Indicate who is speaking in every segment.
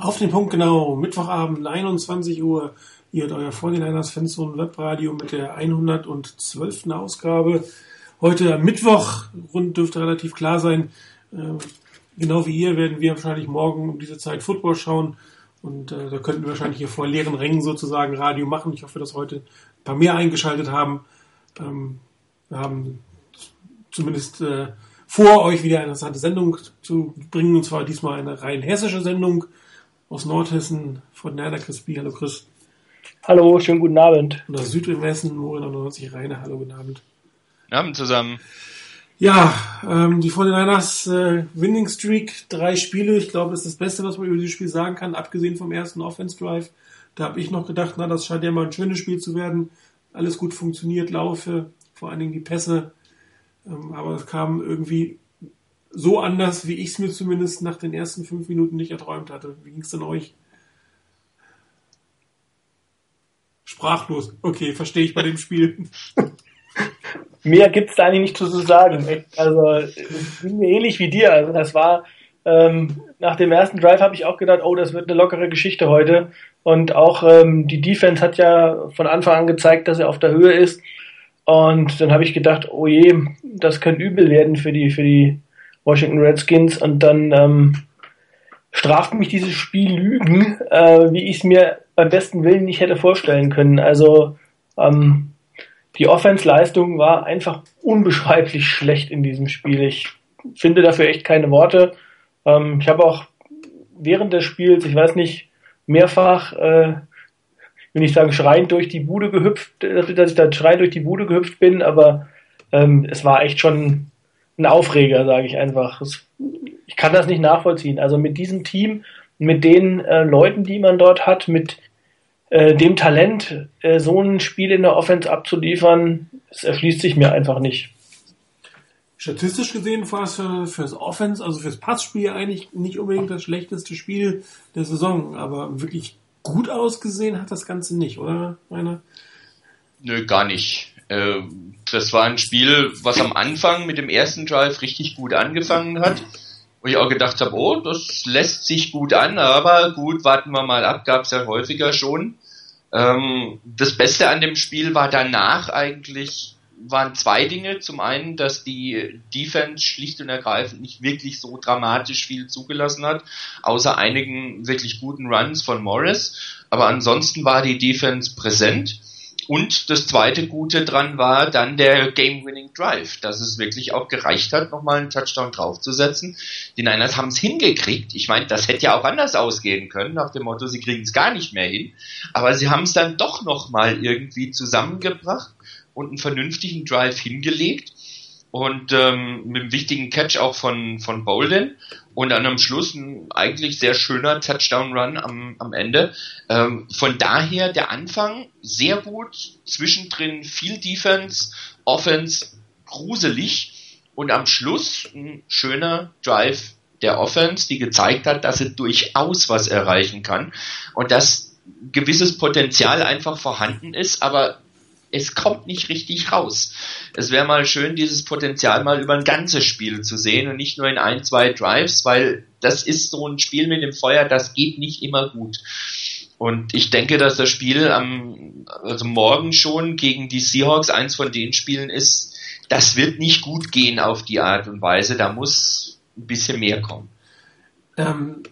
Speaker 1: Auf den Punkt genau, Mittwochabend, 21 Uhr. Ihr habt euer 49ers Fanzone Webradio mit der 112. Ausgabe. Heute Mittwoch, rund dürfte relativ klar sein. Äh, genau wie ihr werden wir wahrscheinlich morgen um diese Zeit Football schauen. Und äh, da könnten wir wahrscheinlich hier vor leeren Rängen sozusagen Radio machen. Ich hoffe, dass heute ein paar mehr eingeschaltet haben. Ähm, wir haben zumindest äh, vor, euch wieder eine interessante Sendung zu bringen. Und zwar diesmal eine rein hessische Sendung aus Nordhessen von Nerda Crispy. Hallo Chris.
Speaker 2: Hallo, schönen guten Abend.
Speaker 1: Und aus Südwesten, Morin 99 Reine. Hallo, guten Abend.
Speaker 3: Guten Abend zusammen.
Speaker 1: Ja, ähm, die 49ers äh, Winning Streak, drei Spiele. Ich glaube, das ist das Beste, was man über dieses Spiel sagen kann, abgesehen vom ersten Offense Drive. Da habe ich noch gedacht, na, das scheint ja mal ein schönes Spiel zu werden. Alles gut funktioniert, Laufe, vor allen Dingen die Pässe. Ähm, aber es kam irgendwie so anders, wie ich es mir zumindest nach den ersten fünf Minuten nicht erträumt hatte. Wie ging es denn euch? Sprachlos. Okay, verstehe ich bei dem Spiel.
Speaker 2: Mehr gibt es da eigentlich nicht zu sagen. Also, mir ähnlich wie dir. Also, das war, ähm, nach dem ersten Drive habe ich auch gedacht, oh, das wird eine lockere Geschichte heute. Und auch ähm, die Defense hat ja von Anfang an gezeigt, dass er auf der Höhe ist. Und dann habe ich gedacht, oh je, das könnte übel werden für die, für die Washington Redskins und dann ähm, straft mich dieses Spiel Lügen, äh, wie ich es mir beim besten Willen nicht hätte vorstellen können. Also ähm, die Offense-Leistung war einfach unbeschreiblich schlecht in diesem Spiel. Ich finde dafür echt keine Worte. Ähm, ich habe auch während des Spiels, ich weiß nicht, mehrfach, äh, will ich sagen, schreiend durch die Bude gehüpft, dass ich da schreiend durch die Bude gehüpft bin, aber ähm, es war echt schon ein Aufreger, sage ich einfach. Ich kann das nicht nachvollziehen. Also mit diesem Team, mit den äh, Leuten, die man dort hat, mit äh, dem Talent, äh, so ein Spiel in der Offense abzuliefern, das erschließt sich mir einfach nicht.
Speaker 1: Statistisch gesehen war es für, fürs Offense, also fürs Passspiel eigentlich nicht unbedingt das schlechteste Spiel der Saison, aber wirklich gut ausgesehen hat das Ganze nicht, oder, Rainer?
Speaker 3: Nö, gar nicht. Äh, das war ein Spiel, was am Anfang mit dem ersten Drive richtig gut angefangen hat. Wo ich auch gedacht habe, oh, das lässt sich gut an, aber gut, warten wir mal ab, gab es ja häufiger schon. Ähm, das Beste an dem Spiel war danach eigentlich, waren zwei Dinge. Zum einen, dass die Defense schlicht und ergreifend nicht wirklich so dramatisch viel zugelassen hat, außer einigen wirklich guten Runs von Morris. Aber ansonsten war die Defense präsent und das zweite Gute dran war dann der Game-Winning Drive, dass es wirklich auch gereicht hat, nochmal einen Touchdown draufzusetzen. Die Niners haben es hingekriegt. Ich meine, das hätte ja auch anders ausgehen können, nach dem Motto, sie kriegen es gar nicht mehr hin. Aber sie haben es dann doch nochmal irgendwie zusammengebracht und einen vernünftigen Drive hingelegt und ähm, mit einem wichtigen Catch auch von, von Bolden und dann am Schluss ein eigentlich sehr schöner Touchdown-Run am, am Ende. Ähm, von daher der Anfang sehr gut, zwischendrin viel Defense, Offense gruselig und am Schluss ein schöner Drive der Offense, die gezeigt hat, dass sie durchaus was erreichen kann und dass gewisses Potenzial einfach vorhanden ist, aber es kommt nicht richtig raus. Es wäre mal schön, dieses Potenzial mal über ein ganzes Spiel zu sehen und nicht nur in ein, zwei Drives, weil das ist so ein Spiel mit dem Feuer, das geht nicht immer gut. Und ich denke, dass das Spiel am, also morgen schon gegen die Seahawks eins von den Spielen ist, das wird nicht gut gehen auf die Art und Weise. Da muss ein bisschen mehr kommen.
Speaker 1: Ähm,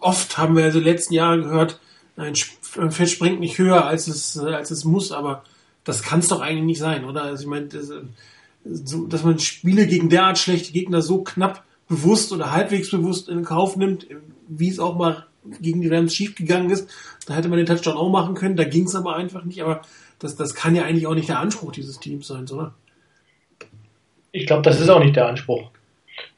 Speaker 1: oft haben wir also letzten Jahre gehört, ein Feld springt nicht höher, als es, als es muss, aber das kann es doch eigentlich nicht sein, oder? Also ich meine, das, so, dass man Spiele gegen derart schlechte Gegner so knapp bewusst oder halbwegs bewusst in Kauf nimmt, wie es auch mal gegen die Rams schiefgegangen ist. Da hätte man den Touchdown auch machen können, da ging es aber einfach nicht. Aber das, das kann ja eigentlich auch nicht der Anspruch dieses Teams sein, oder?
Speaker 2: Ich glaube, das ist auch nicht der Anspruch.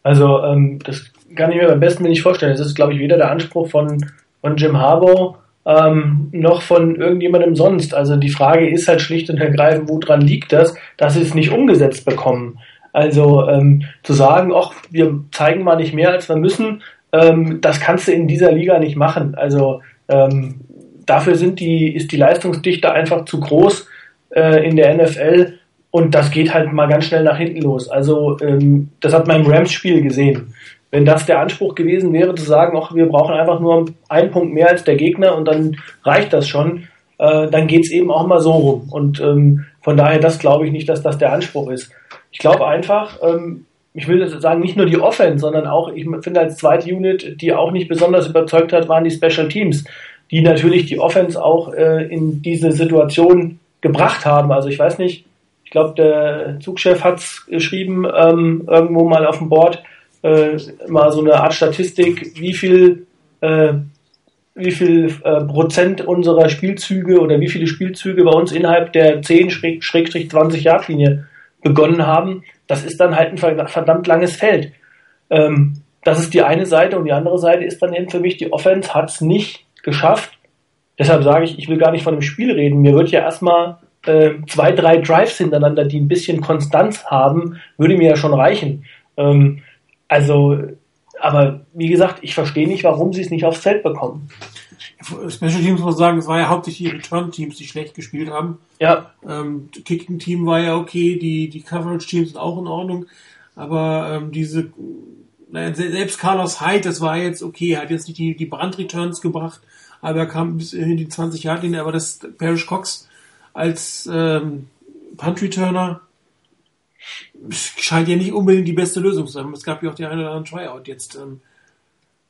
Speaker 2: Also ähm, das kann ich mir beim besten nicht vorstellen. Das ist, glaube ich, weder der Anspruch von, von Jim Harbaugh ähm, noch von irgendjemandem sonst. Also die Frage ist halt schlicht und ergreifend, woran liegt das, dass sie es nicht umgesetzt bekommen. Also ähm, zu sagen, ach, wir zeigen mal nicht mehr, als wir müssen, ähm, das kannst du in dieser Liga nicht machen. Also ähm, dafür sind die, ist die Leistungsdichte einfach zu groß äh, in der NFL und das geht halt mal ganz schnell nach hinten los. Also ähm, das hat man im Rams-Spiel gesehen. Wenn das der Anspruch gewesen wäre, zu sagen, ach, wir brauchen einfach nur einen Punkt mehr als der Gegner und dann reicht das schon, äh, dann geht's eben auch mal so rum. Und ähm, von daher, das glaube ich nicht, dass das der Anspruch ist. Ich glaube einfach, ähm, ich will sagen, nicht nur die Offense, sondern auch, ich finde als zweite Unit, die auch nicht besonders überzeugt hat, waren die Special Teams, die natürlich die Offense auch äh, in diese Situation gebracht haben. Also ich weiß nicht, ich glaube, der Zugchef hat es geschrieben, ähm, irgendwo mal auf dem Board, äh, mal so eine Art Statistik, wie viel, äh, wie viel äh, Prozent unserer Spielzüge oder wie viele Spielzüge bei uns innerhalb der 10-20 Yard Linie begonnen haben. Das ist dann halt ein verdammt langes Feld. Ähm, das ist die eine Seite und die andere Seite ist dann eben für mich, die Offense hat es nicht geschafft. Deshalb sage ich, ich will gar nicht von dem Spiel reden. Mir wird ja erstmal äh, zwei, drei Drives hintereinander, die ein bisschen Konstanz haben, würde mir ja schon reichen. Ähm, also, aber wie gesagt, ich verstehe nicht, warum sie es nicht aufs Feld bekommen.
Speaker 1: Special Teams muss man sagen, es war ja hauptsächlich die Return-Teams, die schlecht gespielt haben.
Speaker 2: Ja.
Speaker 1: Ähm, Kicking-Team war ja okay, die, die Coverage-Teams sind auch in Ordnung, aber ähm, diese, naja, selbst Carlos Hyde, das war jetzt okay, er hat jetzt nicht die, die Brand-Returns gebracht, aber er kam bis in die 20 Yard linie aber das Parrish Cox als ähm, Punt-Returner scheint ja nicht unbedingt die beste Lösung zu sein. Es gab ja auch die eine oder andere Tryout jetzt. Ähm.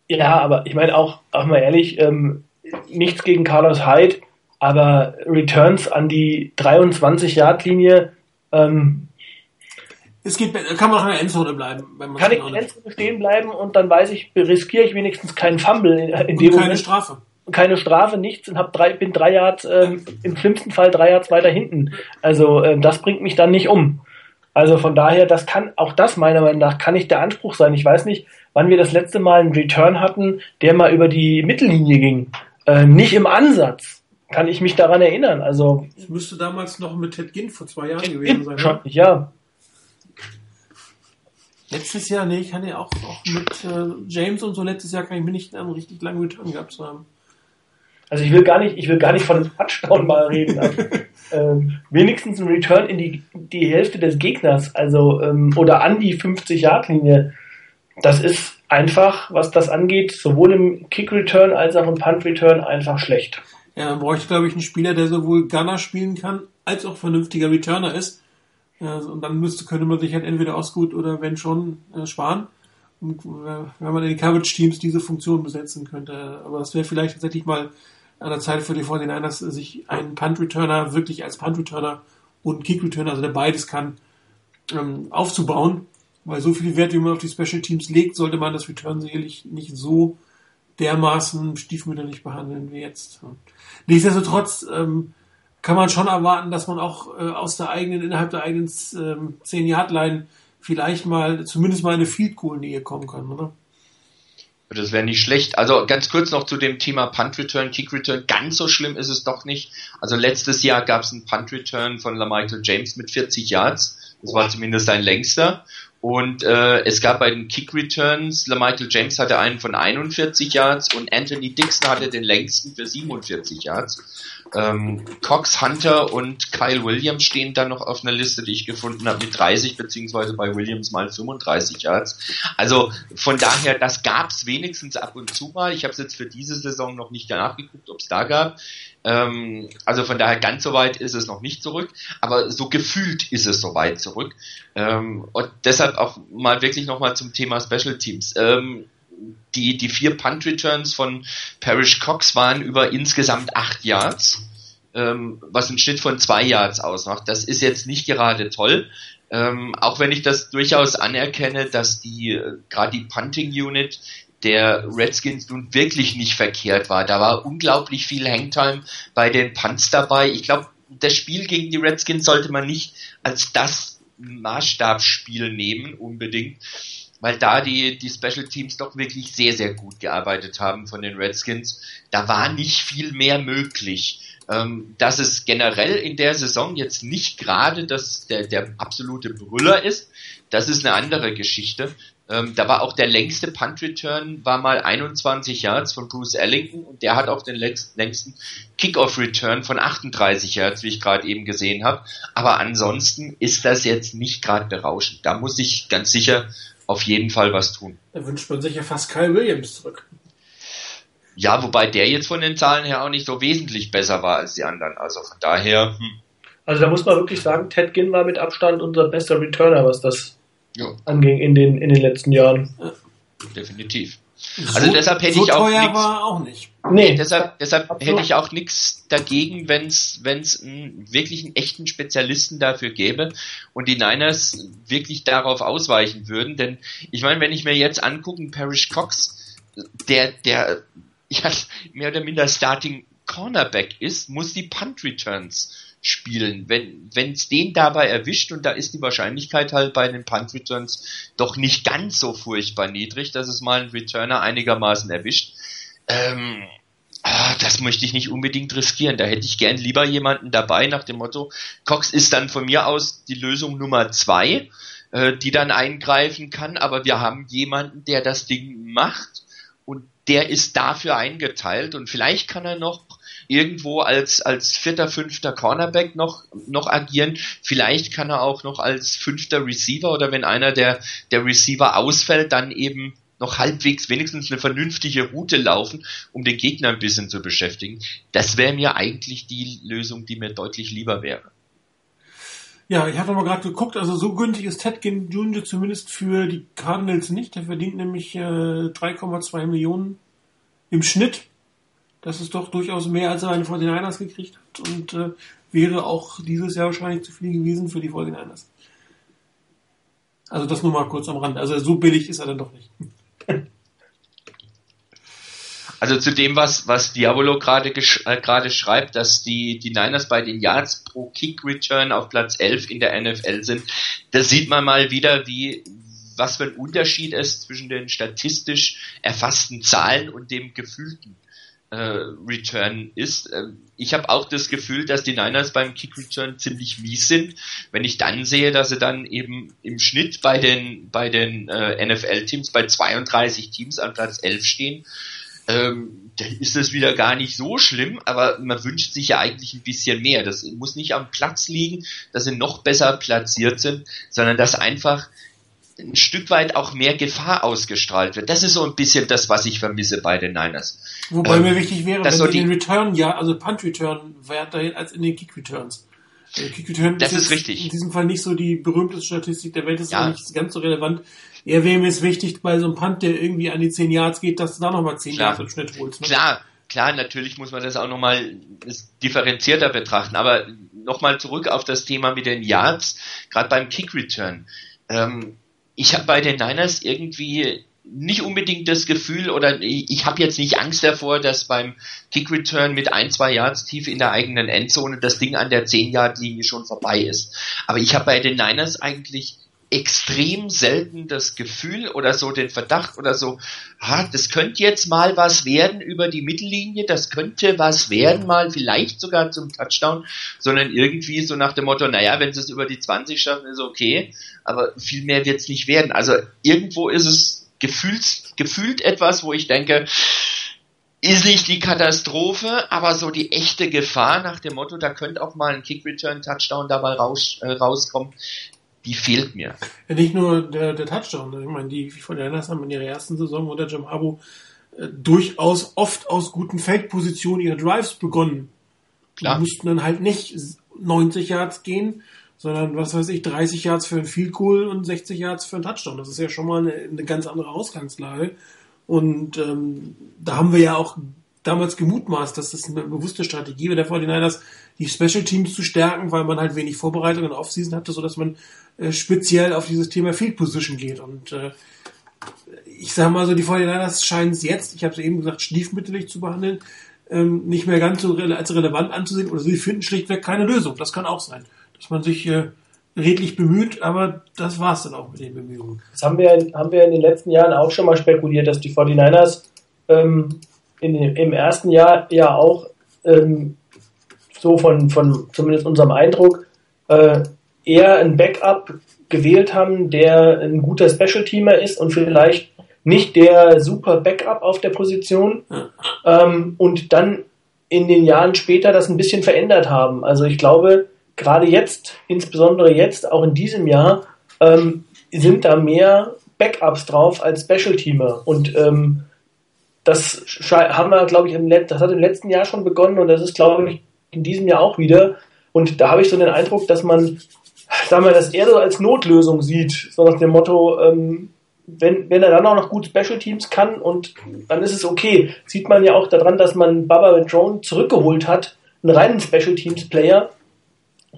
Speaker 2: Ja, aber ich meine auch, auch mal ehrlich, ähm, nichts gegen Carlos Hyde, aber Returns an die 23-Yard-Linie. Ähm,
Speaker 1: es geht, kann man auch in der Endzone bleiben.
Speaker 2: kann ich in der Endzone stehen bleiben und dann weiß ich, riskiere ich wenigstens keinen Fumble in, in
Speaker 1: dem keine Moment. Strafe.
Speaker 2: Keine Strafe, nichts und hab drei, bin drei Yards, ähm, im schlimmsten Fall drei Yards weiter hinten. Also ähm, das bringt mich dann nicht um. Also von daher, das kann, auch das meiner Meinung nach, kann nicht der Anspruch sein. Ich weiß nicht, wann wir das letzte Mal einen Return hatten, der mal über die Mittellinie ging. Äh, nicht im Ansatz. Kann ich mich daran erinnern. Also.
Speaker 1: Das müsste damals noch mit Ted Ginn vor zwei Jahren Ted gewesen sein.
Speaker 2: Schon, ja.
Speaker 1: Letztes Jahr, nee, ich kann ja auch, auch mit äh, James und so letztes Jahr kann ich mir nicht einen richtig langen Return gehabt zu haben.
Speaker 2: Also ich will gar nicht, ich will gar nicht von einem Touchdown mal reden. Also, ähm, wenigstens ein Return in die, die Hälfte des Gegners, also ähm, oder an die 50 Yard Linie. Das ist einfach, was das angeht, sowohl im Kick-Return als auch im Punt-Return einfach schlecht.
Speaker 1: Ja, man bräuchte, glaube ich, einen Spieler, der sowohl Gunner spielen kann, als auch vernünftiger Returner ist. und dann müsste, könnte man sich halt entweder Osgood oder wenn schon äh, sparen. Und äh, wenn man in den Coverage-Teams diese Funktion besetzen könnte. Aber das wäre vielleicht tatsächlich mal an der Zeit für die 49ers, sich einen Punt-Returner wirklich als Punt-Returner und Kick-Returner, also der beides kann, ähm, aufzubauen. Weil so viel Wert, wie man auf die Special Teams legt, sollte man das Return sicherlich nicht so dermaßen stiefmütterlich behandeln wie jetzt. Nichtsdestotrotz ähm, kann man schon erwarten, dass man auch äh, aus der eigenen, innerhalb der eigenen ähm, 10-Yard-Line vielleicht mal, zumindest mal eine Field Goal Nähe kommen kann, oder?
Speaker 3: Das wäre nicht schlecht. Also ganz kurz noch zu dem Thema Punt Return, Kick Return. Ganz so schlimm ist es doch nicht. Also letztes Jahr gab es einen Punt Return von LaMichael James mit 40 Yards. Das war zumindest sein längster. Und äh, es gab bei den Kick Returns, LaMichael James hatte einen von 41 Yards und Anthony Dixon hatte den längsten für 47 Yards. Ähm, Cox, Hunter und Kyle Williams stehen dann noch auf einer Liste, die ich gefunden habe, mit 30, beziehungsweise bei Williams mal 35 Yards. Also von daher, das gab's wenigstens ab und zu mal. Ich habe es jetzt für diese Saison noch nicht nachgeguckt, ob es da gab. Ähm, also von daher, ganz so weit ist es noch nicht zurück, aber so gefühlt ist es so weit zurück. Ähm, und deshalb auch mal wirklich nochmal zum Thema Special Teams. Ähm, die, die vier Punt Returns von Parrish Cox waren über insgesamt acht Yards, ähm, was einen Schnitt von zwei Yards ausmacht. Das ist jetzt nicht gerade toll. Ähm, auch wenn ich das durchaus anerkenne, dass die, äh, gerade die Punting Unit der Redskins nun wirklich nicht verkehrt war. Da war unglaublich viel Hangtime bei den Punts dabei. Ich glaube, das Spiel gegen die Redskins sollte man nicht als das Maßstabsspiel nehmen, unbedingt weil da die, die Special Teams doch wirklich sehr, sehr gut gearbeitet haben von den Redskins. Da war nicht viel mehr möglich. Ähm, dass es generell in der Saison jetzt nicht gerade das, der, der absolute Brüller ist, das ist eine andere Geschichte. Ähm, da war auch der längste Punt Return, war mal 21 Yards von Bruce Ellington und der hat auch den längsten Kickoff Return von 38 Yards, wie ich gerade eben gesehen habe. Aber ansonsten ist das jetzt nicht gerade berauschend. Da muss ich ganz sicher auf jeden Fall was tun.
Speaker 1: Da wünscht man sich ja fast Kyle Williams zurück.
Speaker 3: Ja, wobei der jetzt von den Zahlen her auch nicht so wesentlich besser war als die anderen. Also von daher. Hm.
Speaker 2: Also da muss man wirklich sagen, Ted Ginn war mit Abstand unser bester Returner, was das jo. anging in den, in den letzten Jahren.
Speaker 3: Definitiv. Also so, deshalb hätte so ich auch
Speaker 1: nichts. war auch nicht.
Speaker 3: Nee, deshalb, deshalb hätte ich auch nichts dagegen, wenn es einen wirklich einen echten Spezialisten dafür gäbe und die Niners wirklich darauf ausweichen würden. Denn ich meine, wenn ich mir jetzt angucke, Parrish Cox, der, der ja, mehr oder minder Starting Cornerback ist, muss die Punt Returns spielen. Wenn es den dabei erwischt und da ist die Wahrscheinlichkeit halt bei den Punt Returns doch nicht ganz so furchtbar niedrig, dass es mal einen Returner einigermaßen erwischt. Ähm, ah, das möchte ich nicht unbedingt riskieren. Da hätte ich gern lieber jemanden dabei nach dem Motto, Cox ist dann von mir aus die Lösung Nummer zwei, äh, die dann eingreifen kann, aber wir haben jemanden, der das Ding macht und der ist dafür eingeteilt und vielleicht kann er noch irgendwo als, als vierter, fünfter Cornerback noch, noch agieren. Vielleicht kann er auch noch als fünfter Receiver oder wenn einer der, der Receiver ausfällt, dann eben noch halbwegs wenigstens eine vernünftige Route laufen, um den Gegner ein bisschen zu beschäftigen. Das wäre mir eigentlich die Lösung, die mir deutlich lieber wäre.
Speaker 1: Ja, ich habe mal gerade geguckt, also so günstig ist Ted Jr. zumindest für die Cardinals nicht. Der verdient nämlich äh, 3,2 Millionen im Schnitt. Das ist doch durchaus mehr, als er eine von den Niners gekriegt hat und äh, wäre auch dieses Jahr wahrscheinlich zu viel gewesen für die 49ers. Also das nur mal kurz am Rand. Also so billig ist er dann doch nicht.
Speaker 3: Also zu dem, was, was Diabolo gerade äh, schreibt, dass die, die Niners bei den Yards pro Kick Return auf Platz 11 in der NFL sind, da sieht man mal wieder, wie, was für ein Unterschied es zwischen den statistisch erfassten Zahlen und dem gefühlten Return ist. Ähm, ich habe auch das Gefühl, dass die Niners beim Kick Return ziemlich mies sind. Wenn ich dann sehe, dass sie dann eben im Schnitt bei den bei den äh, NFL Teams bei 32 Teams an Platz 11 stehen, ähm, dann ist das wieder gar nicht so schlimm, aber man wünscht sich ja eigentlich ein bisschen mehr. Das muss nicht am Platz liegen, dass sie noch besser platziert sind, sondern dass einfach ein Stück weit auch mehr Gefahr ausgestrahlt wird. Das ist so ein bisschen das, was ich vermisse bei den Niners.
Speaker 1: Wobei ähm, mir wichtig wäre, wenn so die, den Return, ja, also Punt Return weiterhin als in den Kick Returns.
Speaker 3: Kick Return das ist, ist richtig.
Speaker 1: In diesem Fall nicht so die berühmteste Statistik der Welt, das ist ja. nicht ganz so relevant. Eher wäre mir es wichtig, bei so einem Punt, der irgendwie an die 10 Yards geht, dass du da nochmal 10 Yards im Schnitt holst.
Speaker 3: Ne? Klar, klar, natürlich muss man das auch nochmal differenzierter betrachten, aber nochmal zurück auf das Thema mit den Yards, gerade beim Kick Return. Ähm, ich habe bei den Niners irgendwie nicht unbedingt das Gefühl oder ich, ich habe jetzt nicht Angst davor, dass beim Kick Return mit ein, zwei Yards tief in der eigenen Endzone das Ding an der 10 Yard Linie schon vorbei ist. Aber ich habe bei den Niners eigentlich extrem selten das Gefühl oder so den Verdacht oder so, ha, das könnte jetzt mal was werden über die Mittellinie, das könnte was werden, mal vielleicht sogar zum Touchdown, sondern irgendwie so nach dem Motto, naja, wenn sie es über die 20 schaffen, ist okay, aber viel mehr wird es nicht werden. Also irgendwo ist es gefühlt, gefühlt etwas, wo ich denke, ist nicht die Katastrophe, aber so die echte Gefahr nach dem Motto, da könnte auch mal ein Kick-Return-Touchdown dabei raus, äh, rauskommen, die fehlt mir.
Speaker 1: Ja, nicht nur der, der Touchdown. Ich meine, die von der haben in ihrer ersten Saison unter Jim Harbaugh äh, durchaus oft aus guten Feldpositionen ihre Drives begonnen. Klar. Die mussten dann halt nicht 90 Yards gehen, sondern was weiß ich, 30 Yards für ein Field Goal und 60 Yards für ein Touchdown. Das ist ja schon mal eine, eine ganz andere Ausgangslage. Und ähm, da haben wir ja auch damals gemutmaßt, dass das eine bewusste Strategie wäre der 49ers, die Special Teams zu stärken, weil man halt wenig Vorbereitung der Offseason hatte, so dass man äh, speziell auf dieses Thema Field Position geht. Und äh, ich sage mal so, die 49ers scheinen es jetzt, ich habe es eben gesagt, stiefmütterlich zu behandeln, ähm, nicht mehr ganz so re als relevant anzusehen oder sie finden schlichtweg keine Lösung. Das kann auch sein, dass man sich äh, redlich bemüht, aber das war es dann auch mit den Bemühungen.
Speaker 2: Das haben wir, haben wir in den letzten Jahren auch schon mal spekuliert, dass die 49ers ähm, in, im ersten Jahr ja auch ähm, so von, von zumindest unserem Eindruck äh, eher ein Backup gewählt haben, der ein guter Special-Teamer ist und vielleicht nicht der super Backup auf der Position ähm, und dann in den Jahren später das ein bisschen verändert haben. Also ich glaube, gerade jetzt, insbesondere jetzt, auch in diesem Jahr, ähm, sind da mehr Backups drauf als Special-Teamer. Und ähm, das haben wir, glaube ich, im Let das hat im letzten Jahr schon begonnen und das ist, glaube ich, in diesem Jahr auch wieder. Und da habe ich so den Eindruck, dass man, sagen wir, das eher so als Notlösung sieht, so nach dem Motto, ähm, wenn, wenn er dann auch noch gut Special Teams kann und dann ist es okay. Sieht man ja auch daran, dass man Baba Drone zurückgeholt hat, einen reinen Special Teams Player.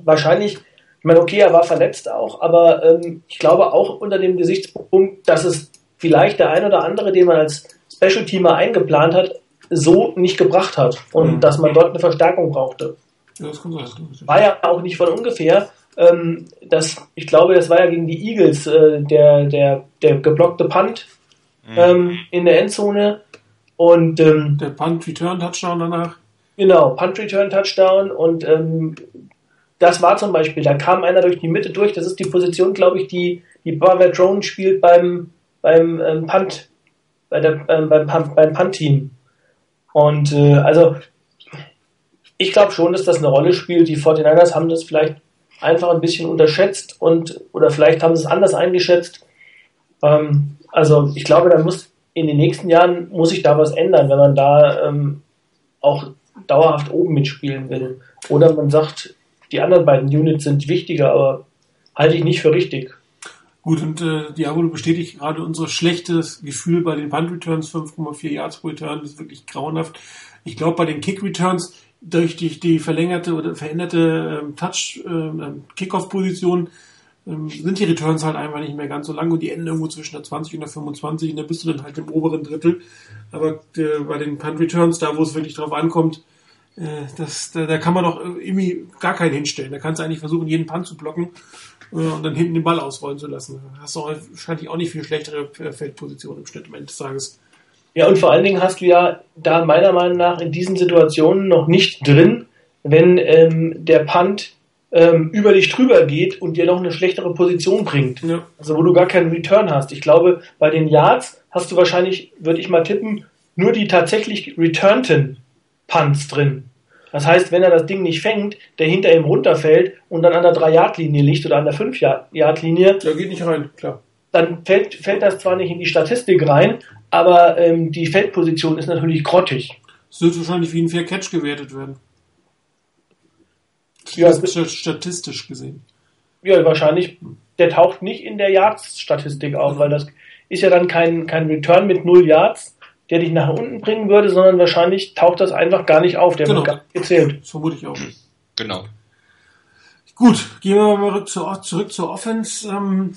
Speaker 2: Wahrscheinlich, ich meine, okay, er war verletzt auch, aber ähm, ich glaube auch unter dem Gesichtspunkt, dass es vielleicht der ein oder andere, den man als Special Teamer eingeplant hat, so nicht gebracht hat und mhm. dass man dort eine Verstärkung brauchte. Ja, das sein. War ja auch nicht von ungefähr. Ähm, das, ich glaube, das war ja gegen die Eagles, äh, der, der, der geblockte Punt mhm. ähm, in der Endzone. Und, ähm,
Speaker 1: der Punt-Return-Touchdown danach.
Speaker 2: Genau, Punt-Return-Touchdown. Und ähm, das war zum Beispiel, da kam einer durch die Mitte durch. Das ist die Position, glaube ich, die, die Barber Drone spielt beim, beim ähm, Punt, bei der, ähm, beim, beim Punt-Team. Und äh, also ich glaube schon, dass das eine Rolle spielt. Die 49ers haben das vielleicht einfach ein bisschen unterschätzt und oder vielleicht haben sie es anders eingeschätzt. Ähm, also ich glaube, da muss in den nächsten Jahren muss sich da was ändern, wenn man da ähm, auch dauerhaft oben mitspielen will. Oder man sagt, die anderen beiden Units sind wichtiger, aber halte ich nicht für richtig.
Speaker 1: Gut, und äh, Diabolo bestätigt gerade unser schlechtes Gefühl bei den Punt Returns, 5,4 Yards pro Return, ist wirklich grauenhaft. Ich glaube, bei den Kick Returns, durch die, die verlängerte oder veränderte ähm, Touch, ähm, Kickoff-Position, ähm, sind die Returns halt einfach nicht mehr ganz so lang und die enden irgendwo zwischen der 20 und der 25 und da bist du dann halt im oberen Drittel. Aber äh, bei den Punt Returns, da wo es wirklich drauf ankommt, äh, das, da, da kann man doch irgendwie gar keinen hinstellen. Da kannst du eigentlich versuchen, jeden Punt zu blocken und dann hinten den Ball ausrollen zu lassen. Hast du wahrscheinlich auch nicht viel schlechtere Feldposition im Schnitt am Ende des Tages.
Speaker 2: Ja, und vor allen Dingen hast du ja da meiner Meinung nach in diesen Situationen noch nicht drin, wenn ähm, der Punt ähm, über dich drüber geht und dir noch eine schlechtere Position bringt. Ja. Also wo du gar keinen Return hast. Ich glaube, bei den Yards hast du wahrscheinlich, würde ich mal tippen, nur die tatsächlich returnten Punts drin. Das heißt, wenn er das Ding nicht fängt, der hinter ihm runterfällt und dann an der 3-Yard-Linie liegt oder an der 5-Yard-Linie.
Speaker 1: Der geht nicht rein, klar.
Speaker 2: Dann fällt, fällt das zwar nicht in die Statistik rein, aber ähm, die Feldposition ist natürlich grottig.
Speaker 1: Das wird wahrscheinlich wie ein Fair Catch gewertet werden. Ja, statistisch gesehen.
Speaker 2: Ja, wahrscheinlich. Der taucht nicht in der Yards-Statistik auf, weil das ist ja dann kein, kein Return mit 0 Yards, der dich nach unten bringen würde, sondern wahrscheinlich taucht das einfach gar nicht auf. Der genau. wird gar nicht gezählt.
Speaker 1: Das vermute ich auch.
Speaker 3: Genau.
Speaker 1: Gut, gehen wir mal zurück, zurück zur Offense. Ähm,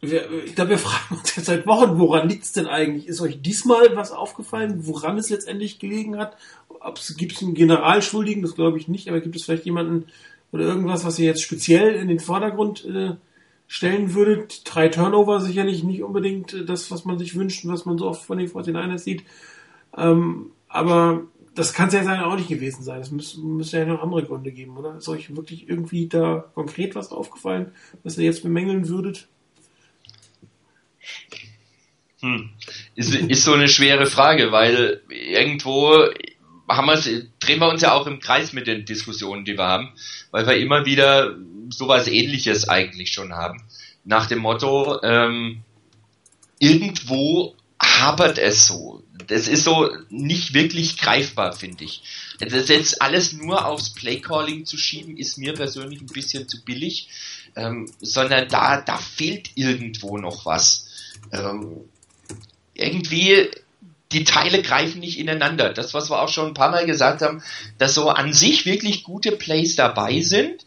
Speaker 1: wir, ich glaube, wir fragen uns jetzt seit Wochen, woran liegt es denn eigentlich? Ist euch diesmal was aufgefallen, woran es letztendlich gelegen hat? Gibt es einen Generalschuldigen? Das glaube ich nicht, aber gibt es vielleicht jemanden oder irgendwas, was ihr jetzt speziell in den Vordergrund äh, stellen würde. Drei Turnover sicherlich nicht unbedingt äh, das, was man sich wünscht und was man so oft von den 49ers sieht. Ähm, aber das kann es ja auch nicht gewesen sein. Es müsste, müsste ja noch andere Gründe geben, oder? Ist euch wirklich irgendwie da konkret was aufgefallen, was ihr jetzt bemängeln würdet?
Speaker 3: Hm. Ist, ist so eine schwere Frage, weil irgendwo haben wir, drehen wir uns ja auch im Kreis mit den Diskussionen, die wir haben, weil wir immer wieder sowas ähnliches eigentlich schon haben. Nach dem Motto, ähm, irgendwo hapert es so. Das ist so nicht wirklich greifbar, finde ich. Das jetzt alles nur aufs Playcalling zu schieben, ist mir persönlich ein bisschen zu billig, ähm, sondern da, da fehlt irgendwo noch was. Ähm, irgendwie die Teile greifen nicht ineinander. Das, was wir auch schon ein paar Mal gesagt haben, dass so an sich wirklich gute Plays dabei sind,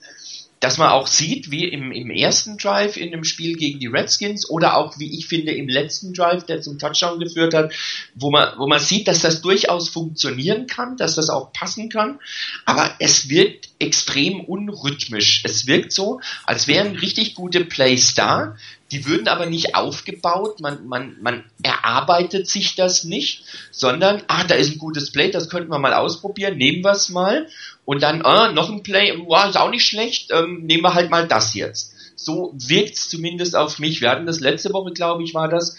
Speaker 3: dass man auch sieht, wie im, im ersten Drive in dem Spiel gegen die Redskins oder auch, wie ich finde, im letzten Drive, der zum Touchdown geführt hat, wo man, wo man sieht, dass das durchaus funktionieren kann, dass das auch passen kann, aber es wirkt extrem unrhythmisch. Es wirkt so, als wären richtig gute Plays da, die würden aber nicht aufgebaut, man, man, man erarbeitet sich das nicht, sondern, ah, da ist ein gutes Play, das könnten wir mal ausprobieren, nehmen wir es mal und dann, ah, noch ein Play, wow, ist auch nicht schlecht, ähm, nehmen wir halt mal das jetzt. So wirkt's zumindest auf mich. Wir hatten das letzte Woche, glaube ich, war das,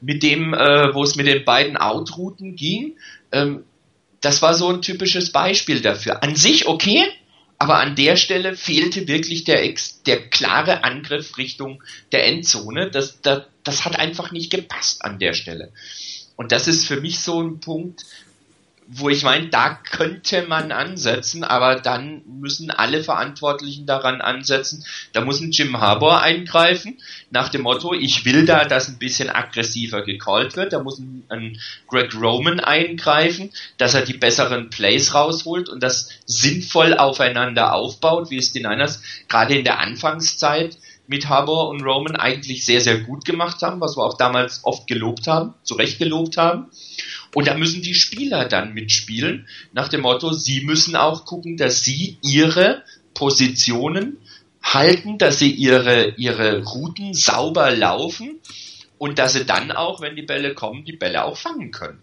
Speaker 3: mit dem, äh, wo es mit den beiden Outrouten ging. Ähm, das war so ein typisches Beispiel dafür. An sich okay, Aber an der Stelle fehlte wirklich der, der klare Angriff Richtung der Endzone. Das, das, das hat einfach nicht gepasst an der Stelle. Und das ist für mich so ein Punkt, wo ich meine, da könnte man ansetzen, aber dann müssen alle Verantwortlichen daran ansetzen. Da muss ein Jim Harbour eingreifen, nach dem Motto, ich will da, dass ein bisschen aggressiver gecallt wird. Da muss ein, ein Greg Roman eingreifen, dass er die besseren Plays rausholt und das sinnvoll aufeinander aufbaut, wie es die Niners gerade in der Anfangszeit mit Harbour und Roman eigentlich sehr, sehr gut gemacht haben, was wir auch damals oft gelobt haben, zu Recht gelobt haben. Und da müssen die Spieler dann mitspielen, nach dem Motto, sie müssen auch gucken, dass sie ihre Positionen halten, dass sie ihre, ihre Routen sauber laufen und dass sie dann auch, wenn die Bälle kommen, die Bälle auch fangen können.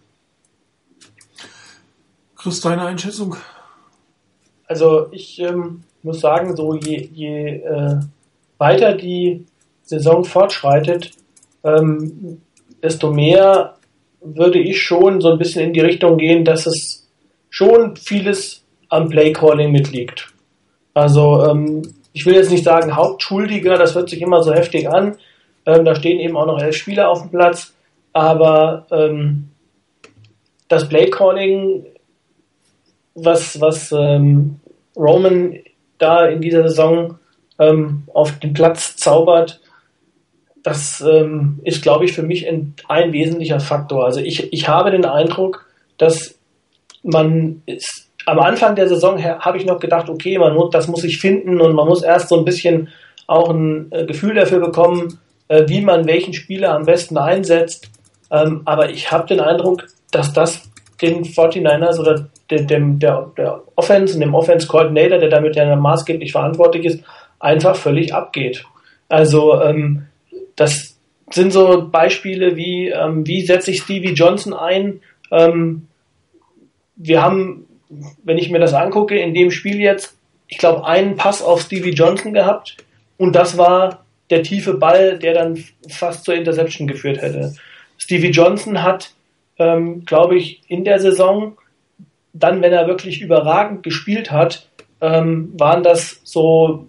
Speaker 1: Chris, deine Einschätzung?
Speaker 2: Also ich ähm, muss sagen, so je, je äh, weiter die Saison fortschreitet, ähm, desto mehr würde ich schon so ein bisschen in die Richtung gehen, dass es schon vieles am Playcalling mitliegt. Also ähm, ich will jetzt nicht sagen Hauptschuldiger, das hört sich immer so heftig an. Ähm, da stehen eben auch noch elf Spieler auf dem Platz, aber ähm, das Playcalling, was was ähm, Roman da in dieser Saison ähm, auf den Platz zaubert, das ähm, ist, glaube ich, für mich ein, ein, wesentlicher Faktor. Also ich, ich habe den Eindruck, dass man ist, am Anfang der Saison habe ich noch gedacht, okay, man muss, das muss ich finden und man muss erst so ein bisschen auch ein äh, Gefühl dafür bekommen, äh, wie man welchen Spieler am besten einsetzt. Ähm, aber ich habe den Eindruck, dass das den 49ers oder dem, dem, der, der Offense und dem Offense Coordinator, der damit ja maßgeblich verantwortlich ist, einfach völlig abgeht. Also ähm, das sind so Beispiele wie, ähm, wie setze ich Stevie Johnson ein? Ähm, wir haben, wenn ich mir das angucke, in dem Spiel jetzt, ich glaube, einen Pass auf Stevie Johnson gehabt und das war der tiefe Ball, der dann fast zur Interception geführt hätte. Stevie Johnson hat, ähm, glaube ich, in der Saison, dann, wenn er wirklich überragend gespielt hat, ähm, waren das so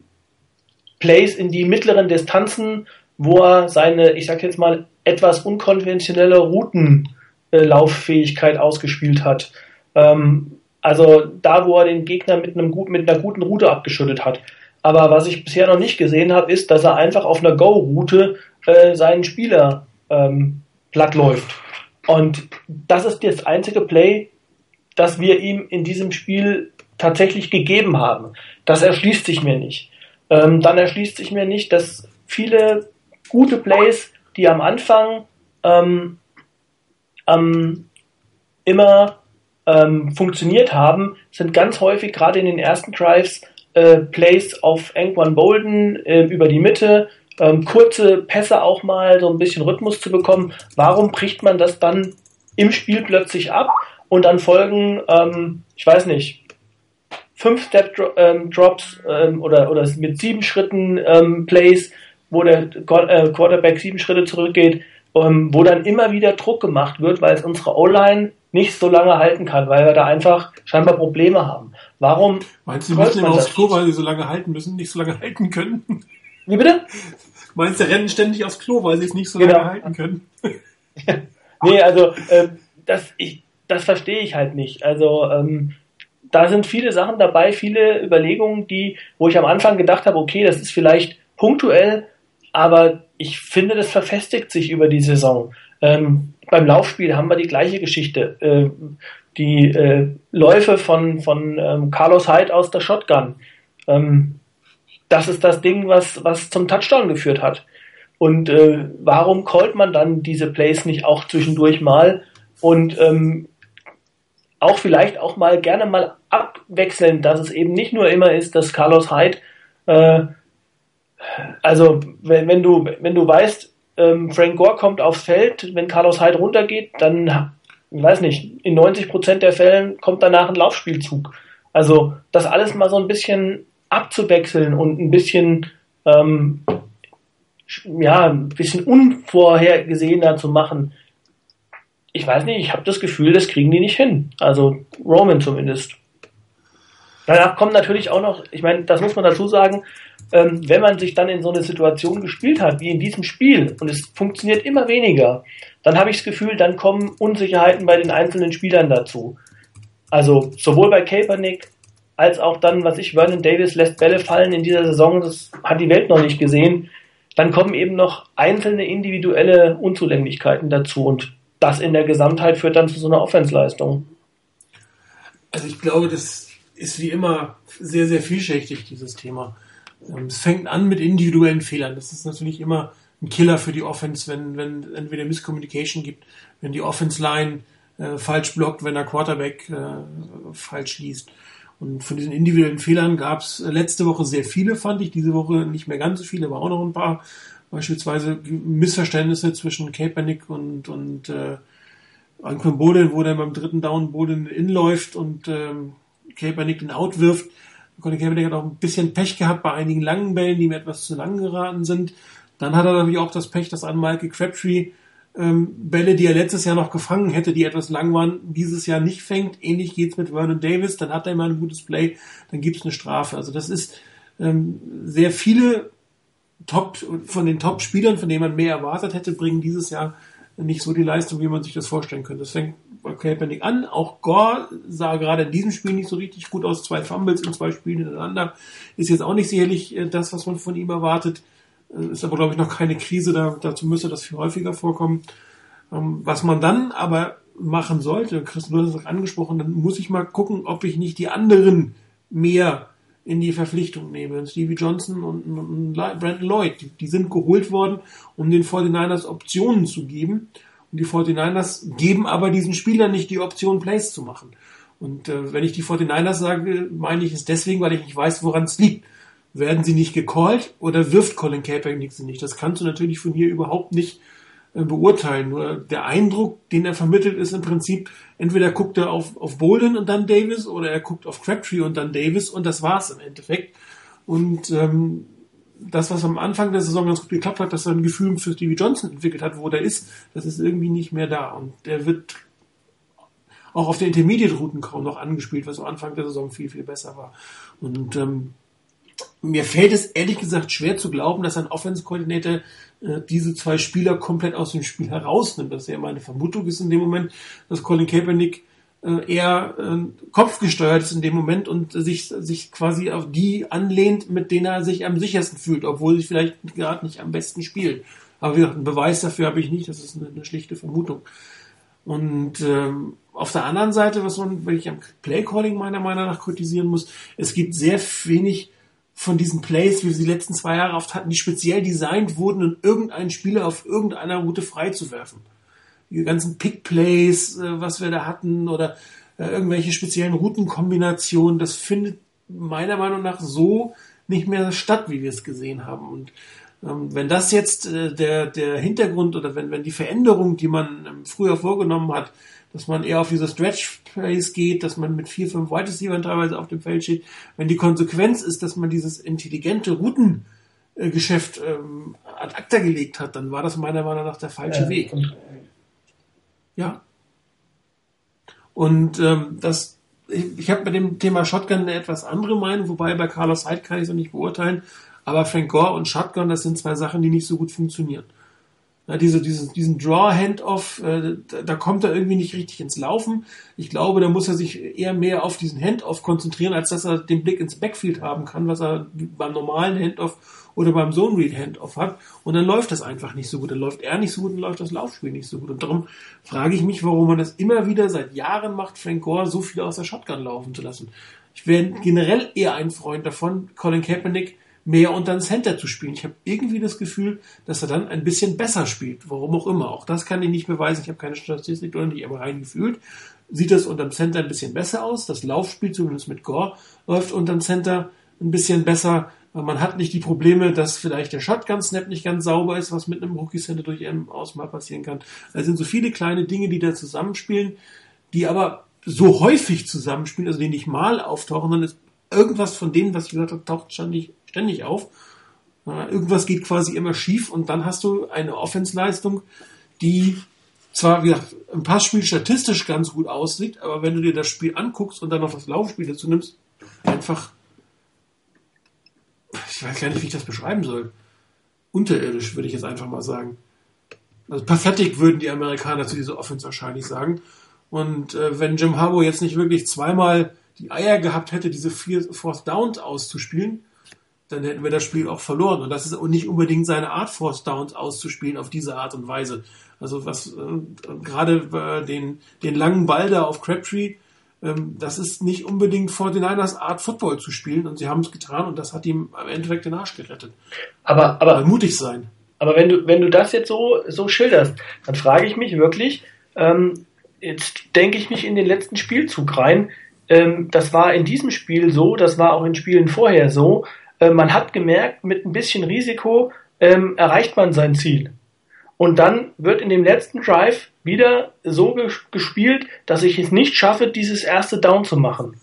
Speaker 2: Plays in die mittleren Distanzen, wo er seine, ich sag jetzt mal, etwas unkonventionelle Routenlauffähigkeit ausgespielt hat. Ähm, also da, wo er den Gegner mit, einem, mit einer guten Route abgeschüttet hat. Aber was ich bisher noch nicht gesehen habe, ist, dass er einfach auf einer Go-Route äh, seinen Spieler ähm, platt läuft. Und das ist das einzige Play, das wir ihm in diesem Spiel tatsächlich gegeben haben. Das erschließt sich mir nicht. Ähm, dann erschließt sich mir nicht, dass viele gute Plays, die am Anfang ähm, ähm, immer ähm, funktioniert haben, sind ganz häufig gerade in den ersten Drives äh, Plays auf Anquan Bolden äh, über die Mitte, ähm, kurze Pässe auch mal, so ein bisschen Rhythmus zu bekommen. Warum bricht man das dann im Spiel plötzlich ab und dann folgen, ähm, ich weiß nicht, fünf Step ähm, Drops ähm, oder, oder mit sieben Schritten ähm, Plays, wo der äh, Quarterback sieben Schritte zurückgeht, ähm, wo dann immer wieder Druck gemacht wird, weil es unsere O-Line nicht so lange halten kann, weil wir da einfach scheinbar Probleme haben. Warum?
Speaker 1: Meinst du, die müssen immer aufs Klo, weil sie so lange halten müssen, nicht so lange halten können?
Speaker 2: Wie bitte?
Speaker 1: Meinst du, rennen ständig aufs Klo, weil sie es nicht so genau. lange halten können?
Speaker 2: nee, also äh, das, ich, das verstehe ich halt nicht. Also ähm, da sind viele Sachen dabei, viele Überlegungen, die, wo ich am Anfang gedacht habe, okay, das ist vielleicht punktuell aber ich finde, das verfestigt sich über die Saison. Ähm, beim Laufspiel haben wir die gleiche Geschichte. Äh, die äh, Läufe von, von ähm, Carlos Hyde aus der Shotgun. Ähm, das ist das Ding, was, was zum Touchdown geführt hat. Und äh, warum callt man dann diese Plays nicht auch zwischendurch mal und ähm, auch vielleicht auch mal gerne mal abwechseln, dass es eben nicht nur immer ist, dass Carlos Hyde äh, also wenn, wenn du wenn du weißt, ähm, Frank Gore kommt aufs Feld, wenn Carlos Hyde runtergeht, dann ich weiß nicht, in 90 Prozent der Fällen kommt danach ein Laufspielzug. Also das alles mal so ein bisschen abzuwechseln und ein bisschen ähm, ja ein bisschen unvorhergesehener zu machen. Ich weiß nicht, ich habe das Gefühl, das kriegen die nicht hin. Also Roman zumindest. Danach kommt natürlich auch noch, ich meine, das muss man dazu sagen, ähm, wenn man sich dann in so eine Situation gespielt hat, wie in diesem Spiel, und es funktioniert immer weniger, dann habe ich das Gefühl, dann kommen Unsicherheiten bei den einzelnen Spielern dazu. Also sowohl bei Kaepernick als auch dann, was ich, Vernon Davis lässt Bälle fallen in dieser Saison, das hat die Welt noch nicht gesehen. Dann kommen eben noch einzelne individuelle Unzulänglichkeiten dazu und das in der Gesamtheit führt dann zu so einer Offensleistung.
Speaker 1: Also ich glaube, das ist wie immer sehr, sehr vielschichtig, dieses Thema. Ähm, es fängt an mit individuellen Fehlern. Das ist natürlich immer ein Killer für die Offense, wenn, wenn entweder Misscommunication gibt, wenn die Offense-Line äh, falsch blockt, wenn der Quarterback äh, falsch liest. Und von diesen individuellen Fehlern gab es letzte Woche sehr viele, fand ich. Diese Woche nicht mehr ganz so viele, aber auch noch ein paar. Beispielsweise Missverständnisse zwischen Kaepernick und, und äh, Anquan Bolden, wo der beim dritten Down Bolden inläuft und ähm, Kaepernick den Out wirft. Colin Kaepernick hat auch ein bisschen Pech gehabt bei einigen langen Bällen, die mir etwas zu lang geraten sind. Dann hat er natürlich auch das Pech, dass an Michael Crabtree ähm, Bälle, die er letztes Jahr noch gefangen hätte, die etwas lang waren, dieses Jahr nicht fängt. Ähnlich geht's mit Vernon Davis, dann hat er immer ein gutes Play, dann gibt's eine Strafe. Also das ist ähm, sehr viele Top, von den Top-Spielern, von denen man mehr erwartet hätte, bringen dieses Jahr nicht so die Leistung, wie man sich das vorstellen könnte. Bei Kaepernick an. Auch Gore sah gerade in diesem Spiel nicht so richtig gut aus. Zwei Fumbles in zwei Spielen hintereinander. Ist jetzt auch nicht sicherlich äh, das, was man von ihm erwartet. Äh, ist aber, glaube ich, noch keine Krise. Da, dazu müsste das viel häufiger vorkommen. Ähm, was man dann aber machen sollte, Chris, du hast es angesprochen, dann muss ich mal gucken, ob ich nicht die anderen mehr in die Verpflichtung nehme. Stevie Johnson und, Brandon Lloyd, die, die, sind geholt worden, um den 49ers Optionen zu geben. Und die 49ers geben aber diesen Spielern nicht die Option, Plays zu machen. Und äh, wenn ich die 49ers sage, meine ich es deswegen, weil ich nicht weiß, woran es liegt. Werden sie nicht gecallt oder wirft Colin Kaepernick sie nicht? Das kannst du natürlich von hier überhaupt nicht äh, beurteilen. Nur der Eindruck, den er vermittelt, ist im Prinzip, entweder guckt er auf, auf Bolden und dann Davis oder er guckt auf Crabtree und dann Davis und das war's im Endeffekt. Und ähm, das, was am Anfang der Saison ganz gut geklappt hat, dass er ein Gefühl für Stevie Johnson entwickelt hat, wo der ist, das ist irgendwie nicht mehr da. Und der wird auch auf den Intermediate-Routen kaum noch angespielt, was am Anfang der Saison viel, viel besser war. Und ähm, mir fällt es ehrlich gesagt schwer zu glauben, dass ein Offense-Koordinator äh, diese zwei Spieler komplett aus dem Spiel herausnimmt. Das ist ja meine Vermutung ist in dem Moment, dass Colin Kaepernick eher äh, kopfgesteuert ist in dem Moment und sich, sich quasi auf die anlehnt, mit denen er sich am sichersten fühlt, obwohl sie vielleicht gerade nicht am besten spielen. Aber wie gesagt, einen Beweis dafür habe ich nicht, das ist eine, eine schlichte Vermutung. Und ähm, auf der anderen Seite, was man, wenn ich am Playcalling meiner Meinung nach kritisieren muss, es gibt sehr wenig von diesen Plays, wie wir sie die letzten zwei Jahre oft hatten, die speziell designt wurden, um irgendeinen Spieler auf irgendeiner Route freizuwerfen. Die ganzen Pick-Plays, äh, was wir da hatten, oder äh, irgendwelche speziellen Routenkombinationen, das findet meiner Meinung nach so nicht mehr statt, wie wir es gesehen haben. Und ähm, wenn das jetzt äh, der, der Hintergrund oder wenn, wenn die Veränderung, die man ähm, früher vorgenommen hat, dass man eher auf diese Stretch Plays geht, dass man mit vier, fünf Wide Receivers teilweise auf dem Feld steht. Wenn die Konsequenz ist, dass man dieses intelligente Routengeschäft ähm, ad acta gelegt hat, dann war das meiner Meinung nach der falsche ja, Weg. Ja. Und ähm, das, ich, ich habe bei dem Thema Shotgun eine etwas andere Meinung, wobei bei Carlos Hyde kann ich es noch nicht beurteilen. Aber Frank Gore und Shotgun, das sind zwei Sachen, die nicht so gut funktionieren. Ja, diese, diese, diesen Draw-Handoff, äh, da, da kommt er irgendwie nicht richtig ins Laufen. Ich glaube, da muss er sich eher mehr auf diesen Handoff konzentrieren, als dass er den Blick ins Backfield haben kann, was er beim normalen Handoff oder beim Zone Read Handoff hat. Und dann läuft das einfach nicht so gut. Dann läuft er nicht so gut und läuft das Laufspiel nicht so gut. Und darum frage ich mich, warum man das immer wieder seit Jahren macht, Frank Gore so viel aus der Shotgun laufen zu lassen. Ich wäre generell eher ein Freund davon, Colin Kaepernick mehr unter den Center zu spielen. Ich habe irgendwie das Gefühl, dass er dann ein bisschen besser spielt, warum auch immer. Auch das kann ich nicht beweisen. Ich habe keine Statistik oder nicht aber reingefühlt. Sieht das unter dem Center ein bisschen besser aus. Das Laufspiel, zumindest mit Gore, läuft unter dem Center ein bisschen besser. Man hat nicht die Probleme, dass vielleicht der Shotgun-Snap nicht ganz sauber ist, was mit einem Rookie-Center durch M aus mal passieren kann. Es sind so viele kleine Dinge, die da zusammenspielen, die aber so häufig zusammenspielen, also die nicht mal auftauchen, dann ist irgendwas von denen, was ich gesagt habe, taucht ständig ständig auf. Irgendwas geht quasi immer schief und dann hast du eine Offensleistung, die zwar, wie gesagt, im Passspiel statistisch ganz gut aussieht, aber wenn du dir das Spiel anguckst und dann noch das Laufspiel dazu nimmst, einfach, ich weiß gar nicht, wie ich das beschreiben soll. Unterirdisch, würde ich jetzt einfach mal sagen. Also pathetic würden die Amerikaner zu dieser Offense wahrscheinlich sagen. Und äh, wenn Jim Harbour jetzt nicht wirklich zweimal die Eier gehabt hätte, diese vier Fourth Downs auszuspielen, dann hätten wir das Spiel auch verloren. Und das ist nicht unbedingt seine Art, Fourth Downs auszuspielen auf diese Art und Weise. Also was äh, gerade äh, den, den langen Ball da auf Crabtree, ähm, das ist nicht unbedingt 49ers Art, Football zu spielen. Und sie haben es getan und das hat ihm am Endeffekt den Arsch gerettet.
Speaker 2: Aber, aber
Speaker 1: Mal mutig sein.
Speaker 2: Aber wenn du, wenn du das jetzt so, so schilderst, dann frage ich mich wirklich, ähm, jetzt denke ich mich in den letzten Spielzug rein. Ähm, das war in diesem Spiel so, das war auch in Spielen vorher so. Äh, man hat gemerkt, mit ein bisschen Risiko ähm, erreicht man sein Ziel. Und dann wird in dem letzten Drive wieder so ges gespielt, dass ich es nicht schaffe, dieses erste Down zu machen.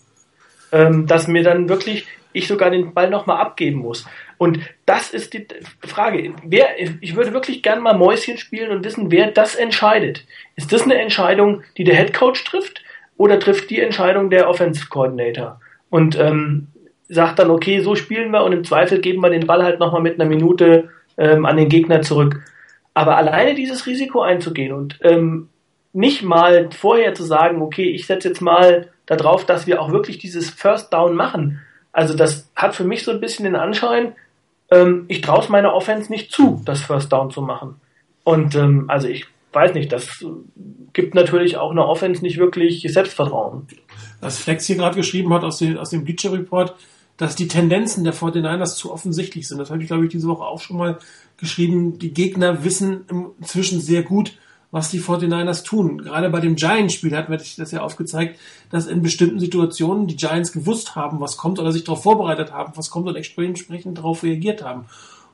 Speaker 2: Ähm, dass mir dann wirklich ich sogar den Ball nochmal abgeben muss. Und das ist die Frage. Wer, ich würde wirklich gern mal Mäuschen spielen und wissen, wer das entscheidet. Ist das eine Entscheidung, die der Head Coach trifft oder trifft die Entscheidung der Offensive Coordinator? Und ähm, sagt dann, okay, so spielen wir und im Zweifel geben wir den Ball halt nochmal mit einer Minute ähm, an den Gegner zurück. Aber alleine dieses Risiko einzugehen und ähm, nicht mal vorher zu sagen, okay, ich setze jetzt mal darauf, dass wir auch wirklich dieses First Down machen, also das hat für mich so ein bisschen den Anschein, ähm, ich traue es meiner Offense nicht zu, das First Down zu machen. Und ähm, also ich weiß nicht, das gibt natürlich auch einer Offense nicht wirklich Selbstvertrauen.
Speaker 1: Was Flex hier gerade geschrieben hat aus dem, aus dem Bleacher Report, dass die Tendenzen der 49ers zu offensichtlich sind. Das habe ich, glaube ich, diese Woche auch schon mal geschrieben. Die Gegner wissen inzwischen sehr gut, was die 49ers tun. Gerade bei dem Giants-Spiel hat mir das ja aufgezeigt, dass in bestimmten Situationen die Giants gewusst haben, was kommt oder sich darauf vorbereitet haben, was kommt und entsprechend darauf reagiert haben.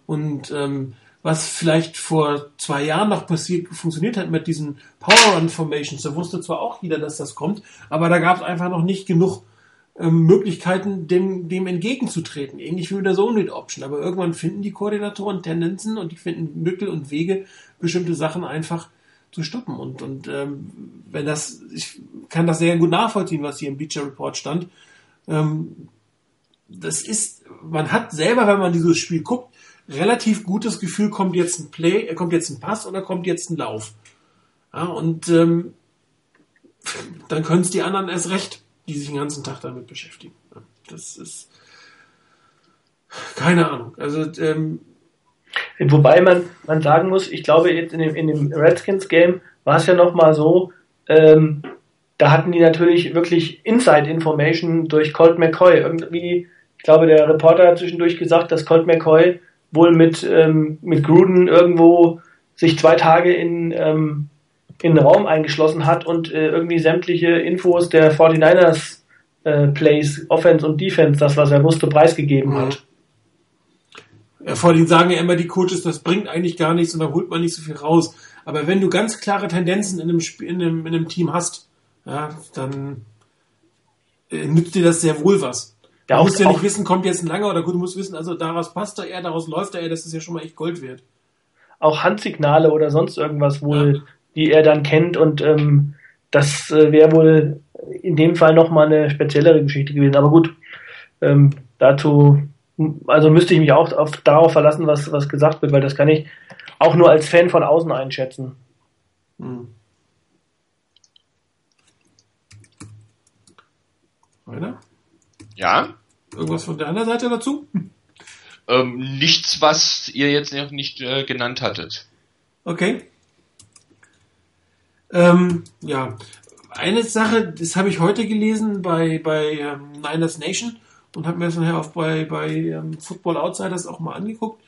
Speaker 1: Und ähm, was vielleicht vor zwei Jahren noch passiert, funktioniert hat mit diesen Power Run Formations, da wusste zwar auch jeder, dass das kommt, aber da gab es einfach noch nicht genug ähm, Möglichkeiten, dem, dem entgegenzutreten. Ähnlich wie mit der Zone Option. Aber irgendwann finden die Koordinatoren Tendenzen und die finden Mittel und Wege, bestimmte Sachen einfach zu stoppen. Und, und ähm, wenn das, ich kann das sehr gut nachvollziehen, was hier im Beecher Report stand. Ähm, das ist, man hat selber, wenn man dieses Spiel guckt, relativ gutes Gefühl, kommt jetzt ein Play, kommt jetzt ein Pass oder kommt jetzt ein Lauf. Ja, und ähm, dann können es die anderen erst recht, die sich den ganzen Tag damit beschäftigen. Das ist keine Ahnung. Also ähm,
Speaker 2: Wobei man, man sagen muss, ich glaube, jetzt in dem, in dem Redskins-Game war es ja nochmal so, ähm, da hatten die natürlich wirklich Inside-Information durch Colt McCoy. Irgendwie, ich glaube, der Reporter hat zwischendurch gesagt, dass Colt McCoy wohl mit, ähm, mit Gruden irgendwo sich zwei Tage in, ähm, in den Raum eingeschlossen hat und äh, irgendwie sämtliche Infos der 49ers äh, Plays, Offense und Defense, das was er wusste, preisgegeben mhm. hat.
Speaker 1: Ja, vor allem sagen ja immer die Coaches, das bringt eigentlich gar nichts und da holt man nicht so viel raus. Aber wenn du ganz klare Tendenzen in einem, Spiel, in einem, in einem Team hast, ja, dann äh, nützt dir das sehr wohl was. Ja, du musst ja nicht wissen, kommt jetzt ein langer oder gut, du musst wissen, also daraus passt er eher, daraus läuft er eher, das ist ja schon mal echt Gold wert.
Speaker 2: Auch Handsignale oder sonst irgendwas wohl, ja. Die er dann kennt und ähm, das äh, wäre wohl in dem Fall nochmal eine speziellere Geschichte gewesen. Aber gut, ähm, dazu also müsste ich mich auch auf, darauf verlassen, was, was gesagt wird, weil das kann ich auch nur als Fan von außen einschätzen. Hm.
Speaker 1: Weiter?
Speaker 3: Ja.
Speaker 1: Irgendwas von der anderen Seite dazu?
Speaker 3: Ähm, nichts, was ihr jetzt noch nicht äh, genannt hattet.
Speaker 1: Okay. Ähm, ja. Eine Sache, das habe ich heute gelesen bei, bei ähm, Niners Nation und habe mir das nachher auch bei, bei ähm, Football Outsiders auch mal angeguckt.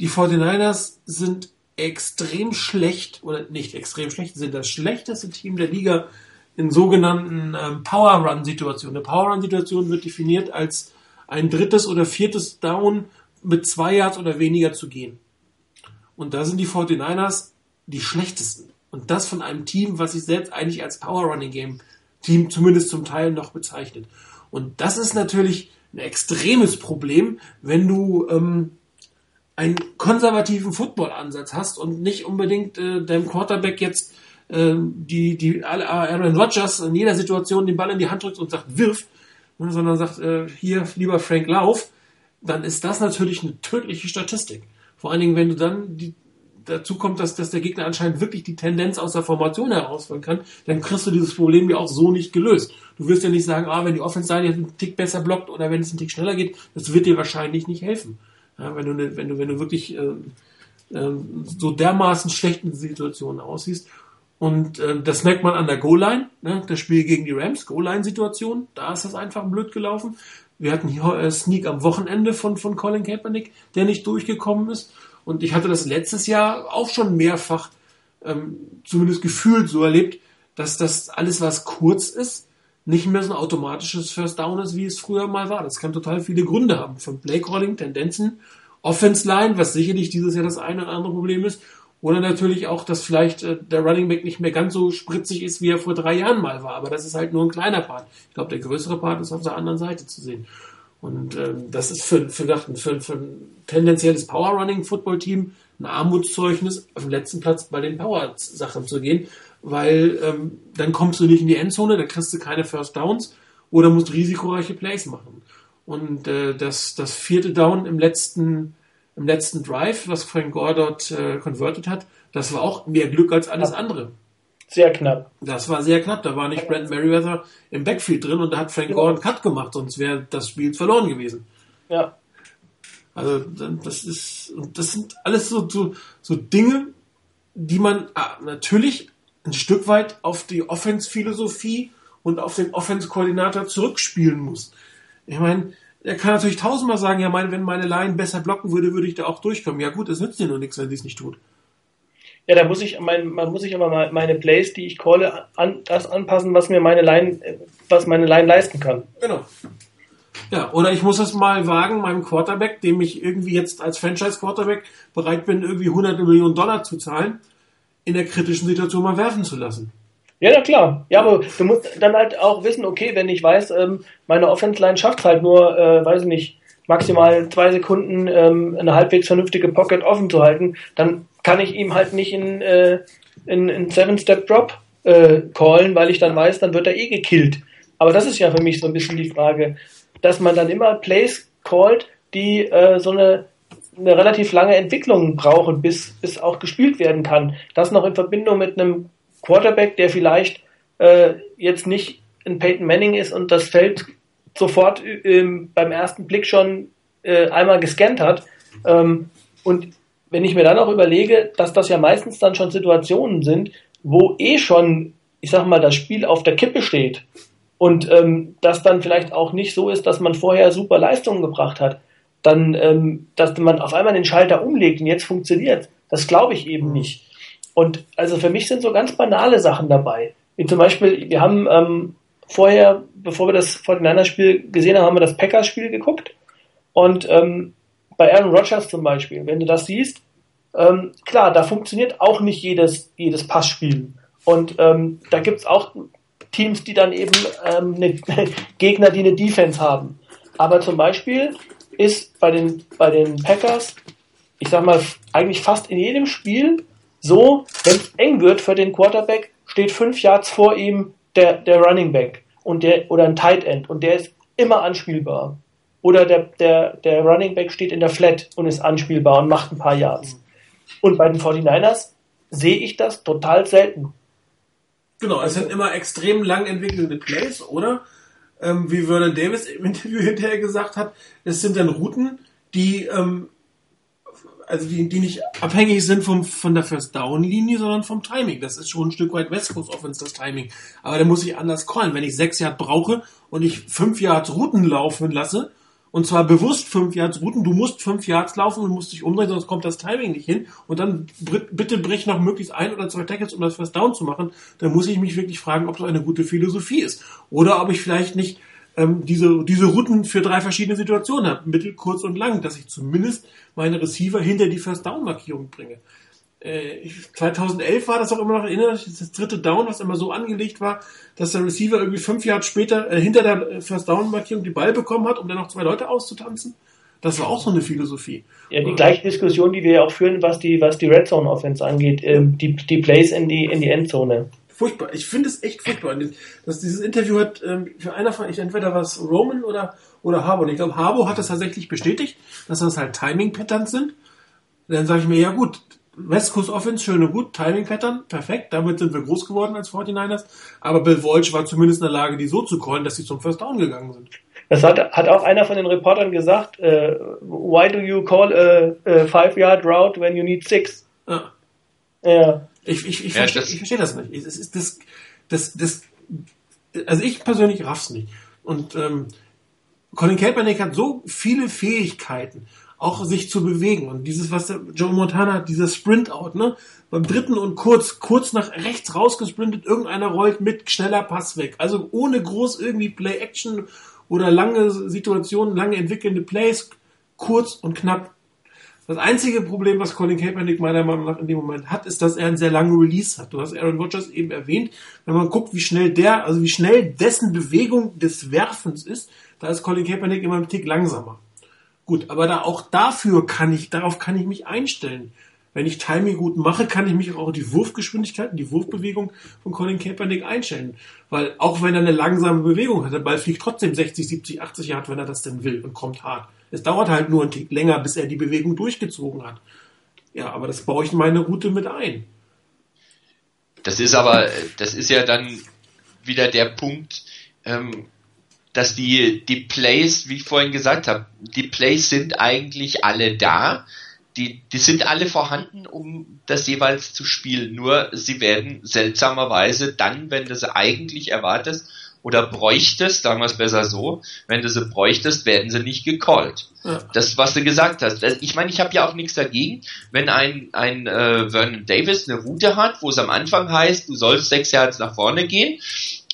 Speaker 1: Die 49ers sind extrem schlecht, oder nicht extrem schlecht, sind das schlechteste Team der Liga in sogenannten ähm, Power Run Situationen. Eine Power Run Situation wird definiert als ein drittes oder viertes Down mit zwei Yards oder weniger zu gehen. Und da sind die 49ers die schlechtesten. Und das von einem Team, was sich selbst eigentlich als Power Running Game Team zumindest zum Teil noch bezeichnet. Und das ist natürlich ein extremes Problem, wenn du ähm, einen konservativen Football-Ansatz hast und nicht unbedingt äh, deinem Quarterback jetzt äh, die, die Aaron Rodgers in jeder Situation den Ball in die Hand drückt und sagt, wirf, ne, sondern sagt, äh, hier, lieber Frank Lauf, dann ist das natürlich eine tödliche Statistik. Vor allen Dingen, wenn du dann die, dazu kommt, dass, dass der Gegner anscheinend wirklich die Tendenz aus der Formation herausführen kann, dann kriegst du dieses Problem ja auch so nicht gelöst. Du wirst ja nicht sagen, ah, wenn die Offense jetzt einen Tick besser blockt oder wenn es einen Tick schneller geht, das wird dir wahrscheinlich nicht helfen. Ja, wenn du, ne, wenn du, wenn du wirklich äh, äh, so dermaßen schlechten Situationen aussiehst. Und äh, das merkt man an der Goal-Line, ne? das Spiel gegen die Rams, Goal-Line-Situation, da ist das einfach blöd gelaufen. Wir hatten hier äh, Sneak am Wochenende von, von Colin Kaepernick, der nicht durchgekommen ist. Und ich hatte das letztes Jahr auch schon mehrfach, ähm, zumindest gefühlt so erlebt, dass das alles, was kurz ist, nicht mehr so ein automatisches First Down ist, wie es früher mal war. Das kann total viele Gründe haben. Von Playcalling, Tendenzen, Offense Line, was sicherlich dieses Jahr das eine oder andere Problem ist. Oder natürlich auch, dass vielleicht äh, der Running Back nicht mehr ganz so spritzig ist, wie er vor drei Jahren mal war. Aber das ist halt nur ein kleiner Part. Ich glaube, der größere Part ist auf der anderen Seite zu sehen. Und ähm, das ist für, für, für, für ein tendenzielles Power Running Football Team ein Armutszeugnis, auf den letzten Platz bei den Power Sachen zu gehen, weil ähm, dann kommst du nicht in die Endzone, dann kriegst du keine First Downs oder musst risikoreiche Plays machen. Und äh, das, das vierte Down im letzten, im letzten Drive, was Frank Gore dort äh, converted hat, das war auch mehr Glück als alles andere.
Speaker 2: Sehr knapp.
Speaker 1: Das war sehr knapp. Da war nicht Brent Merriweather im Backfield drin und da hat Frank genau. Gore einen Cut gemacht, sonst wäre das Spiel verloren gewesen.
Speaker 2: Ja.
Speaker 1: Also das ist, das sind alles so, so, so Dinge, die man ah, natürlich ein Stück weit auf die Offense-Philosophie und auf den Offense-Koordinator zurückspielen muss. Ich meine, er kann natürlich tausendmal sagen, ja, mein, wenn meine Line besser blocken würde, würde ich da auch durchkommen. Ja gut, es nützt dir nur nichts, wenn sie es nicht tut.
Speaker 2: Ja, da muss ich, mein, man muss ich aber meine Plays, die ich calle, an das anpassen, was mir meine Line, was meine Line leisten kann.
Speaker 1: Genau. Ja, oder ich muss es mal wagen, meinem Quarterback, dem ich irgendwie jetzt als Franchise-Quarterback bereit bin, irgendwie 100 Millionen Dollar zu zahlen, in der kritischen Situation mal werfen zu lassen.
Speaker 2: Ja, na klar. Ja, aber du musst dann halt auch wissen, okay, wenn ich weiß, ähm, meine Offense-Line schafft halt nur, äh, weiß ich nicht, maximal zwei Sekunden ähm, eine halbwegs vernünftige Pocket offen zu halten, dann kann ich ihm halt nicht in, äh, in, in Seven-Step-Drop äh, callen, weil ich dann weiß, dann wird er eh gekillt. Aber das ist ja für mich so ein bisschen die Frage, dass man dann immer Plays callt, die äh, so eine, eine relativ lange Entwicklung brauchen, bis, bis auch gespielt werden kann. Das noch in Verbindung mit einem Quarterback, der vielleicht äh, jetzt nicht ein Peyton Manning ist und das Feld sofort äh, beim ersten Blick schon äh, einmal gescannt hat. Ähm, und wenn ich mir dann auch überlege, dass das ja meistens dann schon Situationen sind, wo eh schon, ich sag mal, das Spiel auf der Kippe steht und ähm, das dann vielleicht auch nicht so ist, dass man vorher super Leistungen gebracht hat, dann, ähm, dass man auf einmal den Schalter umlegt und jetzt funktioniert. Das glaube ich eben nicht. Und also für mich sind so ganz banale Sachen dabei. Wie zum Beispiel, wir haben ähm, vorher, bevor wir das 49 gesehen haben, haben wir das Packers-Spiel geguckt. Und ähm, bei Aaron Rodgers zum Beispiel, wenn du das siehst, ähm, klar, da funktioniert auch nicht jedes, jedes Passspiel. Und ähm, da gibt's auch Teams, die dann eben ähm, ne, Gegner, die eine Defense haben. Aber zum Beispiel ist bei den, bei den Packers, ich sag mal, eigentlich fast in jedem Spiel so, wenn es eng wird für den Quarterback, steht fünf Yards vor ihm der, der Running Back und der, oder ein Tight End und der ist immer anspielbar. Oder der, der, der Running Back steht in der Flat und ist anspielbar und macht ein paar Yards. Und bei den 49ers sehe ich das total selten.
Speaker 1: Genau, es sind immer extrem lang entwickelnde Plays, oder? Ähm, wie Vernon Davis im Interview hinterher gesagt hat, es sind dann Routen, die ähm, also die, die nicht abhängig sind vom, von der First Down Linie, sondern vom Timing. Das ist schon ein Stück weit West Coast Offense, das Timing. Aber da muss ich anders callen. Wenn ich sechs Yards brauche und ich fünf Yards Routen laufen lasse, und zwar bewusst fünf Yards Routen, du musst fünf Yards laufen und musst dich umdrehen, sonst kommt das Timing nicht hin. Und dann bitte brich noch möglichst ein oder zwei Tackles, um das First Down zu machen. Dann muss ich mich wirklich fragen, ob das eine gute Philosophie ist. Oder ob ich vielleicht nicht ähm, diese, diese Routen für drei verschiedene Situationen habe, mittel, kurz und lang, dass ich zumindest meine Receiver hinter die First Down Markierung bringe. Äh, 2011 war das auch immer noch erinnert, das dritte Down, was immer so angelegt war, dass der Receiver irgendwie fünf Jahre später äh, hinter der First Down Markierung die Ball bekommen hat, um dann noch zwei Leute auszutanzen. Das war auch so eine Philosophie.
Speaker 2: Ja, die gleiche Diskussion, die wir ja auch führen, was die, was die Red Zone Offense angeht, äh, die, die Plays in die, in die Endzone.
Speaker 1: Furchtbar. Ich finde es echt furchtbar. Das, dieses Interview hat ähm, für einer von, ich entweder was Roman oder, oder Harbo. Und ich glaube, Harbo hat das tatsächlich bestätigt, dass das halt Timing-Patterns sind. Dann sage ich mir, ja gut, West Coast Offense, schön und gut, Timing-Pattern, perfekt, damit sind wir groß geworden als 49ers. Aber Bill Walsh war zumindest in der Lage, die so zu callen, dass sie zum First Down gegangen sind.
Speaker 2: Das hat, hat auch einer von den Reportern gesagt, äh, why do you call a, a five-yard route when you need six? Ja.
Speaker 1: ja. Ich, ich, ich, ja, verstehe, ich verstehe das nicht. Es ist das, das, das, also ich persönlich raff's nicht. Und ähm, Colin Kaepernick hat so viele Fähigkeiten, auch sich zu bewegen. Und dieses, was Joe Montana hat, dieser Sprint-Out, ne? Beim dritten und kurz, kurz nach rechts rausgesprintet, irgendeiner rollt mit schneller Pass weg. Also ohne groß irgendwie Play-Action oder lange Situationen, lange entwickelnde Plays, kurz und knapp das einzige Problem, was Colin Kaepernick meiner Meinung nach in dem Moment hat, ist, dass er einen sehr langen Release hat. Du hast Aaron Rodgers eben erwähnt. Wenn man guckt, wie schnell der, also wie schnell dessen Bewegung des Werfens ist, da ist Colin Kaepernick immer ein Tick langsamer. Gut, aber da auch dafür kann ich, darauf kann ich mich einstellen. Wenn ich Timing gut mache, kann ich mich auch die Wurfgeschwindigkeit, die Wurfbewegung von Colin Kaepernick einstellen. Weil auch wenn er eine langsame Bewegung hat, der Ball fliegt trotzdem 60, 70, 80 Yard, wenn er das denn will und kommt hart. Es dauert halt nur einen Tick länger, bis er die Bewegung durchgezogen hat. Ja, aber das baue ich in meine Route mit ein.
Speaker 3: Das ist aber, das ist ja dann wieder der Punkt, ähm, dass die, die Plays, wie ich vorhin gesagt habe, die Plays sind eigentlich alle da. Die, die sind alle vorhanden, um das jeweils zu spielen. Nur sie werden seltsamerweise dann, wenn du sie eigentlich erwartest, oder bräuchtest, sagen wir es besser so, wenn du sie bräuchtest, werden sie nicht gecallt. Ja. Das, was du gesagt hast. Ich meine, ich habe ja auch nichts dagegen, wenn ein, ein äh, Vernon Davis eine Route hat, wo es am Anfang heißt, du sollst sechs Yards nach vorne gehen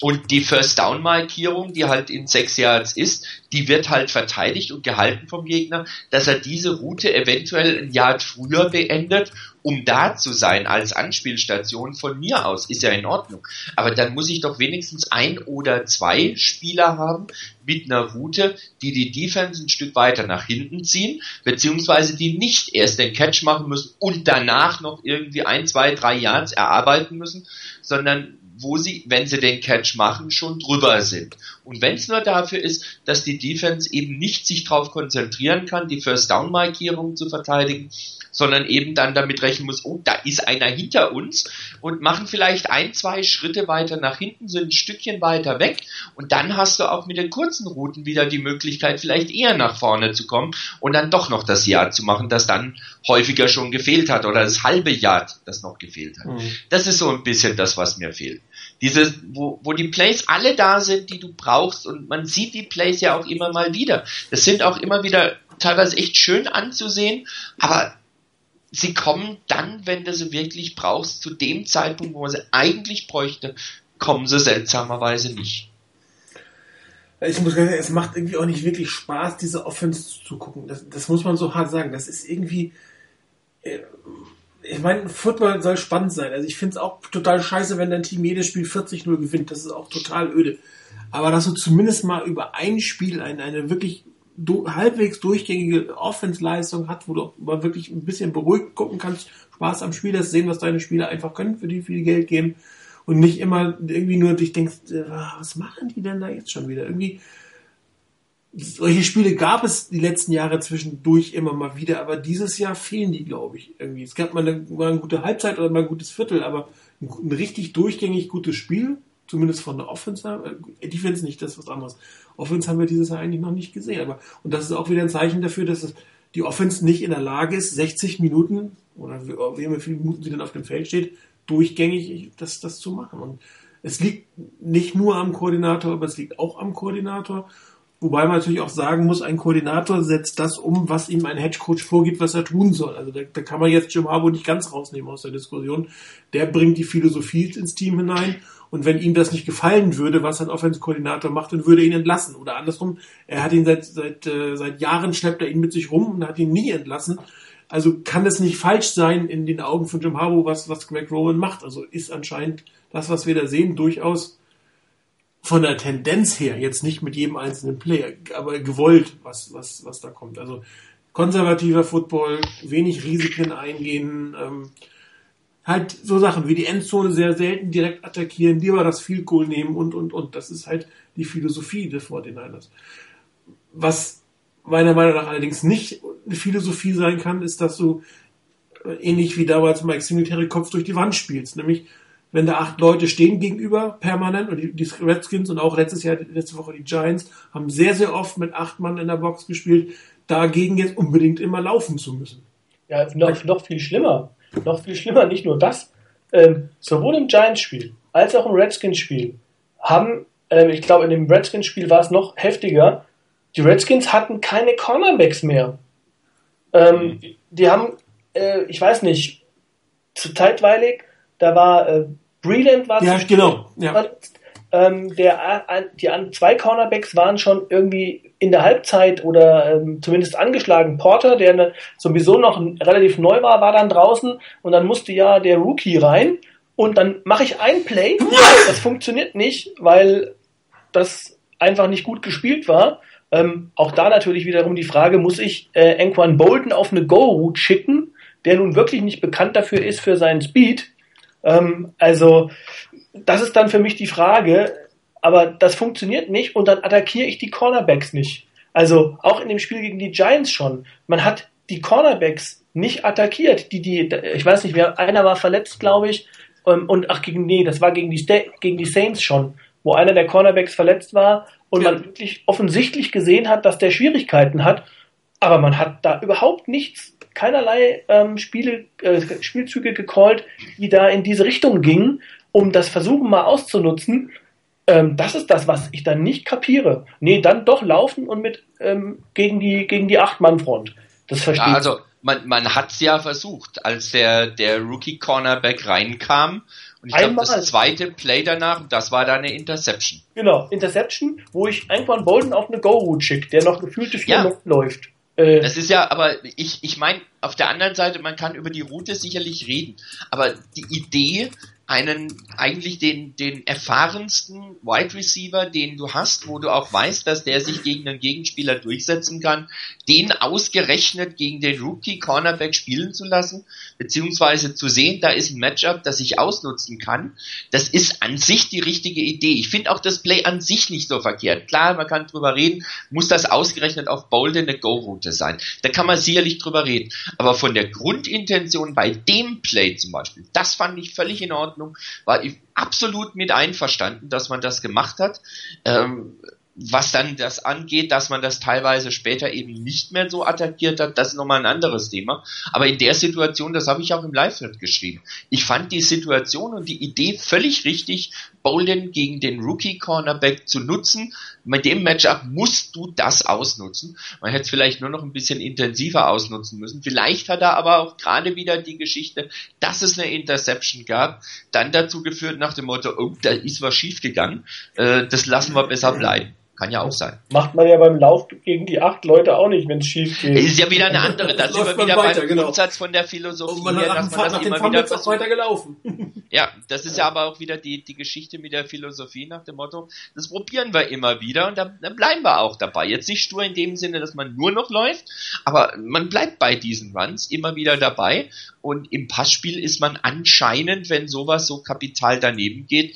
Speaker 3: und die First Down Markierung, die halt in sechs Yards ist, die wird halt verteidigt und gehalten vom Gegner, dass er diese Route eventuell ein Yard früher beendet, um da zu sein als Anspielstation von mir aus, ist ja in Ordnung. Aber dann muss ich doch wenigstens ein oder zwei Spieler haben mit einer Route, die die Defense ein Stück weiter nach hinten ziehen, beziehungsweise die nicht erst den Catch machen müssen und danach noch irgendwie ein, zwei, drei Yards erarbeiten müssen, sondern wo sie, wenn sie den Catch machen, schon drüber sind. Und wenn es nur dafür ist, dass die Defense eben nicht sich darauf konzentrieren kann, die First Down Markierung zu verteidigen, sondern eben dann damit rechnen muss, oh, da ist einer hinter uns und machen vielleicht ein, zwei Schritte weiter nach hinten, sind ein Stückchen weiter weg und dann hast du auch mit den kurzen Routen wieder die Möglichkeit, vielleicht eher nach vorne zu kommen und dann doch noch das Jahr zu machen, das dann häufiger schon gefehlt hat oder das halbe Jahr, das noch gefehlt hat. Mhm. Das ist so ein bisschen das, was mir fehlt. Diese, wo, wo die Plays alle da sind, die du brauchst und man sieht die Plays ja auch immer mal wieder. Das sind auch immer wieder teilweise echt schön anzusehen, aber sie kommen dann, wenn du sie wirklich brauchst, zu dem Zeitpunkt, wo man sie eigentlich bräuchte, kommen sie seltsamerweise nicht.
Speaker 1: Ich muss sagen, es macht irgendwie auch nicht wirklich Spaß, diese Offense zu gucken. Das, das muss man so hart sagen. Das ist irgendwie, äh, ich meine, Football soll spannend sein. Also ich finde es auch total scheiße, wenn dein Team jedes Spiel 40-0 gewinnt. Das ist auch total öde. Aber dass du zumindest mal über ein Spiel eine, eine wirklich du, halbwegs durchgängige Offense-Leistung hat, wo du mal wirklich ein bisschen beruhigt gucken kannst, Spaß am Spiel hast, sehen, was deine Spieler einfach können, für die viel Geld geben und nicht immer irgendwie nur dich denkst, äh, was machen die denn da jetzt schon wieder? Irgendwie, solche Spiele gab es die letzten Jahre zwischendurch immer mal wieder, aber dieses Jahr fehlen die, glaube ich, irgendwie. Es gab mal eine, mal eine gute Halbzeit oder mal ein gutes Viertel, aber ein, ein richtig durchgängig gutes Spiel, zumindest von der Offense, äh, Defense nicht, das ist was anderes. Offense haben wir dieses Jahr eigentlich noch nicht gesehen. Aber, und das ist auch wieder ein Zeichen dafür, dass es, die Offense nicht in der Lage ist, 60 Minuten oder wie viele Minuten sie denn auf dem Feld steht, durchgängig das, das zu machen. Und es liegt nicht nur am Koordinator, aber es liegt auch am Koordinator. Wobei man natürlich auch sagen muss, ein Koordinator setzt das um, was ihm ein Hedgecoach vorgibt, was er tun soll. Also da, da kann man jetzt Jim Harbour nicht ganz rausnehmen aus der Diskussion. Der bringt die Philosophie ins Team hinein und wenn ihm das nicht gefallen würde, was ein Offense-Koordinator macht, dann würde er ihn entlassen. Oder andersrum, er hat ihn seit, seit, äh, seit Jahren schleppt er ihn mit sich rum und hat ihn nie entlassen. Also kann es nicht falsch sein in den Augen von Jim Harbaugh, was, was Greg Rowan macht. Also ist anscheinend das, was wir da sehen, durchaus von der Tendenz her, jetzt nicht mit jedem einzelnen Player, aber gewollt, was, was, was da kommt. Also konservativer Football, wenig Risiken eingehen, ähm, halt so Sachen wie die Endzone sehr selten direkt attackieren, lieber das Field Goal nehmen und, und, und. Das ist halt die Philosophie des 49ers. Was meiner Meinung nach allerdings nicht eine Philosophie sein kann, ist, dass du äh, ähnlich wie damals Mike Singletary Kopf durch die Wand spielst. Nämlich, wenn da acht Leute stehen gegenüber, permanent, und die, Redskins und auch letztes Jahr, letzte Woche die Giants, haben sehr, sehr oft mit acht Mann in der Box gespielt, dagegen jetzt unbedingt immer laufen zu müssen.
Speaker 2: Ja, noch, noch viel schlimmer. Noch viel schlimmer, nicht nur das. Ähm, sowohl im Giants-Spiel als auch im Redskins-Spiel haben, ähm, ich glaube, in dem Redskins-Spiel war es noch heftiger, die Redskins hatten keine Cornerbacks mehr. Ähm, die haben, äh, ich weiß nicht, zu zeitweilig, da war äh, Breland war
Speaker 1: ja, genau, ja.
Speaker 2: Ähm, der, die zwei Cornerbacks waren schon irgendwie in der Halbzeit oder ähm, zumindest angeschlagen. Porter, der ne, sowieso noch relativ neu war, war dann draußen und dann musste ja der Rookie rein und dann mache ich ein Play. Das funktioniert nicht, weil das einfach nicht gut gespielt war. Ähm, auch da natürlich wiederum die Frage, muss ich äh, Anquan Bolton auf eine Go-Route schicken, der nun wirklich nicht bekannt dafür ist für seinen Speed. Ähm, also das ist dann für mich die Frage, aber das funktioniert nicht und dann attackiere ich die Cornerbacks nicht. Also auch in dem Spiel gegen die Giants schon. Man hat die Cornerbacks nicht attackiert. Die, die, ich weiß nicht, wer, einer war verletzt, glaube ich. Ähm, und ach, gegen, nee, das war gegen die, gegen die Saints schon, wo einer der Cornerbacks verletzt war und ja. man wirklich offensichtlich gesehen hat, dass der Schwierigkeiten hat, aber man hat da überhaupt nichts, keinerlei ähm, Spiele, äh, Spielzüge gecallt, die da in diese Richtung gingen, um das Versuchen mal auszunutzen. Ähm, das ist das, was ich dann nicht kapiere. Nee, dann doch laufen und mit ähm, gegen die gegen die Acht-Mann-Front. Das verstehe
Speaker 3: ja, also man, man hat es ja versucht, als der, der Rookie-Cornerback reinkam und ich glaube, das zweite Play danach, das war da eine Interception.
Speaker 2: Genau, Interception, wo ich einen Bolden auf eine Go-Route schicke, der noch gefühlte vier ja. läuft.
Speaker 3: Äh, das ist ja, aber ich, ich meine, auf der anderen Seite, man kann über die Route sicherlich reden, aber die Idee, einen eigentlich den, den erfahrensten Wide Receiver, den du hast, wo du auch weißt, dass der sich gegen einen Gegenspieler durchsetzen kann, den ausgerechnet gegen den Rookie Cornerback spielen zu lassen, beziehungsweise zu sehen, da ist ein Matchup, das ich ausnutzen kann, das ist an sich die richtige Idee. Ich finde auch das Play an sich nicht so verkehrt. Klar, man kann drüber reden, muss das ausgerechnet auf Bolden eine Go-Route sein. Da kann man sicherlich drüber reden. Aber von der Grundintention bei dem Play zum Beispiel, das fand ich völlig in Ordnung Ordnung, war absolut mit einverstanden, dass man das gemacht hat. Ähm, was dann das angeht, dass man das teilweise später eben nicht mehr so attackiert hat, das ist nochmal ein anderes Thema. Aber in der Situation, das habe ich auch im live geschrieben. Ich fand die Situation und die Idee völlig richtig, Bolden gegen den Rookie-Cornerback zu nutzen. Mit dem Matchup musst du das ausnutzen. Man hätte es vielleicht nur noch ein bisschen intensiver ausnutzen müssen. Vielleicht hat er aber auch gerade wieder die Geschichte, dass es eine Interception gab, dann dazu geführt nach dem Motto, oh, da ist was schiefgegangen, äh, das lassen wir besser bleiben. Kann ja auch sein.
Speaker 2: Macht man ja beim Lauf gegen die acht Leute auch nicht, wenn es schief geht.
Speaker 3: Ist ja wieder eine andere. Das, ist immer wieder weiter, beim genau. Grundsatz von der Philosophie,
Speaker 1: her, dass man das immer wieder versucht. weiter gelaufen.
Speaker 3: Ja, das ist ja aber auch wieder die, die Geschichte mit der Philosophie nach dem Motto, das probieren wir immer wieder und dann, dann bleiben wir auch dabei. Jetzt nicht stur in dem Sinne, dass man nur noch läuft, aber man bleibt bei diesen Runs immer wieder dabei und im Passspiel ist man anscheinend, wenn sowas so kapital daneben geht,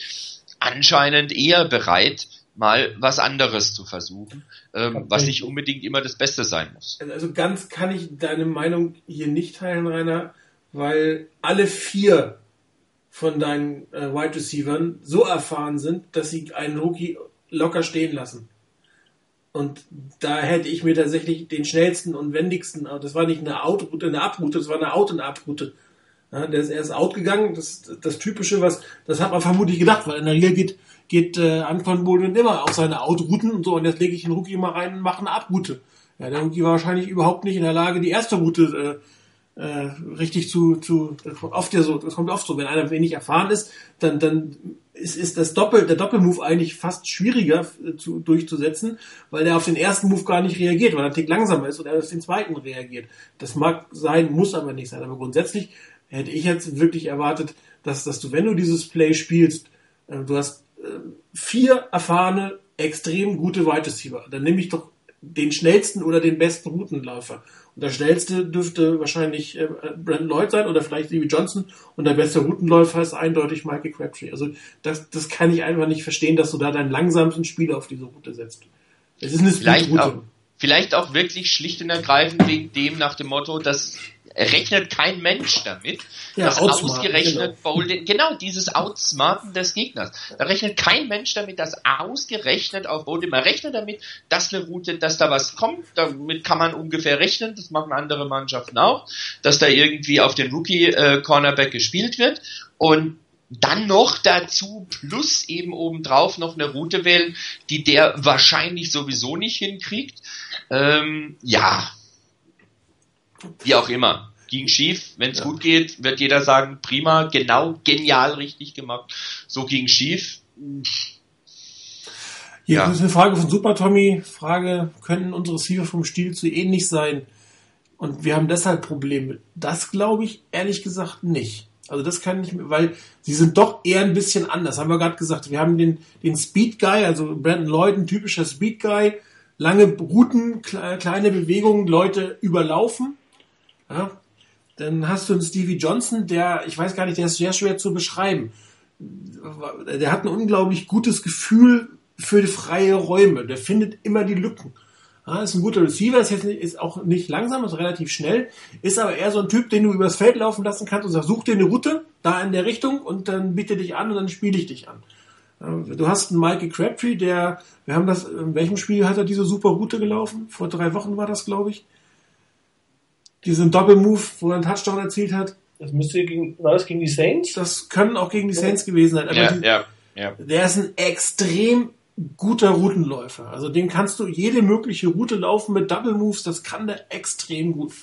Speaker 3: anscheinend eher bereit, mal was anderes zu versuchen, ähm, was nicht unbedingt immer das Beste sein muss.
Speaker 1: Also ganz kann ich deine Meinung hier nicht teilen, Rainer, weil alle vier von deinen äh, Wide Receivers so erfahren sind, dass sie einen Rookie locker stehen lassen. Und da hätte ich mir tatsächlich den schnellsten und wendigsten, das war nicht eine Out-Route, eine Abroute, das war eine Out- und Abroute. Ja, der ist erst out gegangen, das, das Typische, was, das hat man vermutlich gedacht, weil in der Regel geht geht äh, Anton Bolden immer auf seine Outrouten und so und jetzt lege ich den Rookie mal rein und mache eine Abroute. Ja, der Rookie war wahrscheinlich überhaupt nicht in der Lage, die erste Route äh, äh, richtig zu, zu das kommt oft ja so, das kommt oft so, wenn einer wenig erfahren ist, dann, dann ist, ist das Doppel, der Doppelmove eigentlich fast schwieriger äh, zu, durchzusetzen, weil der auf den ersten Move gar nicht reagiert, weil er Tick langsamer ist und er auf den zweiten reagiert. Das mag sein, muss aber nicht sein. Aber grundsätzlich hätte ich jetzt wirklich erwartet, dass, dass du, wenn du dieses Play spielst, äh, du hast vier erfahrene, extrem gute Wide Receiver. Dann nehme ich doch den schnellsten oder den besten Routenläufer. Und der schnellste dürfte wahrscheinlich äh, Brandon Lloyd sein oder vielleicht Stevie Johnson und der beste Routenläufer ist eindeutig Michael Crabtree. Also das, das kann ich einfach nicht verstehen, dass du da deinen langsamsten Spieler auf diese Route setzt.
Speaker 3: Es ist eine vielleicht auch, vielleicht auch wirklich schlicht und ergreifend wegen dem nach dem Motto, dass rechnet kein Mensch damit, ja, dass ausgerechnet genau. Bowling, genau dieses Outsmarten des Gegners, da rechnet kein Mensch damit, dass ausgerechnet auf Bowling, man rechnet damit, dass eine Route, dass da was kommt, damit kann man ungefähr rechnen, das machen andere Mannschaften auch, dass da irgendwie auf den Rookie äh, Cornerback gespielt wird und dann noch dazu plus eben obendrauf noch eine Route wählen, die der wahrscheinlich sowieso nicht hinkriegt. Ähm, ja, wie auch immer. Ging schief. Wenn es ja. gut geht, wird jeder sagen, prima, genau, genial, richtig gemacht. So ging schief.
Speaker 1: Hier ja. ist eine Frage von Super Tommy. Frage, könnten unsere Receiver vom Stil zu ähnlich sein? Und wir haben deshalb Probleme. Das glaube ich ehrlich gesagt nicht. Also das kann ich, weil sie sind doch eher ein bisschen anders. Haben wir gerade gesagt. Wir haben den, den Speed Guy, also Brandon Lloyd, ein typischer Speed Guy. Lange Routen, kleine Bewegungen, Leute überlaufen. Ja? Dann hast du einen Stevie Johnson, der, ich weiß gar nicht, der ist sehr schwer zu beschreiben. Der hat ein unglaublich gutes Gefühl für freie Räume. Der findet immer die Lücken. Ja, ist ein guter Receiver, ist jetzt nicht, ist auch nicht langsam, ist relativ schnell, ist aber eher so ein Typ, den du übers Feld laufen lassen kannst und sagst, such dir eine Route da in der Richtung und dann biete dich an und dann spiele ich dich an. Du hast einen Michael Crabtree, der, wir haben das, in welchem Spiel hat er diese super Route gelaufen? Vor drei Wochen war das, glaube ich diesen Doppelmove, wo er einen Touchdown erzielt hat.
Speaker 2: Das müsste gegen, war das gegen die Saints?
Speaker 1: Das können auch gegen die Saints gewesen sein.
Speaker 3: ja, die, ja, ja.
Speaker 1: Der ist ein extrem guter Routenläufer. Also den kannst du jede mögliche Route laufen mit Double Moves, das kann der extrem gut.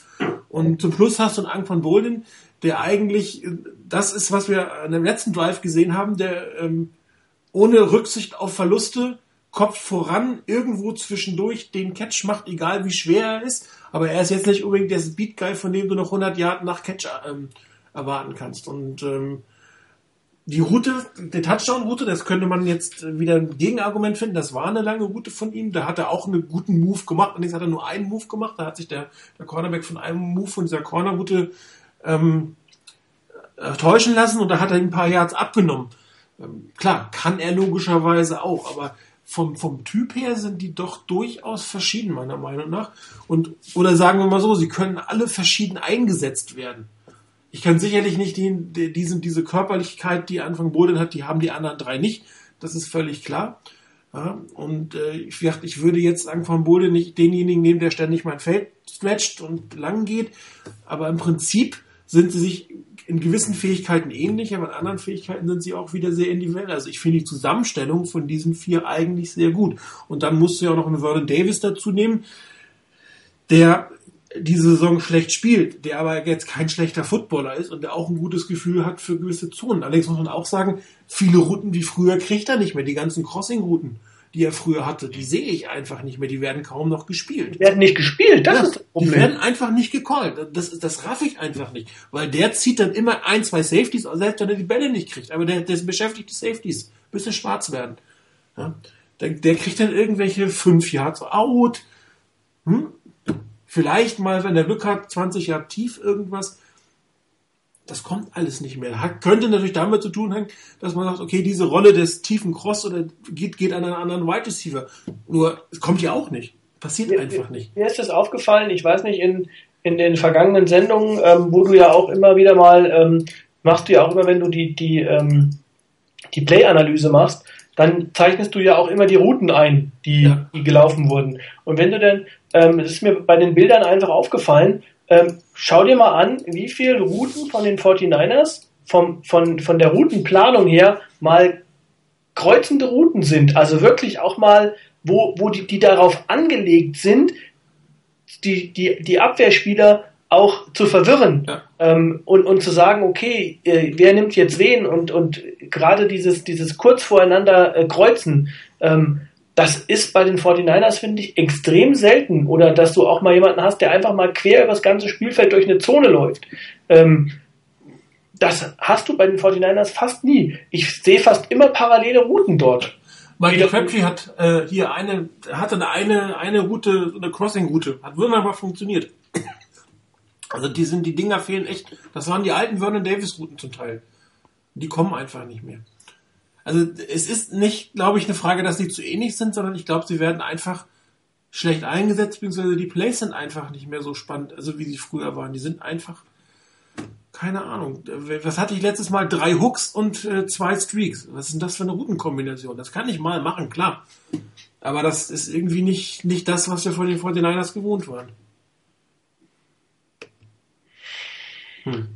Speaker 1: Und zum Schluss hast du einen Ang von Bolden, der eigentlich, das ist, was wir an dem letzten Drive gesehen haben, der ähm, ohne Rücksicht auf Verluste Kopf voran, irgendwo zwischendurch den Catch macht, egal wie schwer er ist. Aber er ist jetzt nicht unbedingt der Speed-Guy, von dem du noch 100 Jahre nach Catch ähm, erwarten kannst. Und ähm, die Route, die Touchdown-Route, das könnte man jetzt wieder ein Gegenargument finden. Das war eine lange Route von ihm. Da hat er auch einen guten Move gemacht. Und jetzt hat er nur einen Move gemacht. Da hat sich der, der Cornerback von einem Move von dieser Corner-Route ähm, äh, täuschen lassen und da hat er ein paar Yards abgenommen. Ähm, klar, kann er logischerweise auch, aber vom, vom Typ her sind die doch durchaus verschieden, meiner Meinung nach. Und, oder sagen wir mal so, sie können alle verschieden eingesetzt werden. Ich kann sicherlich nicht die, die, diese, diese Körperlichkeit, die Anfang Boden hat, die haben die anderen drei nicht. Das ist völlig klar. Ja, und äh, ich, ich würde jetzt Anfang Bode nicht denjenigen nehmen, der ständig mein Feld stretcht und lang geht. Aber im Prinzip sind sie sich in gewissen Fähigkeiten ähnlich, aber in anderen Fähigkeiten sind sie auch wieder sehr individuell. Also ich finde die Zusammenstellung von diesen vier eigentlich sehr gut. Und dann musst du ja auch noch einen Vernon Davis dazu nehmen, der diese Saison schlecht spielt, der aber jetzt kein schlechter Footballer ist und der auch ein gutes Gefühl hat für gewisse Zonen. Allerdings muss man auch sagen, viele Routen wie früher kriegt er nicht mehr, die ganzen Crossing-Routen die er früher hatte, die sehe ich einfach nicht mehr. Die werden kaum noch gespielt.
Speaker 2: Die werden nicht gespielt, das ja, ist
Speaker 1: das Problem. Die werden einfach nicht gecallt. Das, das raff ich einfach nicht. Weil der zieht dann immer ein, zwei Safeties, selbst wenn er die Bälle nicht kriegt. Aber der, der beschäftigt die Safeties, bis sie schwarz werden. Ja? Der, der kriegt dann irgendwelche fünf Yards out. Hm? Vielleicht mal, wenn er Glück hat, 20 Jahre tief irgendwas das kommt alles nicht mehr. Hat, könnte natürlich damit zu tun haben, dass man sagt, okay, diese Rolle des tiefen Cross oder geht, geht an einen anderen Wide Receiver. Nur, es kommt ja auch nicht. Passiert mir, einfach nicht.
Speaker 2: Mir ist das aufgefallen, ich weiß nicht, in, in den vergangenen Sendungen, ähm, wo du ja auch immer wieder mal, ähm, machst du ja auch immer, wenn du die, die, ähm, die Play-Analyse machst, dann zeichnest du ja auch immer die Routen ein, die, ja. die gelaufen wurden. Und wenn du dann, ähm, es ist mir bei den Bildern einfach aufgefallen, ähm, schau dir mal an, wie viele Routen von den 49ers vom, von, von der Routenplanung her mal kreuzende Routen sind. Also wirklich auch mal, wo, wo die, die darauf angelegt sind, die, die, die Abwehrspieler auch zu verwirren ja. ähm, und, und zu sagen, okay, äh, wer nimmt jetzt wen und, und gerade dieses, dieses kurz voreinander äh, kreuzen, ähm, das ist bei den 49ers, finde ich, extrem selten. Oder dass du auch mal jemanden hast, der einfach mal quer über das ganze Spielfeld durch eine Zone läuft. Ähm, das hast du bei den 49ers fast nie. Ich sehe fast immer parallele Routen dort.
Speaker 1: Michael Crabtree hat äh, hier eine, hatte eine, eine Route, eine Crossing-Route. Hat wunderbar funktioniert. Also die sind, die Dinger fehlen echt. Das waren die alten Vernon Davis-Routen zum Teil. Die kommen einfach nicht mehr. Also es ist nicht, glaube ich, eine Frage, dass sie zu ähnlich sind, sondern ich glaube, sie werden einfach schlecht eingesetzt, beziehungsweise die Plays sind einfach nicht mehr so spannend, also wie sie früher waren. Die sind einfach, keine Ahnung. Was hatte ich letztes Mal? Drei Hooks und äh, zwei Streaks. Was ist denn das für eine Routenkombination? Das kann ich mal machen, klar. Aber das ist irgendwie nicht, nicht das, was wir von den 49ers gewohnt waren. Hm.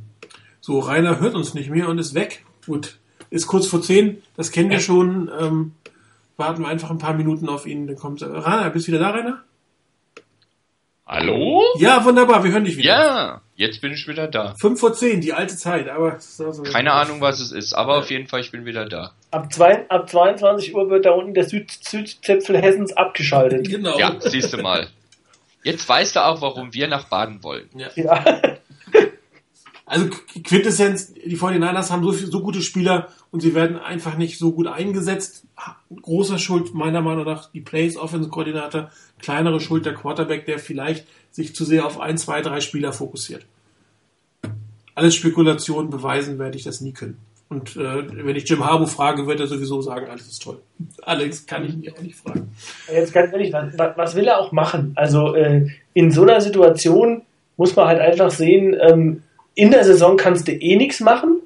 Speaker 1: So, Rainer hört uns nicht mehr und ist weg. Gut, ist kurz vor zehn, das kennen wir schon. Ähm, warten wir einfach ein paar Minuten auf ihn, dann kommt er. Rainer, bist du wieder da, Rainer?
Speaker 3: Hallo?
Speaker 1: Ja, wunderbar, wir hören dich wieder.
Speaker 3: Ja, jetzt bin ich wieder da.
Speaker 1: Fünf vor zehn, die alte Zeit, aber... Also
Speaker 3: Keine Ahnung, was es ist, aber auf jeden Fall, ich bin wieder da.
Speaker 2: Ab, zwei, ab 22 Uhr wird da unten der Süd Südzipfel Hessens abgeschaltet.
Speaker 1: Genau.
Speaker 3: Ja, siehst du mal. Jetzt weißt du auch, warum wir nach Baden wollen.
Speaker 1: Ja.
Speaker 2: Ja.
Speaker 1: Also Quintessenz, die 49ers haben so, so gute Spieler und sie werden einfach nicht so gut eingesetzt. Großer Schuld meiner Meinung nach die Plays Offense Koordinator, kleinere Schuld der Quarterback, der vielleicht sich zu sehr auf ein, zwei, drei Spieler fokussiert. Alles Spekulationen beweisen werde ich das nie können. Und äh, wenn ich Jim Harbaugh frage, wird er sowieso sagen, alles ist toll. Alex kann ich ihn auch nicht fragen.
Speaker 2: Jetzt ganz ehrlich, was, was will er auch machen? Also äh, in so einer Situation muss man halt einfach sehen, ähm, in der Saison kannst du eh nichts machen.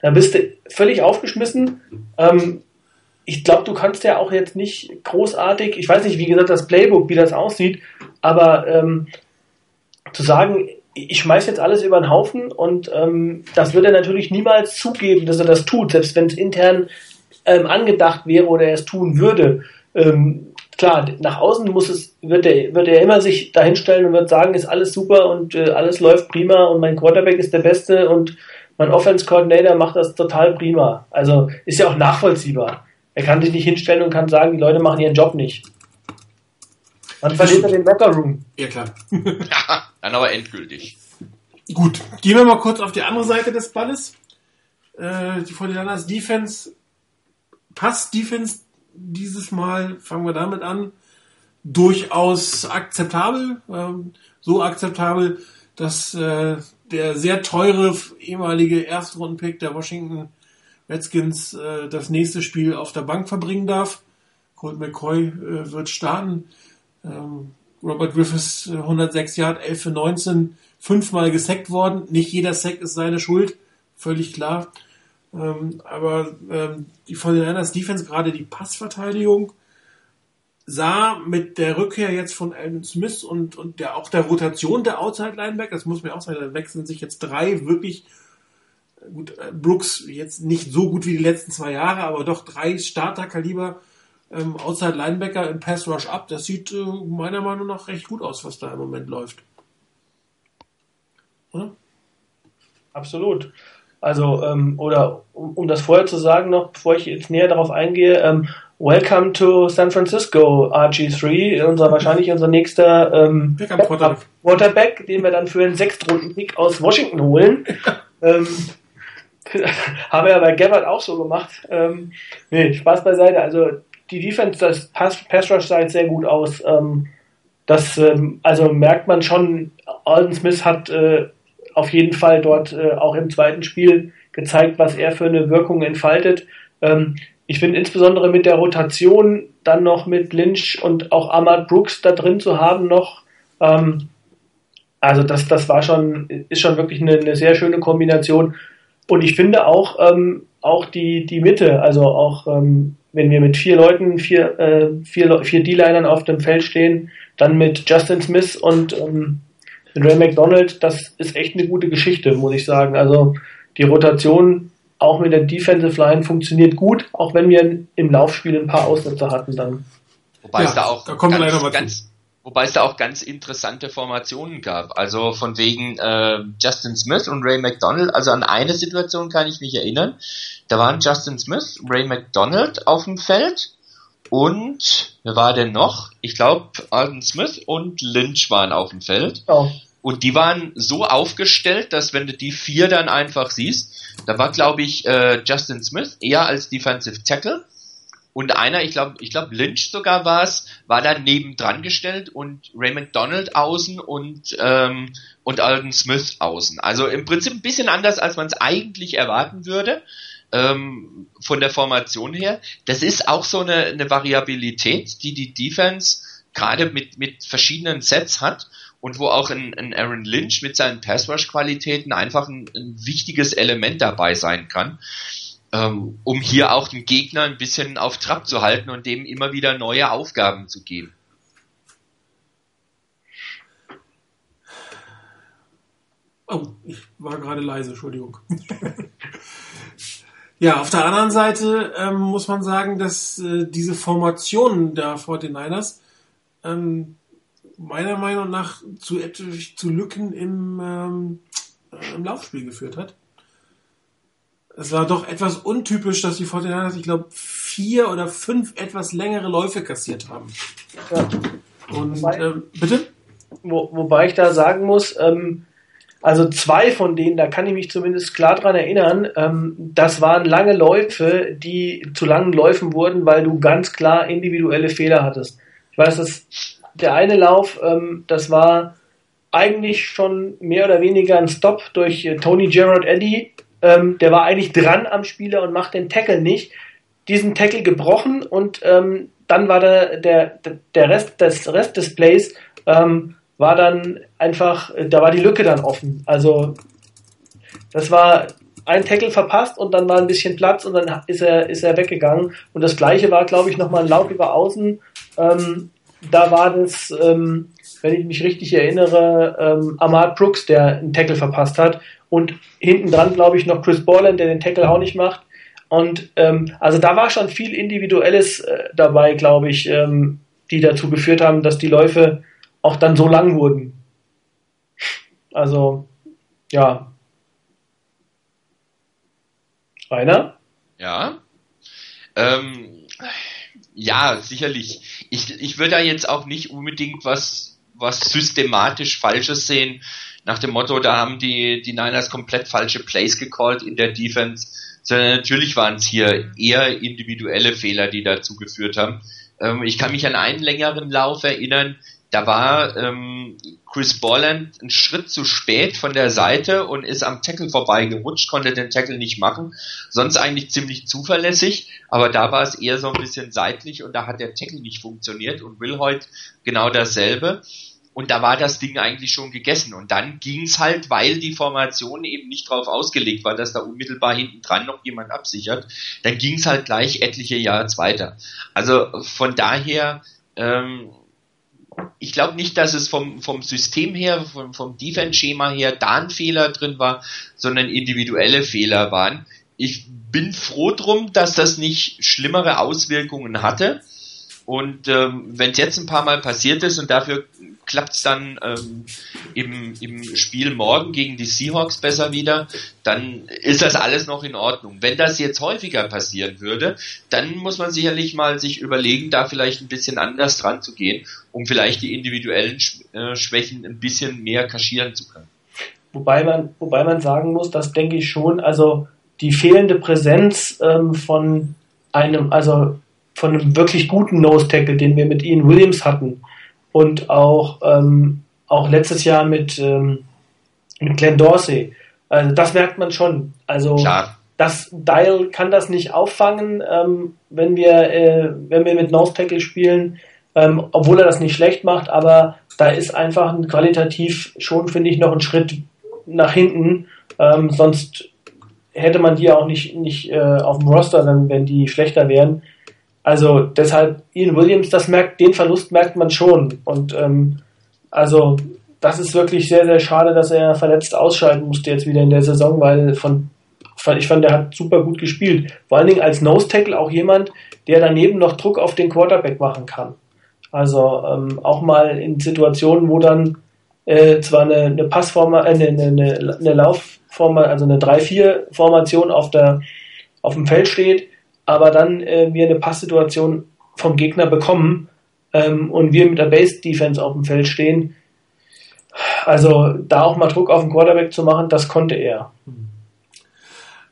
Speaker 2: Da bist du völlig aufgeschmissen. Ähm, ich glaube, du kannst ja auch jetzt nicht großartig, ich weiß nicht, wie gesagt, das Playbook, wie das aussieht, aber ähm, zu sagen, ich schmeiß jetzt alles über den Haufen und ähm, das wird er natürlich niemals zugeben, dass er das tut, selbst wenn es intern ähm, angedacht wäre oder er es tun würde. Ähm, klar, nach außen muss es, wird er, wird er immer sich dahinstellen und wird sagen, ist alles super und äh, alles läuft prima und mein Quarterback ist der Beste und mein Offense Coordinator macht das total prima. Also ist ja auch nachvollziehbar. Er kann sich nicht hinstellen und kann sagen, die Leute machen ihren Job nicht. Dann verliert er den Locker Room.
Speaker 1: Ja, klar.
Speaker 3: Ja, dann aber endgültig.
Speaker 1: Gut, gehen wir mal kurz auf die andere Seite des Balles. Äh, die 49ers Defense, Pass-Defense dieses Mal, fangen wir damit an, durchaus akzeptabel. Ähm, so akzeptabel, dass äh, der sehr teure ehemalige Erstrundenpick der Washington Redskins äh, das nächste Spiel auf der Bank verbringen darf. Colt McCoy äh, wird starten. Ähm, Robert Griffiths äh, 106 Yard, 11 für 19, fünfmal gesackt worden. Nicht jeder Sack ist seine Schuld, völlig klar. Ähm, aber ähm, die 49ers Defense, gerade die Passverteidigung, sah mit der Rückkehr jetzt von Alvin Smith und, und der, auch der Rotation der Outside Linebacker, das muss man auch sagen, da wechseln sich jetzt drei wirklich gut, äh, Brooks jetzt nicht so gut wie die letzten zwei Jahre, aber doch drei Starterkaliber ähm, Outside Linebacker im Pass Rush ab. Das sieht äh, meiner Meinung nach recht gut aus, was da im Moment läuft. Oder?
Speaker 2: Absolut. Also, ähm, oder um, um das vorher zu sagen noch, bevor ich jetzt näher darauf eingehe, ähm, Welcome to San Francisco, RG3, unser wahrscheinlich unser nächster ähm,
Speaker 1: Quarterback.
Speaker 2: Quarterback, den wir dann für einen Sechstrunden-Pick aus Washington holen. ähm, haben wir ja bei Gabbard auch so gemacht. Ähm, nee, Spaß beiseite. Also die Defense, das Pass, Pass Rush sah jetzt sehr gut aus. Ähm, das, ähm, also merkt man schon, Alden Smith hat äh, auf jeden Fall dort äh, auch im zweiten Spiel gezeigt, was er für eine Wirkung entfaltet. Ähm, ich finde insbesondere mit der Rotation dann noch mit Lynch und auch Ahmad Brooks da drin zu haben noch, ähm, also das, das war schon, ist schon wirklich eine, eine sehr schöne Kombination. Und ich finde auch, ähm, auch die, die Mitte, also auch ähm, wenn wir mit vier Leuten, vier, äh, vier, vier D-Linern auf dem Feld stehen, dann mit Justin Smith und ähm, Ray McDonald, das ist echt eine gute Geschichte, muss ich sagen. Also die Rotation auch mit der Defensive Line funktioniert gut, auch wenn wir im Laufspiel ein paar Aussätze hatten dann.
Speaker 3: Wobei
Speaker 1: Ja,
Speaker 3: es da auch
Speaker 1: da
Speaker 3: ganz, ganz, wobei es da auch ganz interessante Formationen gab. Also von wegen äh, Justin Smith und Ray McDonald. Also an eine Situation kann ich mich erinnern. Da waren Justin Smith, Ray McDonald auf dem Feld und wer war denn noch? Ich glaube Alden Smith und Lynch waren auf dem Feld.
Speaker 2: Genau.
Speaker 3: Und die waren so aufgestellt, dass wenn du die vier dann einfach siehst, da war glaube ich äh, Justin Smith eher als Defensive Tackle und einer, ich glaube, ich glaube Lynch sogar war es, war da nebendran gestellt und Raymond Donald außen und ähm, und Alden Smith außen. Also im Prinzip ein bisschen anders, als man es eigentlich erwarten würde ähm, von der Formation her. Das ist auch so eine, eine Variabilität, die die Defense gerade mit mit verschiedenen Sets hat und wo auch ein, ein Aaron Lynch mit seinen Pass-Rush-Qualitäten einfach ein, ein, wichtiges Element dabei sein kann, ähm, um hier auch den Gegner ein bisschen auf Trab zu halten und dem immer wieder neue Aufgaben zu geben.
Speaker 1: Oh, ich war gerade leise, Entschuldigung. ja, auf der anderen Seite ähm, muss man sagen, dass äh, diese Formation der 49ers ähm, meiner Meinung nach zu, zu Lücken im, ähm, äh, im Laufspiel geführt hat. Es war doch etwas untypisch, dass die 49ers, ich glaube, vier oder fünf etwas längere Läufe kassiert haben.
Speaker 2: Ja.
Speaker 1: Und wobei, ähm, bitte?
Speaker 2: Wo, wobei ich da sagen muss, ähm, also zwei von denen, da kann ich mich zumindest klar dran erinnern, ähm, das waren lange Läufe, die zu langen Läufen wurden, weil du ganz klar individuelle Fehler hattest. Ich weiß, dass der eine Lauf, ähm, das war eigentlich schon mehr oder weniger ein Stop durch äh, Tony Gerard Eddy. Ähm, der war eigentlich dran am Spieler und macht den Tackle nicht. Diesen Tackle gebrochen und ähm, dann war der, der, der Rest, des Rest des Plays ähm, war dann einfach, da war die Lücke dann offen. Also das war ein Tackle verpasst und dann war ein bisschen Platz und dann ist er, ist er weggegangen. Und das gleiche war, glaube ich, nochmal ein Lauf über Außen. Ähm, da war das, ähm, wenn ich mich richtig erinnere, ähm, Ahmad Brooks, der einen Tackle verpasst hat. Und hinten dran, glaube ich, noch Chris Borland, der den Tackle auch nicht macht. Und ähm, also da war schon viel Individuelles äh, dabei, glaube ich, ähm, die dazu geführt haben, dass die Läufe auch dann so lang wurden. Also, ja. Rainer?
Speaker 3: Ja. Ähm, ja, sicherlich. Ich, ich würde da jetzt auch nicht unbedingt was, was systematisch Falsches sehen, nach dem Motto, da haben die, die Niners komplett falsche Plays gecallt in der Defense, sondern natürlich waren es hier eher individuelle Fehler, die dazu geführt haben. Ähm, ich kann mich an einen längeren Lauf erinnern, da war ähm, Chris Borland einen Schritt zu spät von der Seite und ist am Tackle vorbeigerutscht, konnte den Tackle nicht machen. Sonst eigentlich ziemlich zuverlässig, aber da war es eher so ein bisschen seitlich und da hat der Tackle nicht funktioniert und will heute genau dasselbe. Und da war das Ding eigentlich schon gegessen. Und dann ging's halt, weil die Formation eben nicht darauf ausgelegt war, dass da unmittelbar hinten dran noch jemand absichert, dann ging's halt gleich etliche Jahre weiter. Also von daher ähm, ich glaube nicht, dass es vom, vom System her, vom, vom Defense-Schema her da ein Fehler drin war, sondern individuelle Fehler waren. Ich bin froh drum, dass das nicht schlimmere Auswirkungen hatte. Und ähm, wenn es jetzt ein paar Mal passiert ist und dafür klappt es dann ähm, im, im Spiel morgen gegen die Seahawks besser wieder, dann ist das alles noch in Ordnung. Wenn das jetzt häufiger passieren würde, dann muss man sicherlich mal sich überlegen, da vielleicht ein bisschen anders dran zu gehen, um vielleicht die individuellen äh, Schwächen ein bisschen mehr kaschieren zu können.
Speaker 2: Wobei man, wobei man sagen muss, das denke ich schon, also die fehlende Präsenz ähm, von einem, also von einem wirklich guten Nose Tackle, den wir mit Ian Williams hatten und auch, ähm, auch letztes Jahr mit, ähm, mit Glenn Dorsey. Also das merkt man schon. Also Klar. das Dial kann das nicht auffangen, ähm, wenn wir äh, wenn wir mit Nose Tackle spielen, ähm, obwohl er das nicht schlecht macht, aber da ist einfach ein qualitativ schon finde ich noch ein Schritt nach hinten. Ähm, sonst hätte man die auch nicht nicht äh, auf dem Roster, wenn, wenn die schlechter wären. Also deshalb Ian Williams, das merkt, den Verlust merkt man schon. Und ähm, also das ist wirklich sehr, sehr schade, dass er verletzt ausscheiden musste jetzt wieder in der Saison, weil von ich fand, der hat super gut gespielt. Vor allen Dingen als Nose Tackle auch jemand, der daneben noch Druck auf den Quarterback machen kann. Also ähm, auch mal in Situationen, wo dann äh, zwar eine, eine Passforma, äh, eine, eine, eine Laufforma, also eine 3-4-Formation auf der auf dem Feld steht, aber dann äh, wir eine Passsituation vom Gegner bekommen ähm, und wir mit der Base Defense auf dem Feld stehen. Also da auch mal Druck auf den Quarterback zu machen, das konnte er.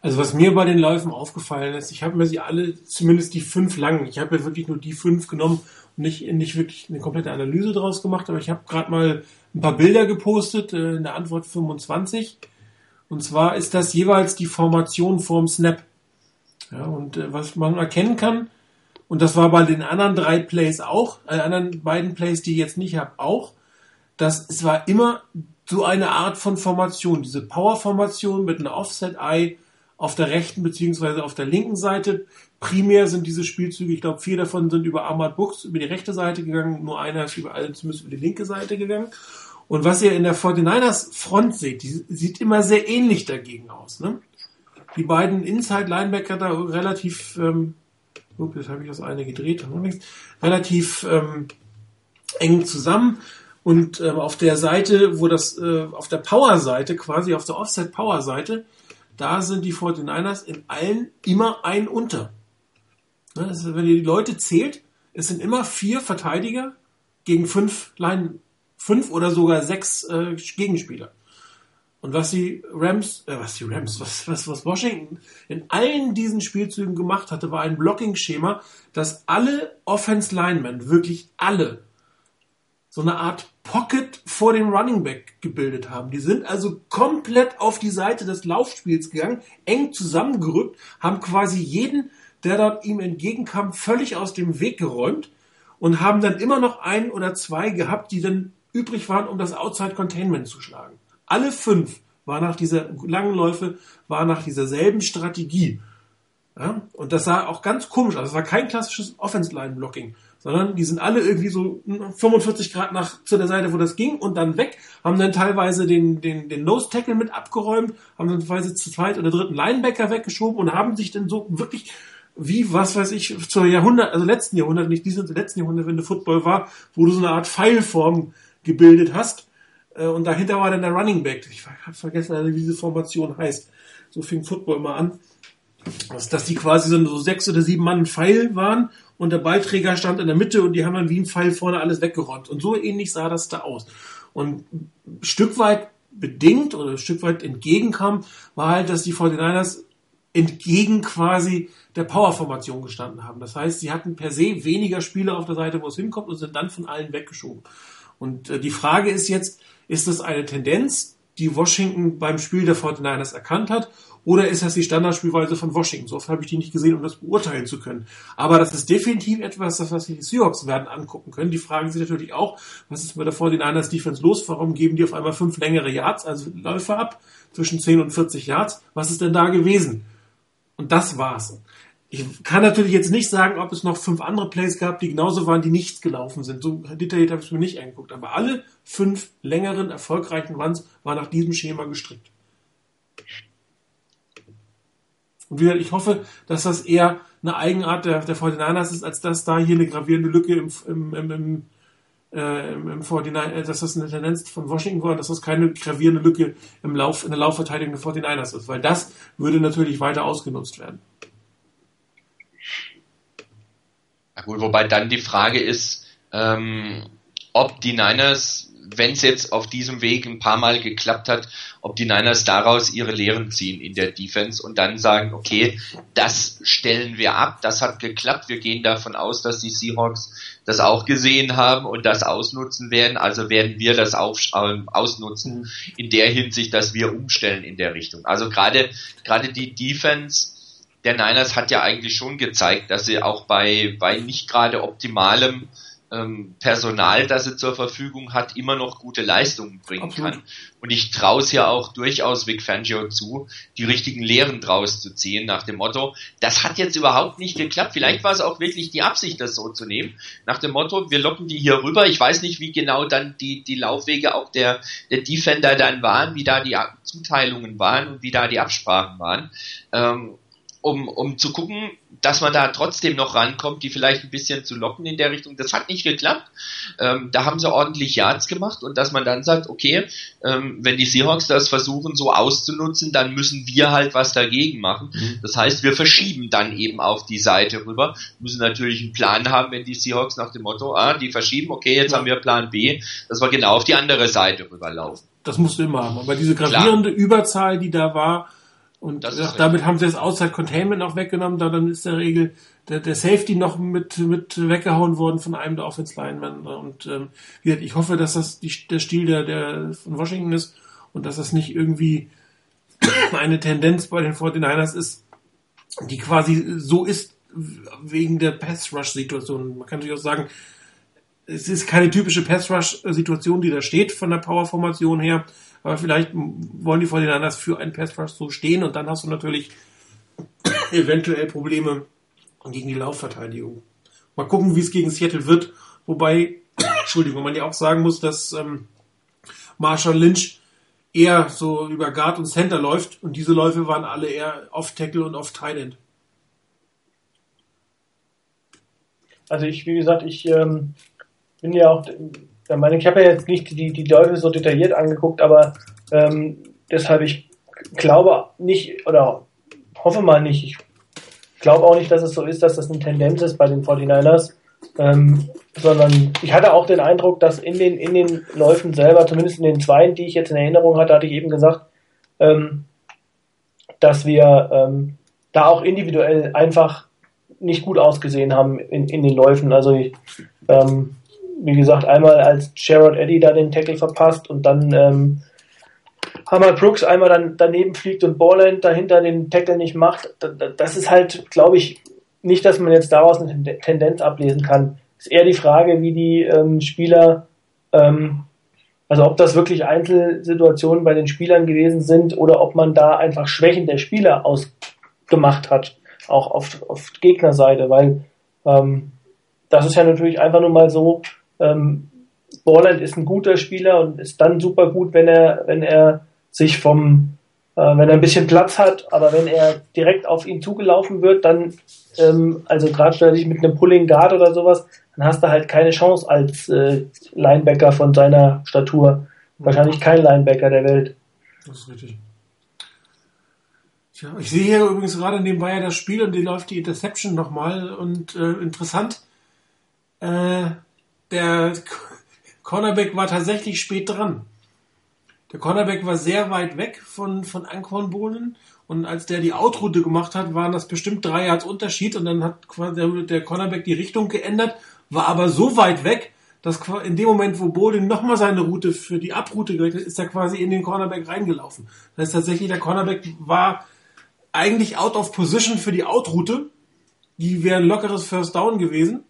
Speaker 1: Also was mir bei den Läufen aufgefallen ist, ich habe mir sie alle, zumindest die fünf langen, ich habe ja wirklich nur die fünf genommen und nicht, nicht wirklich eine komplette Analyse draus gemacht, aber ich habe gerade mal ein paar Bilder gepostet äh, in der Antwort 25. Und zwar ist das jeweils die Formation vorm Snap. Ja, und äh, was man erkennen kann, und das war bei den anderen drei Plays auch, äh, anderen beiden Plays, die ich jetzt nicht habe, auch, dass es war immer so eine Art von Formation, diese Power-Formation mit einer Offset-Eye auf der rechten beziehungsweise auf der linken Seite. Primär sind diese Spielzüge, ich glaube, vier davon sind über Ahmad Books über die rechte Seite gegangen, nur einer ist über alle zumindest über die linke Seite gegangen. Und was ihr in der 49ers Front seht, die sieht immer sehr ähnlich dagegen aus. Ne? Die beiden Inside-Linebacker da relativ, ähm, oh, jetzt habe ich das eine gedreht, relativ ähm, eng zusammen. Und ähm, auf der Seite, wo das, äh, auf der Power-Seite, quasi auf der Offset-Power-Seite, da sind die 49ers in allen immer ein unter. Ne, ist, wenn ihr die Leute zählt, es sind immer vier Verteidiger gegen fünf Line, fünf oder sogar sechs äh, Gegenspieler. Und was die Rams, äh, was die Rams, was, was, was Washington in allen diesen Spielzügen gemacht hatte, war ein Blocking-Schema, dass alle Offense Linemen, wirklich alle, so eine Art Pocket vor dem Running Back gebildet haben. Die sind also komplett auf die Seite des Laufspiels gegangen, eng zusammengerückt, haben quasi jeden, der dort ihm entgegenkam, völlig aus dem Weg geräumt und haben dann immer noch ein oder zwei gehabt, die dann übrig waren, um das Outside Containment zu schlagen. Alle fünf war nach dieser langen Läufe, war nach dieser selben Strategie. Ja? Und das sah auch ganz komisch aus. Es war kein klassisches Offense-Line-Blocking, sondern die sind alle irgendwie so 45 Grad nach zu der Seite, wo das ging und dann weg, haben dann teilweise den, den, den Nose Tackle mit abgeräumt, haben dann teilweise zu zweit oder dritten Linebacker weggeschoben und haben sich dann so wirklich wie, was weiß ich, zur Jahrhundert, also letzten Jahrhundert, nicht diesem letzten Jahrhundert, wenn der Football war, wo du so eine Art Pfeilform gebildet hast. Äh, und dahinter war dann der Running Back. Ich habe vergessen, wie diese Formation heißt. So fing Football mal an. Dass die quasi so sechs oder sieben Mann Pfeil waren und der Ballträger stand in der Mitte und die haben dann wie ein Pfeil vorne alles weggeräumt. Und so ähnlich sah das da aus. Und ein Stück weit bedingt oder ein Stück weit entgegenkam, war halt, dass die 49ers entgegen quasi der Powerformation gestanden haben. Das heißt, sie hatten per se weniger Spieler auf der Seite, wo es hinkommt und sind dann von allen weggeschoben. Und äh, die Frage ist jetzt, ist das eine Tendenz, die Washington beim Spiel der 49ers erkannt hat oder ist das die Standardspielweise von Washington? So oft habe ich die nicht gesehen, um das beurteilen zu können. Aber das ist definitiv etwas, das was die Seahawks werden angucken können. Die fragen sich natürlich auch, was ist mit der 49ers Defense los? Warum geben die auf einmal fünf längere Yards, also Läufe ab, zwischen 10 und 40 Yards? Was ist denn da gewesen? Und das war's. Ich kann natürlich jetzt nicht sagen, ob es noch fünf andere Plays gab, die genauso waren, die nicht gelaufen sind. So detailliert habe ich es mir nicht angeguckt. Aber alle fünf längeren, erfolgreichen Runs waren nach diesem Schema gestrickt. Und wieder, ich hoffe, dass das eher eine Eigenart der, der 49ers ist, als dass da hier eine gravierende Lücke im, im, im, im, äh, im, im 49, äh, dass das eine Tendenz von Washington war, dass das keine gravierende Lücke im Lauf, in der Laufverteidigung der 49ers ist, weil das würde natürlich weiter ausgenutzt werden.
Speaker 3: Na gut, wobei dann die Frage ist, ähm, ob die Niners wenn es jetzt auf diesem Weg ein paar Mal geklappt hat, ob die Niners daraus ihre Lehren ziehen in der Defense und dann sagen, okay, das stellen wir ab, das hat geklappt, wir gehen davon aus, dass die Seahawks das auch gesehen haben und das ausnutzen werden, also werden wir das auch ausnutzen in der Hinsicht, dass wir umstellen in der Richtung. Also gerade gerade die Defense der Niners hat ja eigentlich schon gezeigt, dass sie auch bei bei nicht gerade optimalem ähm, Personal, das sie zur Verfügung hat, immer noch gute Leistungen bringen Absolut. kann. Und ich traue es ja auch durchaus Vic Fangio zu, die richtigen Lehren draus zu ziehen, nach dem Motto, das hat jetzt überhaupt nicht geklappt. Vielleicht war es auch wirklich die Absicht, das so zu nehmen. Nach dem Motto, wir locken die hier rüber. Ich weiß nicht, wie genau dann die, die Laufwege auch der, der Defender dann waren, wie da die Zuteilungen waren und wie da die Absprachen waren. Ähm, um, um zu gucken, dass man da trotzdem noch rankommt, die vielleicht ein bisschen zu locken in der Richtung. Das hat nicht geklappt. Ähm, da haben sie ordentlich Yards gemacht und dass man dann sagt, okay, ähm, wenn die Seahawks das versuchen so auszunutzen, dann müssen wir halt was dagegen machen. Mhm. Das heißt, wir verschieben dann eben auf die Seite rüber, müssen natürlich einen Plan haben, wenn die Seahawks nach dem Motto, ah, die verschieben, okay, jetzt ja. haben wir Plan B, dass wir genau auf die andere Seite rüberlaufen.
Speaker 1: Das musst du immer haben. Aber diese gravierende Klar. Überzahl, die da war, Und ach, damit haben sie das Outside Containment auch weggenommen, da dann ist der Regel der, der Safety noch mit, mit weggehauen worden von einem der Offense Linemen. Und ähm, wie gesagt, ich hoffe, dass das die, der Stil der, der von Washington ist und dass das nicht irgendwie eine Tendenz bei den 49ers ist, die quasi so ist wegen der Pass-Rush-Situation. Man kann natürlich auch sagen, es ist keine typische Pass-Rush-Situation, die da steht von der Power-Formation her, aber vielleicht wollen die 49ers für einen Pass-Rush so stehen und dann hast du natürlich eventuell Probleme gegen die Laufverteidigung. Mal gucken, wie es gegen Seattle wird, wobei, Entschuldigung, man ja auch sagen muss, dass ähm, Marshall Lynch eher so über Guard und Center läuft und diese Läufe waren alle eher off-Tackle und off-Tight End.
Speaker 2: Also ich, wie gesagt, ich ähm, bin ja auch, ich meine, ich habe ja jetzt nicht die, die Läufe so detailliert angeguckt, aber ähm, deshalb ich glaube nicht oder hoffe mal nicht, ich glaube auch nicht, dass es so ist, dass das eine Tendenz ist bei den 49ers, ähm, sondern ich hatte auch den Eindruck, dass in den, in den Läufen selber, zumindest in den zweien, die ich jetzt in Erinnerung hatte, hatte ich eben gesagt, ähm, dass wir ähm, da auch individuell einfach nicht gut ausgesehen haben in, in den Läufen. Also ich, ähm, wie gesagt, einmal als Sherrod Eddy da den Tackle verpasst und dann ähm, Hammer Brooks einmal dann daneben fliegt und Borland dahinter den Tackle nicht macht. Das ist halt, glaube ich, nicht, dass man jetzt daraus eine Tendenz ablesen kann. Ist eher die Frage, wie die ähm, Spieler, ähm, also ob das wirklich Einzelsituationen bei den Spielern gewesen sind oder ob man da einfach Schwächen der Spieler ausgemacht hat, auch auf, auf Gegnerseite, weil ähm, das ist ja natürlich einfach nur mal so, ähm, Borland ist ein guter Spieler und ist dann super gut, wenn er, wenn er sich vom, äh, wenn er ein bisschen Platz hat, aber wenn er direkt auf ihn zugelaufen wird, dann, ähm, also gerade dich mit einem Pulling Guard oder sowas, dann hast du halt keine Chance als äh, Linebacker von seiner Statur. Wahrscheinlich kein Linebacker der Welt.
Speaker 1: Das ist richtig. Tja, ich sehe hier übrigens gerade nebenbei ja das Spiel und die läuft die Interception nochmal und äh, interessant. Äh, der Cornerback war tatsächlich spät dran. Der Cornerback war sehr weit weg von, von Ankornbohnen und als der die Outroute gemacht hat, waren das bestimmt drei Yards Unterschied und dann hat quasi der, der Cornerback die Richtung geändert, war aber so weit weg, dass in dem Moment, wo Bowling nochmal seine Route für die Abroute gerechnet ist, er quasi in den Cornerback reingelaufen. Das heißt tatsächlich, der Cornerback war eigentlich out of position für die Outroute. Die wäre ein lockeres First Down gewesen.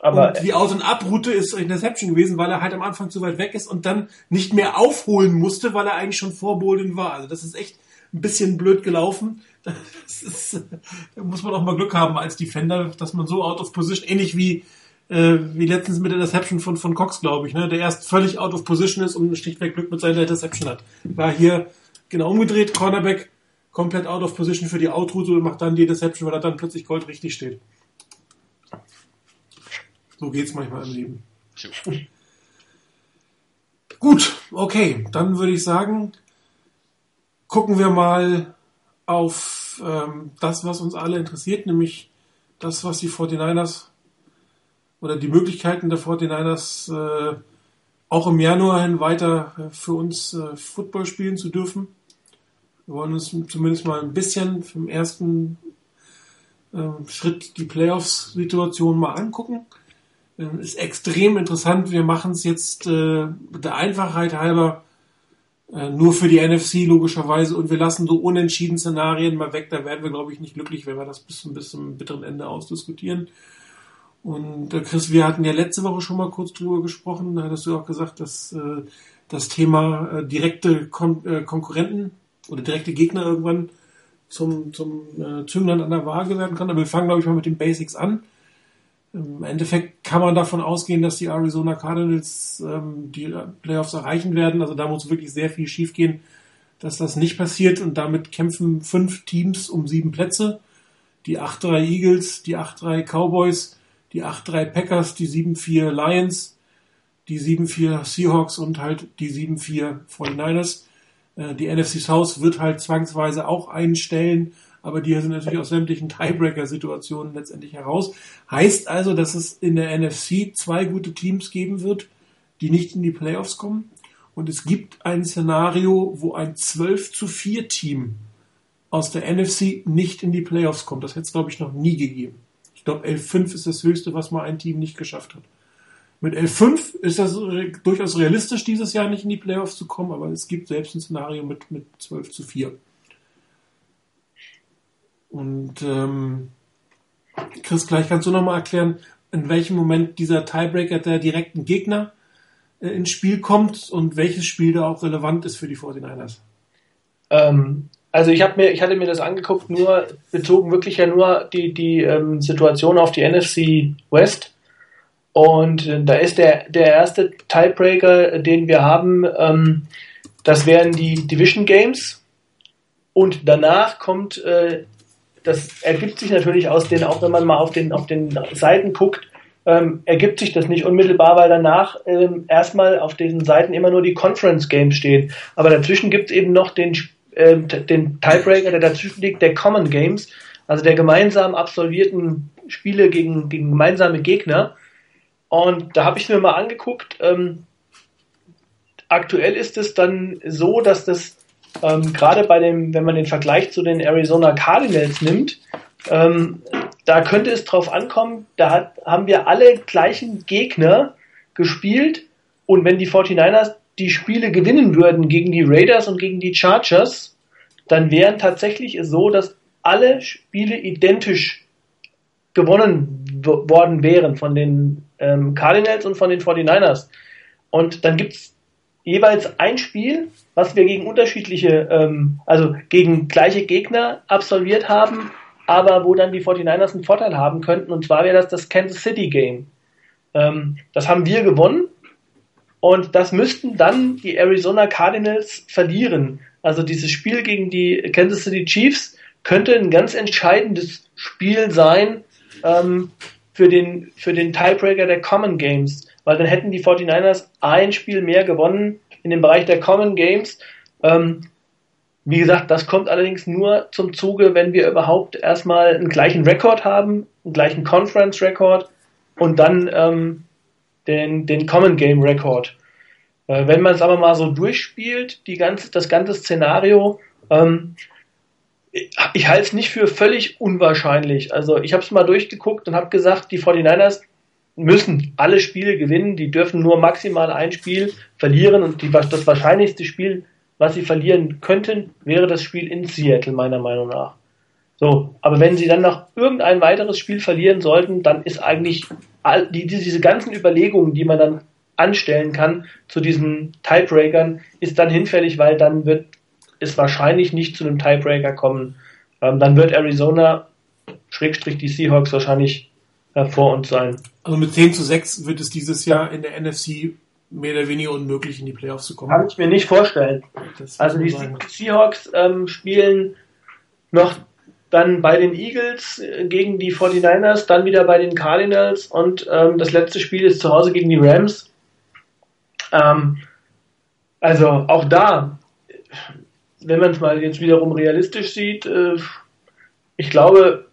Speaker 1: Aber und die Aus- und Abroute ist Interception gewesen, weil er halt am Anfang zu weit weg ist und dann nicht mehr aufholen musste, weil er eigentlich schon vor Bowling war. Also das ist echt ein bisschen blöd gelaufen. Ist, da muss man auch mal Glück haben als Defender, dass man so out of position, ähnlich wie äh, wie letztens mit der Interception von, von Cox, glaube ich, ne, der erst völlig out of position ist und schlichtweg Glück mit seiner Interception hat. War hier genau umgedreht, Cornerback komplett out of position für die Outroute und macht dann die Interception, weil er dann plötzlich Gold richtig steht. So geht's manchmal im Leben. Gut, okay, dann würde ich sagen, gucken wir mal auf ähm, das, was uns alle interessiert, nämlich das, was die 49ers oder die Möglichkeiten der 49ers äh, auch im Januar hin weiter äh, für uns äh, Football spielen zu dürfen. Wir wollen uns zumindest mal ein bisschen vom ersten äh, Schritt die Playoffs-Situation mal angucken. Ähm, ist extrem interessant. Wir machen es jetzt äh, der Einfachheit halber äh, nur für die NFC logischerweise und wir lassen so unentschieden Szenarien mal weg. Da werden wir, glaube ich, nicht glücklich, wenn wir das bis zum, bis zum bitteren Ende ausdiskutieren. Und äh, Chris, wir hatten ja letzte Woche schon mal kurz drüber gesprochen. Da hattest du auch gesagt, dass äh, das Thema äh, direkte Kon äh, Konkurrenten oder direkte Gegner irgendwann zum, zum äh, Zünglein an der Waage werden kann. Aber wir fangen, glaube ich, mal mit den Basics an. Im Endeffekt kann man davon ausgehen, dass die Arizona Cardinals ähm, die Playoffs erreichen werden. Also da muss wirklich sehr viel schiefgehen, dass das nicht passiert. Und damit kämpfen fünf Teams um sieben Plätze. Die 8-3 Eagles, die 8-3 Cowboys, die 8-3 Packers, die 7-4 Lions, die 7-4 Seahawks und halt die 7-4 49ers. Äh, die NFC South wird halt zwangsweise auch einstellen aber die sind natürlich aus sämtlichen Tiebreaker-Situationen letztendlich heraus. Heißt also, dass es in der NFC zwei gute Teams geben wird, die nicht in die Playoffs kommen. Und es gibt ein Szenario, wo ein 12 zu 4 Team aus der NFC nicht in die Playoffs kommt. Das hätte es, glaube ich, noch nie gegeben. Ich glaube, 11-5 ist das höchste, was mal ein Team nicht geschafft hat. Mit 11-5 ist das durchaus realistisch, dieses Jahr nicht in die Playoffs zu kommen, aber es gibt selbst ein Szenario mit, mit 12 zu 4. Und ähm, Chris, gleich kannst du nochmal erklären, in welchem Moment dieser Tiebreaker der direkten Gegner äh, ins Spiel kommt und welches Spiel da auch relevant ist für die 49ers.
Speaker 2: Ähm, also ich habe mir, ich hatte mir das angeguckt, nur bezogen wirklich ja nur die, die ähm, Situation auf die NFC West. Und äh, da ist der, der erste Tiebreaker, den wir haben, ähm, das wären die Division Games. Und danach kommt, äh, das ergibt sich natürlich aus den, auch wenn man mal auf den, auf den Seiten guckt, ähm, ergibt sich das nicht unmittelbar, weil danach ähm, erstmal auf diesen Seiten immer nur die Conference Games stehen. Aber dazwischen gibt es eben noch den äh, den Tiebreaker, der dazwischen liegt, der Common Games, also der gemeinsam absolvierten Spiele gegen, gegen gemeinsame Gegner. Und da habe ich mir mal angeguckt, ähm, aktuell ist es dann so, dass das ähm, gerade bei dem, wenn man den Vergleich zu den Arizona Cardinals nimmt, ähm, da könnte es drauf ankommen, da hat, haben wir alle gleichen Gegner gespielt und wenn die 49ers die Spiele gewinnen würden gegen die Raiders und gegen die Chargers, dann wären tatsächlich so, dass alle Spiele identisch gewonnen worden wären von den ähm, Cardinals und von den 49ers. Und dann gibt es jeweils ein Spiel, was wir gegen unterschiedliche, ähm, also gegen gleiche Gegner absolviert haben, aber wo dann die 49ers einen Vorteil haben könnten. Und zwar wäre das das Kansas City Game. Ähm, das haben wir gewonnen und das müssten dann die Arizona Cardinals verlieren. Also dieses Spiel gegen die Kansas City Chiefs könnte ein ganz entscheidendes Spiel sein ähm, für, den, für den Tiebreaker der Common Games. Weil dann hätten die 49ers ein Spiel mehr gewonnen in dem Bereich der Common Games. Ähm, wie gesagt, das kommt allerdings nur zum Zuge, wenn wir überhaupt erstmal einen gleichen Rekord haben, einen gleichen Conference-Rekord und dann ähm, den, den Common Game Record. Äh, wenn man es aber mal so durchspielt, die ganze, das ganze Szenario, ähm, ich, ich halte es nicht für völlig unwahrscheinlich. Also ich habe es mal durchgeguckt und habe gesagt, die 49ers müssen alle Spiele gewinnen, die dürfen nur maximal ein Spiel verlieren und die, das wahrscheinlichste Spiel, was sie verlieren könnten, wäre das Spiel in Seattle, meiner Meinung nach. So, aber wenn sie dann noch irgendein weiteres Spiel verlieren sollten, dann ist eigentlich all, die, diese ganzen Überlegungen, die man dann anstellen kann zu diesen Tiebreakern, ist dann hinfällig, weil dann wird es wahrscheinlich nicht zu einem Tiebreaker kommen. Ähm, dann wird Arizona, Schrägstrich die Seahawks wahrscheinlich äh, vor uns sein.
Speaker 1: Also mit 10 zu 6 wird es dieses Jahr in der NFC mehr oder weniger unmöglich in die Playoffs zu kommen.
Speaker 2: Kann ich mir nicht vorstellen. Also die Seahawks ähm, spielen noch dann bei den Eagles äh, gegen die 49ers, dann wieder bei den Cardinals und ähm, das letzte Spiel ist zu Hause gegen die Rams. Ähm, also auch da, wenn man es mal jetzt wiederum realistisch sieht, äh, ich glaube,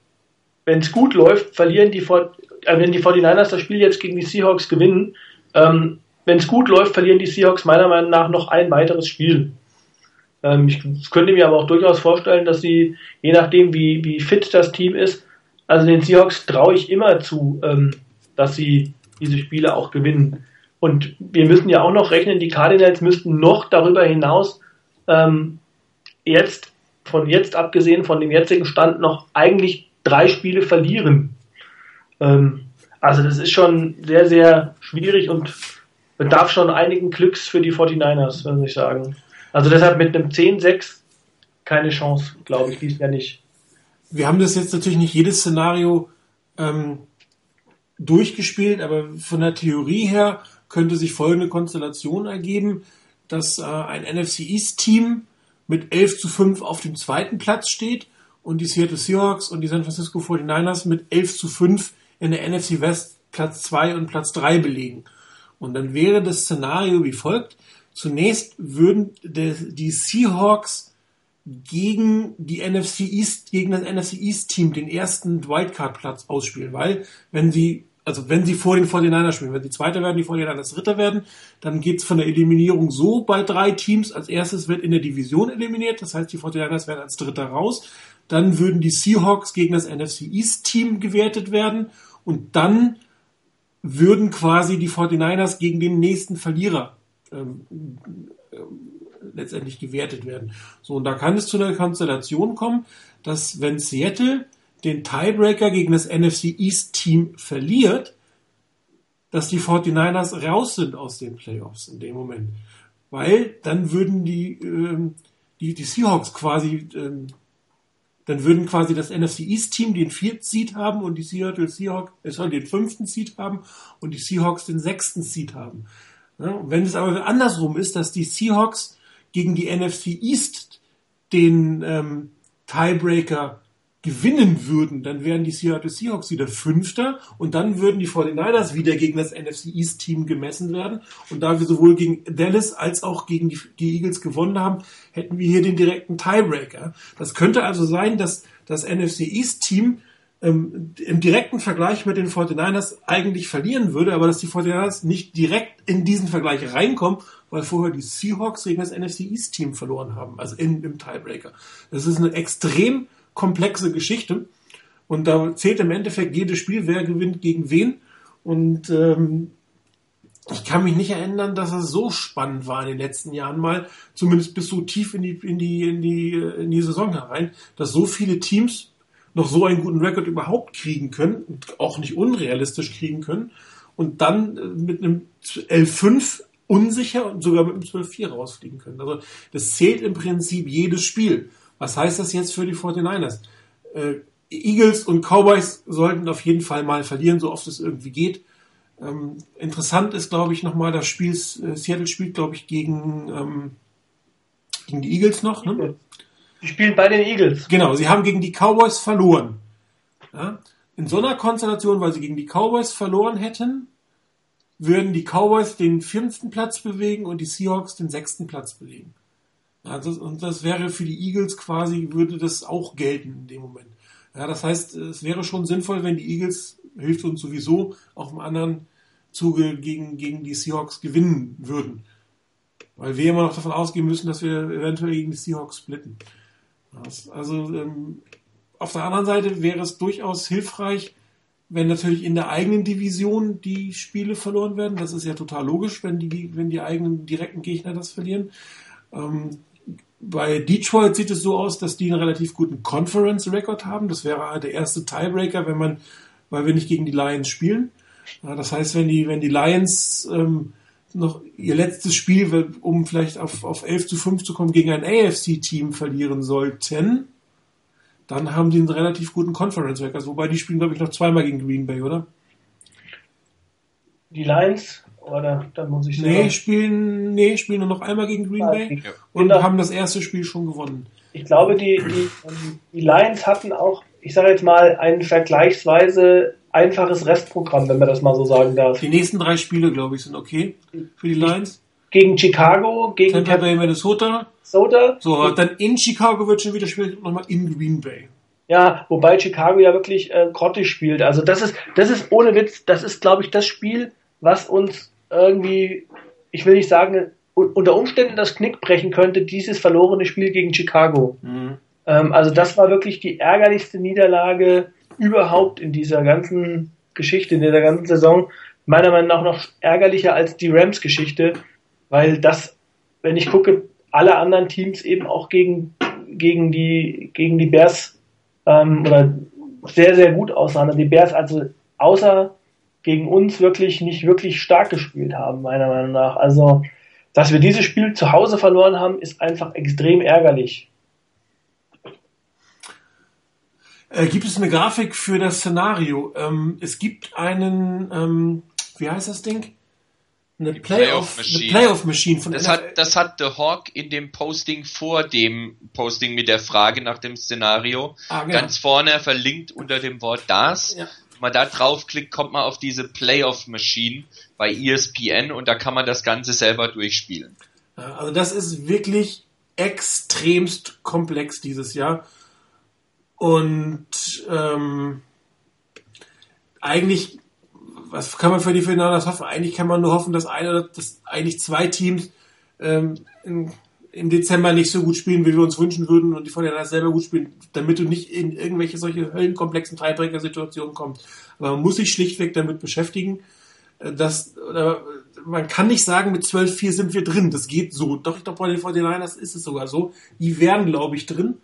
Speaker 2: wenn es gut läuft, verlieren die, äh, wenn die 49ers das Spiel jetzt gegen die Seahawks gewinnen, ähm, wenn es gut läuft, verlieren die Seahawks meiner Meinung nach noch ein weiteres Spiel. Ähm, ich könnte mir aber auch durchaus vorstellen, dass sie, je nachdem wie, wie fit das Team ist, also den Seahawks traue ich immer zu, ähm, dass sie diese Spiele auch gewinnen. Und wir müssen ja auch noch rechnen, die Cardinals müssten noch darüber hinaus ähm, jetzt, von jetzt abgesehen, von dem jetzigen Stand, noch eigentlich drei Spiele verlieren. Ähm, also das ist schon sehr, sehr schwierig und bedarf schon einigen Glücks für die 49ers, würde ich sagen. Also deshalb mit einem 10-6 keine Chance, glaube ich, dies ja nicht.
Speaker 1: Wir haben das jetzt natürlich nicht jedes Szenario ähm, durchgespielt, aber von der Theorie her könnte sich folgende Konstellation ergeben, dass äh, ein NFC East Team mit 11 zu 5 auf dem zweiten Platz steht und die Seattle Seahawks und die San Francisco 49ers mit 11 zu 5 in der NFC West Platz 2 und Platz 3 belegen. Und dann wäre das Szenario wie folgt. Zunächst würden die Seahawks gegen die NFC East, gegen das NFC East Team den ersten Wildcard-Platz ausspielen, weil wenn sie also wenn sie vor den 49ers spielen, wenn sie Zweiter werden, die 49ers Dritter werden, dann geht's von der Eliminierung so bei drei Teams. Als erstes wird in der Division eliminiert, das heißt, die 49ers werden als Dritter raus. Dann würden die Seahawks gegen das NFC East Team gewertet werden und dann würden quasi die 49ers gegen den nächsten Verlierer ähm, äh, letztendlich gewertet werden. So, und da kann es zu einer Konstellation kommen, dass wenn Seattle den Tiebreaker gegen das NFC East Team verliert, dass die 49ers raus sind aus den Playoffs in dem Moment. Weil dann würden die, ähm, die, die Seahawks quasi, ähm, dann würden quasi das NFC East Team den vierten Seed haben und die Seattle Seahawks äh, sollen den fünften Seed haben und die Seahawks den sechsten Seed haben. Ja, wenn es aber andersrum ist, dass die Seahawks gegen die NFC East den ähm, Tiebreaker gewinnen würden, dann wären die Seattle Seahawks wieder Fünfter und dann würden die 49ers wieder gegen das NFC East Team gemessen werden. Und da wir sowohl gegen Dallas als auch gegen die, die Eagles gewonnen haben, hätten wir hier den direkten Tiebreaker. Das könnte also sein, dass das NFC East Team ähm, im direkten Vergleich mit den 49ers eigentlich verlieren würde, aber dass die 49ers nicht direkt in diesen Vergleich reinkommen, weil vorher die Seahawks gegen das NFC East Team verloren haben, also in, im Tiebreaker. Das ist eine extrem komplexe Geschichte. Und da zählt im Endeffekt jedes Spiel, wer gewinnt gegen wen. Und ähm, ich kann mich nicht erinnern, dass es so spannend war in den letzten Jahren mal, zumindest bis so tief in die, in die, in die, in die Saison herein, dass so viele Teams noch so einen guten Rekord überhaupt kriegen können und auch nicht unrealistisch kriegen können und dann äh, mit einem L5 unsicher und sogar mit einem 12-4 rausfliegen können. Also das zählt im Prinzip jedes Spiel. Was heißt das jetzt für die 49ers? Äh, Eagles und Cowboys sollten auf jeden Fall mal verlieren, so oft es irgendwie geht. Ähm, interessant ist, glaube ich, nochmal das Spiel, äh, Seattle spielt, glaube ich, gegen, ähm, gegen die Eagles noch. Ne?
Speaker 2: Die spielen bei den Eagles.
Speaker 1: Genau, sie haben gegen die Cowboys verloren. Ja? In so einer Konstellation, weil sie gegen die Cowboys verloren hätten, würden die Cowboys den fünften Platz bewegen und die Seahawks den sechsten Platz belegen. Also, und das wäre für die Eagles quasi, würde das auch gelten in dem Moment. Ja, das heißt, es wäre schon sinnvoll, wenn die Eagles, hilft uns sowieso, auf einem anderen Zuge gegen, gegen die Seahawks gewinnen würden. Weil wir immer noch davon ausgehen müssen, dass wir eventuell gegen die Seahawks splitten. Das, also ähm, auf der anderen Seite wäre es durchaus hilfreich, wenn natürlich in der eigenen Division die Spiele verloren werden. Das ist ja total logisch, wenn die, wenn die eigenen direkten Gegner das verlieren. Ähm, bei Detroit sieht es so aus, dass die einen relativ guten Conference-Record haben. Das wäre der erste Tiebreaker, wenn man, weil wir nicht gegen die Lions spielen. Das heißt, wenn die, wenn die Lions ähm, noch ihr letztes Spiel, um vielleicht auf, auf 11 zu 5 zu kommen, gegen ein AFC-Team verlieren sollten, dann haben die einen relativ guten Conference-Record. Wobei die spielen, glaube ich, noch zweimal gegen Green Bay, oder?
Speaker 2: Die Lions oder dann muss ich
Speaker 1: sagen. Nee, spielen, nee, spielen nur noch einmal gegen Green Bay ja. und genau. haben das erste Spiel schon gewonnen.
Speaker 2: Ich glaube, die, die, die Lions hatten auch, ich sage jetzt mal, ein vergleichsweise einfaches Restprogramm, wenn man das mal so sagen darf.
Speaker 1: Die nächsten drei Spiele, glaube ich, sind okay für die Lions.
Speaker 2: Gegen Chicago, gegen
Speaker 1: Tampa Bay, Minnesota.
Speaker 2: Minnesota.
Speaker 1: So, dann in Chicago wird schon wieder spielen, nochmal in Green Bay.
Speaker 2: Ja, wobei Chicago ja wirklich äh, grottig spielt. Also das ist, das ist ohne Witz, das ist, glaube ich, das Spiel, was uns irgendwie, ich will nicht sagen, unter Umständen das Knick brechen könnte, dieses verlorene Spiel gegen Chicago. Mhm. Ähm, also das war wirklich die ärgerlichste Niederlage überhaupt in dieser ganzen Geschichte, in dieser ganzen Saison. Meiner Meinung nach noch ärgerlicher als die Rams-Geschichte, weil das, wenn ich gucke, alle anderen Teams eben auch gegen, gegen, die, gegen die Bears ähm, oder sehr, sehr gut aussahen. Die Bears also außer gegen uns wirklich nicht wirklich stark gespielt haben, meiner Meinung nach. Also, dass wir dieses Spiel zu Hause verloren haben, ist einfach extrem ärgerlich.
Speaker 1: Äh, gibt es eine Grafik für das Szenario? Ähm, es gibt einen, ähm, wie heißt das Ding?
Speaker 3: Eine Playoff, Machine. Playoff Machine von das hat, das hat The Hawk in dem Posting vor dem Posting mit der Frage nach dem Szenario ah, genau. ganz vorne verlinkt unter dem Wort das. Ja man da draufklickt, kommt man auf diese Playoff Machine bei ESPN und da kann man das Ganze selber durchspielen.
Speaker 1: Also das ist wirklich extremst komplex dieses Jahr. Und ähm, eigentlich, was kann man für die Finals hoffen? Eigentlich kann man nur hoffen, dass eine, dass eigentlich zwei Teams ähm, in, im Dezember nicht so gut spielen, wie wir uns wünschen würden und die von der selber gut spielen, damit du nicht in irgendwelche solche höllenkomplexen Tiebreaker-Situationen kommst. Aber man muss sich schlichtweg damit beschäftigen, äh, dass oder, man kann nicht sagen, mit 12-4 sind wir drin. Das geht so. Doch, ich glaube, bei den 49ers ist es sogar so. Die wären, glaube ich, drin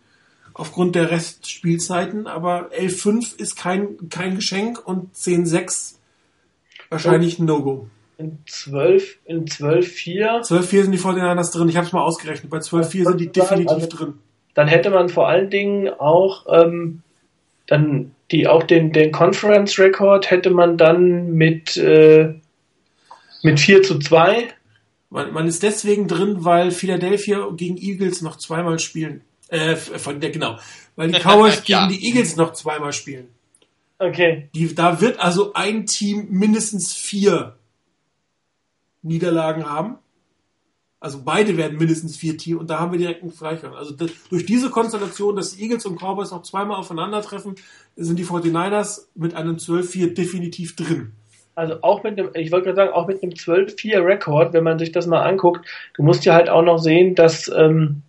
Speaker 1: aufgrund der Restspielzeiten, aber 11-5 ist kein, kein Geschenk und 10-6 wahrscheinlich ein No-Go.
Speaker 2: In 12, in 12-4.
Speaker 1: 12-4 sind die 49ers drin. Ich habe es mal ausgerechnet. Bei 12-4 sind die definitiv
Speaker 2: also,
Speaker 1: drin.
Speaker 2: Dann hätte man vor allen Dingen auch ähm, dann die auch den, den Conference Record hätte man dann mit äh, mit 4 zu 2.
Speaker 1: Man, man ist deswegen drin, weil Philadelphia gegen Eagles noch zweimal spielen. Äh, von der, genau. Weil die Cowboys
Speaker 3: Ja.
Speaker 1: gegen die Eagles noch zweimal spielen.
Speaker 2: Okay.
Speaker 1: Die, da wird also ein Team mindestens vier Niederlagen haben. Also beide werden mindestens vier Team und da haben wir direkt einen Freigang. Also das, durch diese Konstellation, dass die Eagles und Cowboys noch zweimal aufeinandertreffen, sind die 49ers mit einem 12-4 definitiv drin.
Speaker 2: Also auch mit einem, ich wollte gerade sagen, auch mit einem 12-4 Rekord, wenn man sich das mal anguckt, du musst ja halt auch noch sehen, dass, ähm,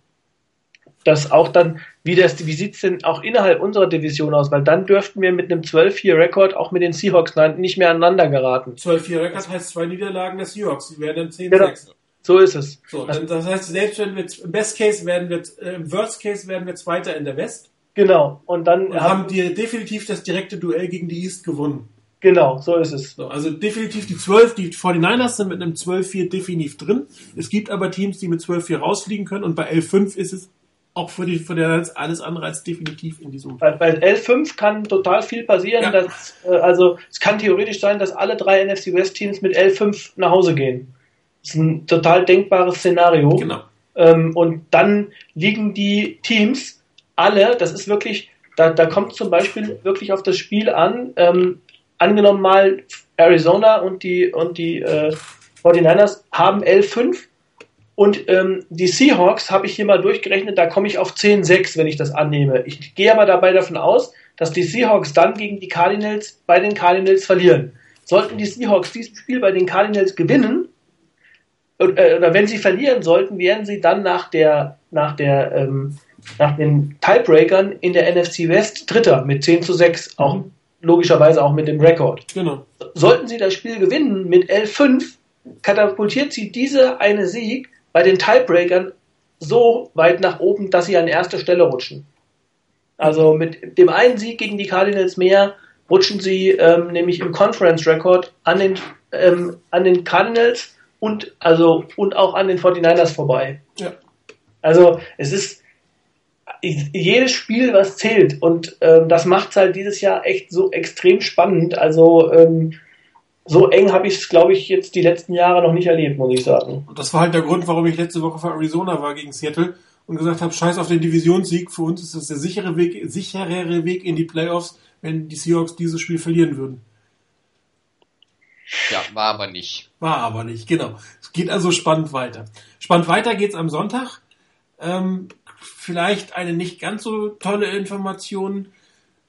Speaker 2: dass auch dann, wie das, wie sieht's denn auch innerhalb unserer Division aus? Weil dann dürften wir mit einem 12-4 Rekord auch mit den Seahawks nicht mehr aneinander geraten.
Speaker 1: 12-4 Record heißt zwei Niederlagen der Seahawks. Die werden dann 10-6.
Speaker 2: Genau. So ist es.
Speaker 1: So, dann, das heißt, selbst wenn wir im Best Case werden wir, äh, im Worst Case werden wir Zweiter in der West
Speaker 2: Genau. Und dann
Speaker 1: und haben die definitiv das direkte Duell gegen die East gewonnen.
Speaker 2: genau, so ist es.
Speaker 1: So, also definitiv die 12, die 49ers sind mit einem 12-4 definitiv drin. Es gibt aber Teams, die mit 12-4 rausfliegen können und bei 11-5 ist es auch für die für der alles andere als definitiv in diesem.
Speaker 2: Bei, bei L5 kann total viel passieren.
Speaker 1: Ja.
Speaker 2: Dass, äh, also es kann theoretisch sein, dass alle drei NFC West Teams mit L5 nach Hause gehen. Das ist ein total denkbares Szenario.
Speaker 1: Genau.
Speaker 2: Ähm, und dann liegen die Teams alle, das ist wirklich, da, da kommt zum Beispiel wirklich auf das Spiel an, ähm, angenommen mal Arizona und die, und die äh, 49ers haben L5 und ähm, die Seahawks habe ich hier mal durchgerechnet, da komme ich auf 10-6, wenn ich das annehme. Ich gehe aber dabei davon aus, dass die Seahawks dann gegen die Cardinals bei den Cardinals verlieren. Sollten die Seahawks dieses Spiel bei den Cardinals gewinnen, und, äh, oder wenn sie verlieren sollten, wären sie dann nach der, nach der, ähm, nach den Tiebreakern in der NFC West Dritter mit 10 zu 6, auch
Speaker 1: Mhm.
Speaker 2: logischerweise auch mit dem Rekord.
Speaker 1: Genau.
Speaker 2: Sollten sie das Spiel gewinnen mit L5, katapultiert sie diese eine Sieg bei den Tiebreakern so weit nach oben, dass sie an erste Stelle rutschen. Also mit dem einen Sieg gegen die Cardinals mehr rutschen sie ähm, nämlich im Conference Record an den, ähm, an den Cardinals und also und auch an den 49ers vorbei.
Speaker 1: Ja.
Speaker 2: Also es ist jedes Spiel, was zählt und ähm, das macht es halt dieses Jahr echt so extrem spannend. Also ähm, so eng habe ich es, glaube ich, jetzt die letzten Jahre noch nicht erlebt, muss ich sagen.
Speaker 1: Und das war halt der Grund, warum ich letzte Woche für Arizona war gegen Seattle und gesagt habe, scheiß auf den Divisionssieg. Für uns ist das der sichere Weg, sicherere Weg in die Playoffs, wenn die Seahawks dieses Spiel verlieren würden.
Speaker 3: Ja, war aber nicht.
Speaker 1: War aber nicht, genau. Es geht also spannend weiter. Spannend weiter geht's am Sonntag. Ähm, vielleicht eine nicht ganz so tolle Information.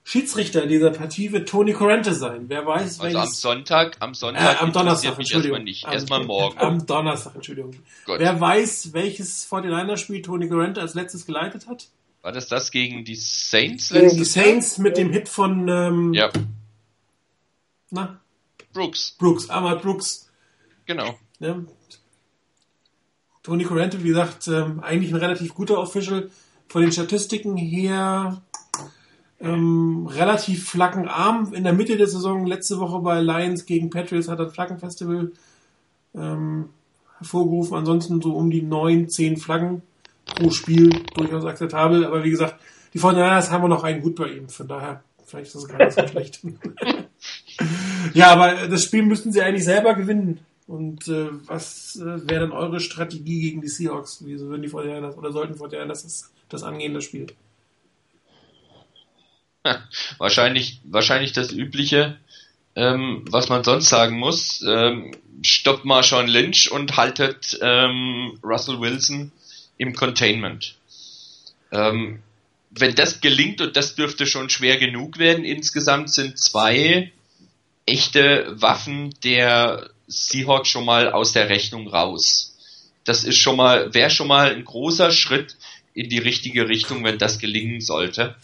Speaker 1: Schiedsrichter dieser Partie wird Tony Corrente sein. Wer weiß,
Speaker 3: Also am
Speaker 1: welches...
Speaker 3: Sonntag, am
Speaker 1: Äh,
Speaker 3: Sonntag
Speaker 1: am Donnerstag,
Speaker 3: mich
Speaker 1: Entschuldigung.
Speaker 3: erstmal nicht.
Speaker 1: Am-
Speaker 3: Erstmal morgen.
Speaker 1: Am Donnerstag, Entschuldigung.
Speaker 3: Gut.
Speaker 1: Wer weiß, welches 49er-Spiel Tony Corrente als letztes geleitet hat?
Speaker 3: War das das gegen die Saints
Speaker 2: Gegen
Speaker 1: Die Saints mit dem Hit von ähm?
Speaker 3: Ja,
Speaker 1: na,
Speaker 3: Brooks.
Speaker 1: Brooks, Ahmad Brooks.
Speaker 3: Genau.
Speaker 1: Ne? Tony Corrente, wie gesagt, ähm, eigentlich ein relativ guter Official. Von den Statistiken her ähm, relativ flachen Arm. In der Mitte der Saison, letzte Woche bei Lions gegen Patriots, hat er ein Flaggenfestival ähm, hervorgerufen. Ansonsten so um die neun, zehn Flaggen pro Spiel durchaus akzeptabel. Aber wie gesagt, die 49ers haben wir noch einen gut bei ihm. Von daher, vielleicht ist das gar nicht so schlecht. ja, aber das Spiel müssten sie eigentlich selber gewinnen. Und äh, was äh, wäre dann eure Strategie gegen die Seahawks? Wieso würden die 49ers oder sollten 49ers das, das angehen, das Spiel?
Speaker 3: Wahrscheinlich, wahrscheinlich das Übliche, ähm, was man sonst sagen muss. Ähm, stoppt Marshawn Lynch und haltet ähm, Russell Wilson im Containment. Ähm, wenn das gelingt, und das dürfte schon schwer genug werden, insgesamt sind zwei echte Waffen der Seahawks schon mal aus der Rechnung raus. Das ist schon mal, wäre schon mal ein großer Schritt in die richtige Richtung, wenn das gelingen sollte.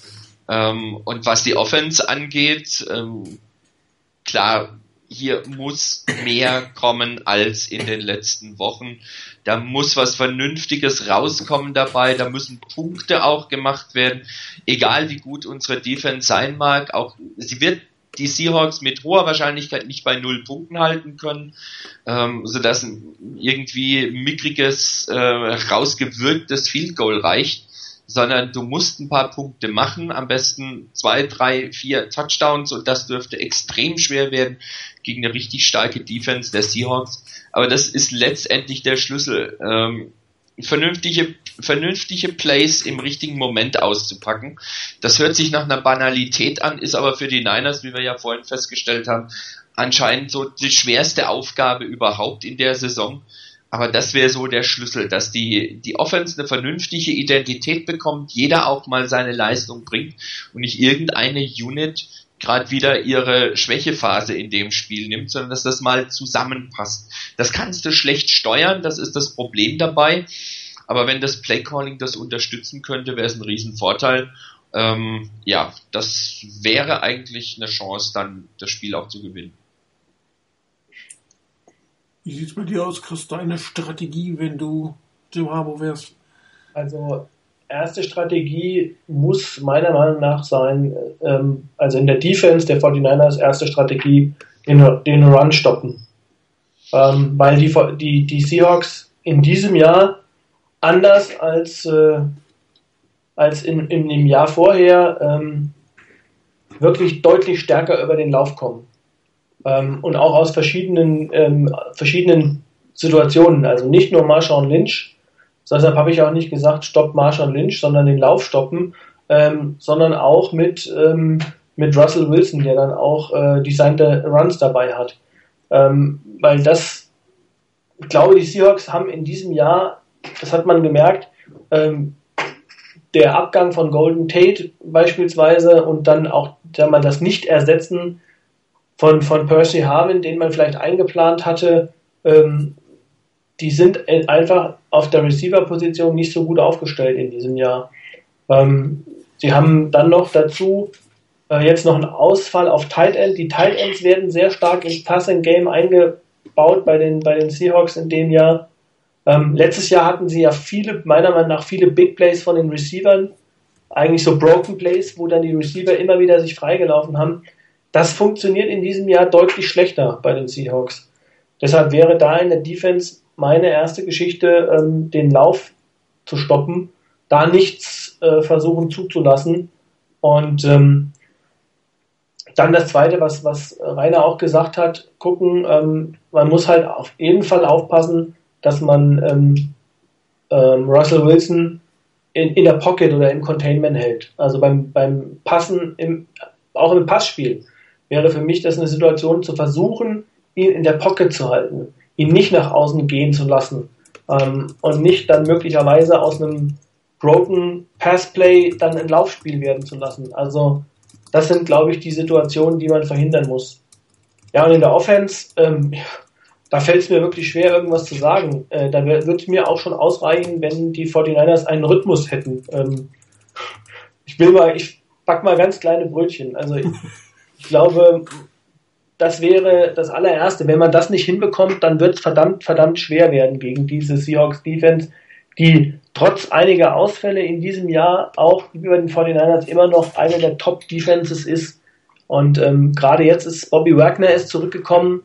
Speaker 3: Ähm, und was die Offense angeht, ähm, klar, hier muss mehr kommen als in den letzten Wochen. Da muss was Vernünftiges rauskommen dabei. Da müssen Punkte auch gemacht werden. Egal wie gut unsere Defense sein mag, auch sie wird die Seahawks mit hoher Wahrscheinlichkeit nicht bei null Punkten halten können, ähm, sodass ein irgendwie mickriges, äh, rausgewirktes Field Goal reicht sondern du musst ein paar Punkte machen, am besten zwei, drei, vier Touchdowns und das dürfte extrem schwer werden gegen eine richtig starke Defense der Seahawks. Aber das ist letztendlich der Schlüssel. Ähm, vernünftige, vernünftige Plays im richtigen Moment auszupacken. Das hört sich nach einer Banalität an, ist aber für die Niners, wie wir ja vorhin festgestellt haben, anscheinend so die schwerste Aufgabe überhaupt in der Saison. Aber das wäre so der Schlüssel, dass die, die Offense eine vernünftige Identität bekommt, jeder auch mal seine Leistung bringt und nicht irgendeine Unit gerade wieder ihre Schwächephase in dem Spiel nimmt, sondern dass das mal zusammenpasst. Das kannst du schlecht steuern, das ist das Problem dabei. Aber wenn das Playcalling das unterstützen könnte, wäre es ein Riesenvorteil. Ähm, ja, das wäre eigentlich eine Chance, dann das Spiel auch zu gewinnen.
Speaker 1: Wie sieht es bei dir aus? Kriegst du eine Strategie, wenn du Jim Harbour wärst?
Speaker 2: Also, erste Strategie muss meiner Meinung nach sein, ähm, also in der Defense der 49ers erste Strategie, den, den Run stoppen. Ähm, weil die, die, die Seahawks in diesem Jahr anders als, äh, als in, in, im Jahr vorher ähm, wirklich deutlich stärker über den Lauf kommen ähm, und auch aus verschiedenen, ähm, verschiedenen Situationen. Also nicht nur Marshawn Lynch, deshalb habe ich auch nicht gesagt, stopp Marshawn Lynch, sondern den Lauf stoppen, ähm, sondern auch mit, ähm, mit Russell Wilson, der dann auch äh, designte Runs dabei hat. Ähm, weil das, ich glaube, die Seahawks haben in diesem Jahr, das hat man gemerkt, ähm, der Abgang von Golden Tate beispielsweise und dann auch, sagen wir, das Nicht-Ersetzen von, von Percy Harvin, den man vielleicht eingeplant hatte, ähm, die sind einfach auf der Receiver-Position nicht so gut aufgestellt in diesem Jahr. Ähm, sie haben dann noch dazu äh, jetzt noch einen Ausfall auf Tight End. Die Tight Ends werden sehr stark ins Passing Game eingebaut bei den, bei den Seahawks in dem Jahr. Ähm, letztes Jahr hatten sie ja viele, meiner Meinung nach, viele Big Plays von den Receivern. Eigentlich so Broken Plays, wo dann die Receiver immer wieder sich freigelaufen haben. Das funktioniert in diesem Jahr deutlich schlechter bei den Seahawks. Deshalb wäre da in der Defense meine erste Geschichte, ähm, den Lauf zu stoppen, da nichts äh, versuchen zuzulassen. Und ähm, dann das Zweite, was, was Rainer auch gesagt hat, gucken, ähm, man muss halt auf jeden Fall aufpassen, dass man ähm, ähm, Russell Wilson in, in der Pocket oder im Containment hält. Also beim, beim Passen, im, auch im Passspiel wäre für mich das eine Situation zu versuchen, ihn in der Pocket zu halten, ihn nicht nach außen gehen zu lassen ähm, und nicht dann möglicherweise aus einem Broken Passplay dann ein Laufspiel werden zu lassen. Also das sind, glaube ich, die Situationen, die man verhindern muss. Ja, und in der Offense, ähm, da fällt es mir wirklich schwer, irgendwas zu sagen. Äh, da würde mir auch schon ausreichen, wenn die 49ers einen Rhythmus hätten. Ähm, ich will mal, ich back mal ganz kleine Brötchen. Also ich glaube, das wäre das allererste. Wenn man das nicht hinbekommt, dann wird es verdammt, verdammt schwer werden gegen diese Seahawks Defense, die trotz einiger Ausfälle in diesem Jahr auch über den 49ers immer noch eine der Top Defenses ist. Und ähm, gerade jetzt ist Bobby Wagner ist zurückgekommen.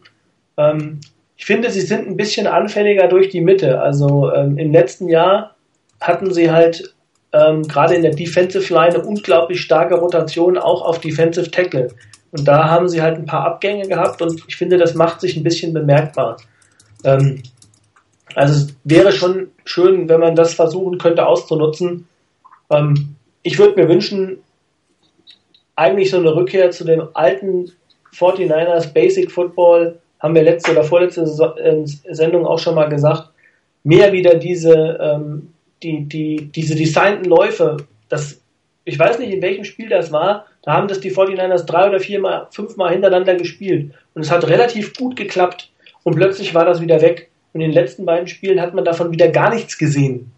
Speaker 2: Ähm, ich finde, sie sind ein bisschen anfälliger durch die Mitte. Also ähm, im letzten Jahr hatten sie halt ähm, gerade in der Defensive Line unglaublich starke Rotation auch auf Defensive Tackle. Und da haben sie halt ein paar Abgänge gehabt und ich finde, das macht sich ein bisschen bemerkbar. Ähm, also es wäre schon schön, wenn man das versuchen könnte auszunutzen. Ähm, ich würde mir wünschen, eigentlich so eine Rückkehr zu dem alten 49ers Basic Football, haben wir letzte oder vorletzte ähm, Sendung auch schon mal gesagt, mehr wieder diese, ähm, die, die, diese designten Läufe, das ich weiß nicht, in welchem Spiel das war, da haben das die 49ers drei oder viermal, fünfmal hintereinander gespielt. Und es hat relativ gut geklappt. Und plötzlich war das wieder weg. Und in den letzten beiden Spielen hat man davon wieder gar nichts gesehen.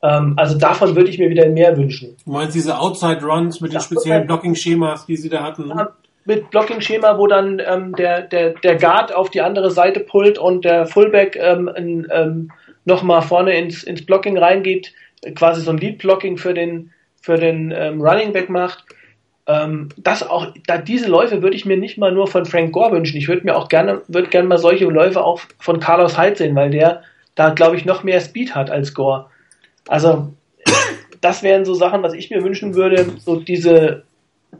Speaker 2: Ähm, also davon würde ich mir wieder mehr wünschen.
Speaker 1: Du meinst diese Outside Runs mit den speziellen Blocking-Schemas, die sie da hatten?
Speaker 2: Ja, mit Blocking-Schema, wo dann ähm, der, der, der Guard auf die andere Seite pullt und der Fullback ähm, ähm, nochmal vorne ins, ins Blocking reingeht, quasi so ein Lead-Blocking für den, für den ähm, Running Back macht. Ähm, das auch, da diese Läufe würde ich mir nicht mal nur von Frank Gore wünschen. Ich würde mir auch gerne, würde gerne mal solche Läufe auch von Carlos Hyde sehen, weil der da, glaube ich, noch mehr Speed hat als Gore. Also, das wären so Sachen, was ich mir wünschen würde, so diese,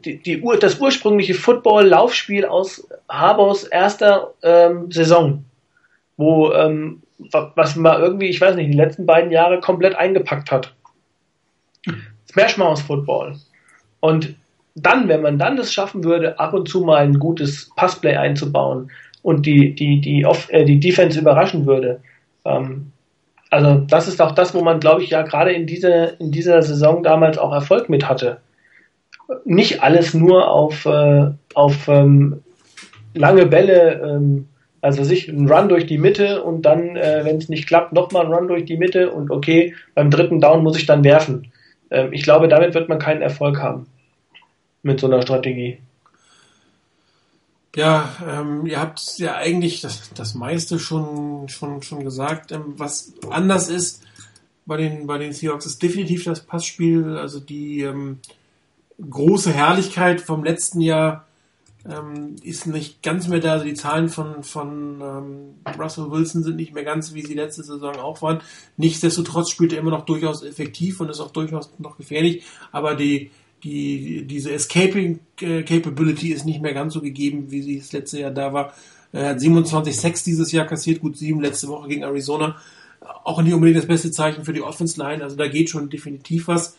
Speaker 2: die, die das ursprüngliche Football-Laufspiel aus Harbors erster ähm, Saison, wo, ähm, was man irgendwie, ich weiß nicht, die letzten beiden Jahre komplett eingepackt hat. Smash Mouse Football. Und dann, wenn man dann das schaffen würde, ab und zu mal ein gutes Passplay einzubauen und die, die, die, off, äh, die Defense überraschen würde, ähm, also das ist auch das, wo man, glaube ich, ja gerade in dieser, in dieser Saison damals auch Erfolg mit hatte. Nicht alles nur auf, äh, auf ähm, lange Bälle, ähm, also sich ein Run durch die Mitte und dann, äh, wenn es nicht klappt, nochmal ein Run durch die Mitte und okay, beim dritten Down muss ich dann werfen. Ähm, ich glaube, damit wird man keinen Erfolg haben mit so einer Strategie.
Speaker 1: Ja, ähm, ihr habt ja eigentlich das, das meiste schon, schon, schon gesagt. Ähm, was anders ist bei den, bei den Seahawks ist definitiv das Passspiel, also die ähm, große Herrlichkeit vom letzten Jahr ähm, ist nicht ganz mehr da. Also die Zahlen von, von ähm, Russell Wilson sind nicht mehr ganz, wie sie letzte Saison auch waren. Nichtsdestotrotz spielt er immer noch durchaus effektiv und ist auch durchaus noch gefährlich, aber die die, diese Escaping äh, Capability ist nicht mehr ganz so gegeben, wie sie das letzte Jahr da war. Er hat 27 Sex dieses Jahr kassiert, gut sieben letzte Woche gegen Arizona. Auch nicht unbedingt das beste Zeichen für die Offense Line, also da geht schon definitiv was.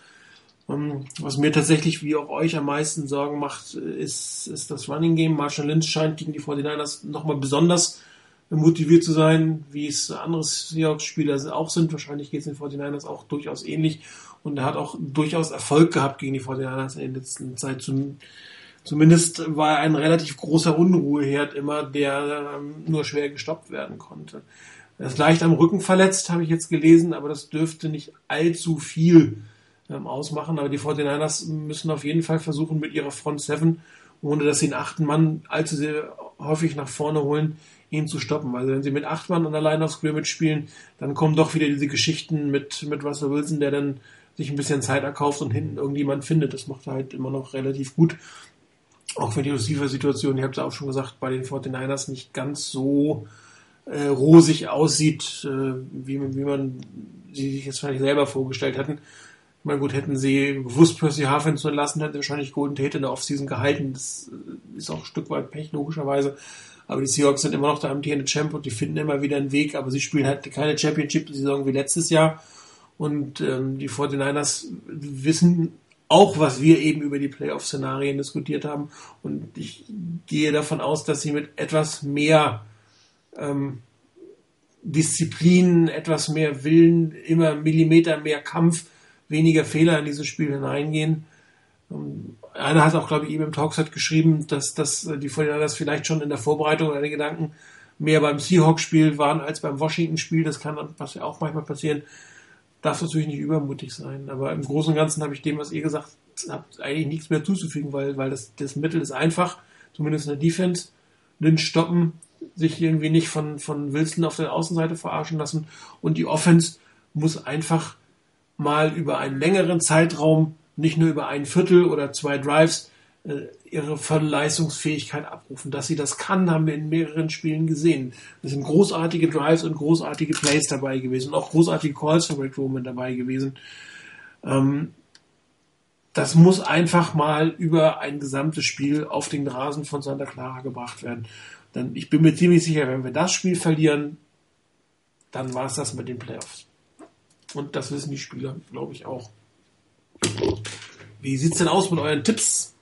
Speaker 1: Ähm, was mir tatsächlich wie auch euch am meisten Sorgen macht, ist, ist das Running Game. Marshall Lynch scheint gegen die 49ers nochmal besonders motiviert zu sein, wie es andere Seahawks-Spieler auch sind. Wahrscheinlich geht es den 49ers auch durchaus ähnlich. Und er hat auch durchaus Erfolg gehabt gegen die 49ers in der letzten Zeit. Zum, zumindest war er ein relativ großer Unruheherd immer, der ähm, nur schwer gestoppt werden konnte. Er ist leicht am Rücken verletzt, habe ich jetzt gelesen, aber das dürfte nicht allzu viel ähm, ausmachen. Aber die 49ers müssen auf jeden Fall versuchen, mit ihrer Front 7, ohne dass sie den achten Mann allzu sehr häufig nach vorne holen, ihn zu stoppen. Also wenn sie mit acht Mann und allein auf Scrimmage spielen, dann kommen doch wieder diese Geschichten mit, mit Russell Wilson, der dann sich ein bisschen Zeit erkauft und hinten irgendjemand findet. Das macht er halt immer noch relativ gut. Auch wenn die Receiver-Situation, ich habe es auch schon gesagt, bei den 49ers nicht ganz so äh, rosig aussieht, äh, wie, wie man sie sich jetzt wahrscheinlich selber vorgestellt hätten. Meine, gut, hätten sie gewusst, Percy Harfin zu lassen, hätten sie wahrscheinlich Golden Tate in der Offseason gehalten. Das äh, ist auch ein Stück weit Pech, logischerweise. Aber die Seahawks sind immer noch der amtierende Champ und die finden immer wieder einen Weg, aber sie spielen halt keine Championship-Saison wie letztes Jahr. Und ähm, die 49ers wissen auch, was wir eben über die Playoff-Szenarien diskutiert haben. Und ich gehe davon aus, dass sie mit etwas mehr ähm, Disziplin, etwas mehr Willen, immer Millimeter mehr Kampf, weniger Fehler in dieses Spiel hineingehen. Ähm, einer hat auch, glaube ich, eben im Talkset geschrieben, dass, dass die 49ers vielleicht schon in der Vorbereitung oder Gedanken mehr beim Seahawks-Spiel waren als beim Washington-Spiel. Das kann was ja auch manchmal passieren darf natürlich nicht übermutig sein. Aber im Großen und Ganzen habe ich dem, was ihr gesagt habt, eigentlich nichts mehr zuzufügen, weil, weil das, das Mittel ist einfach, zumindest in der Defense, Lynch stoppen, sich irgendwie nicht von, von Wilson auf der Außenseite verarschen lassen und die Offense muss einfach mal über einen längeren Zeitraum, nicht nur über ein Viertel oder zwei Drives, äh, ihre volle Leistungsfähigkeit abrufen. Dass sie das kann, haben wir in mehreren Spielen gesehen. Es sind großartige Drives und großartige Plays dabei gewesen auch großartige Calls von Rick Roman dabei gewesen. Ähm, das muss einfach mal über ein gesamtes Spiel auf den Rasen von Santa Clara gebracht werden. Denn ich bin mir ziemlich sicher, wenn wir das Spiel verlieren, dann war es das mit den Playoffs. Und das wissen die Spieler, glaube ich, auch. Wie sieht's denn aus mit euren Tipps?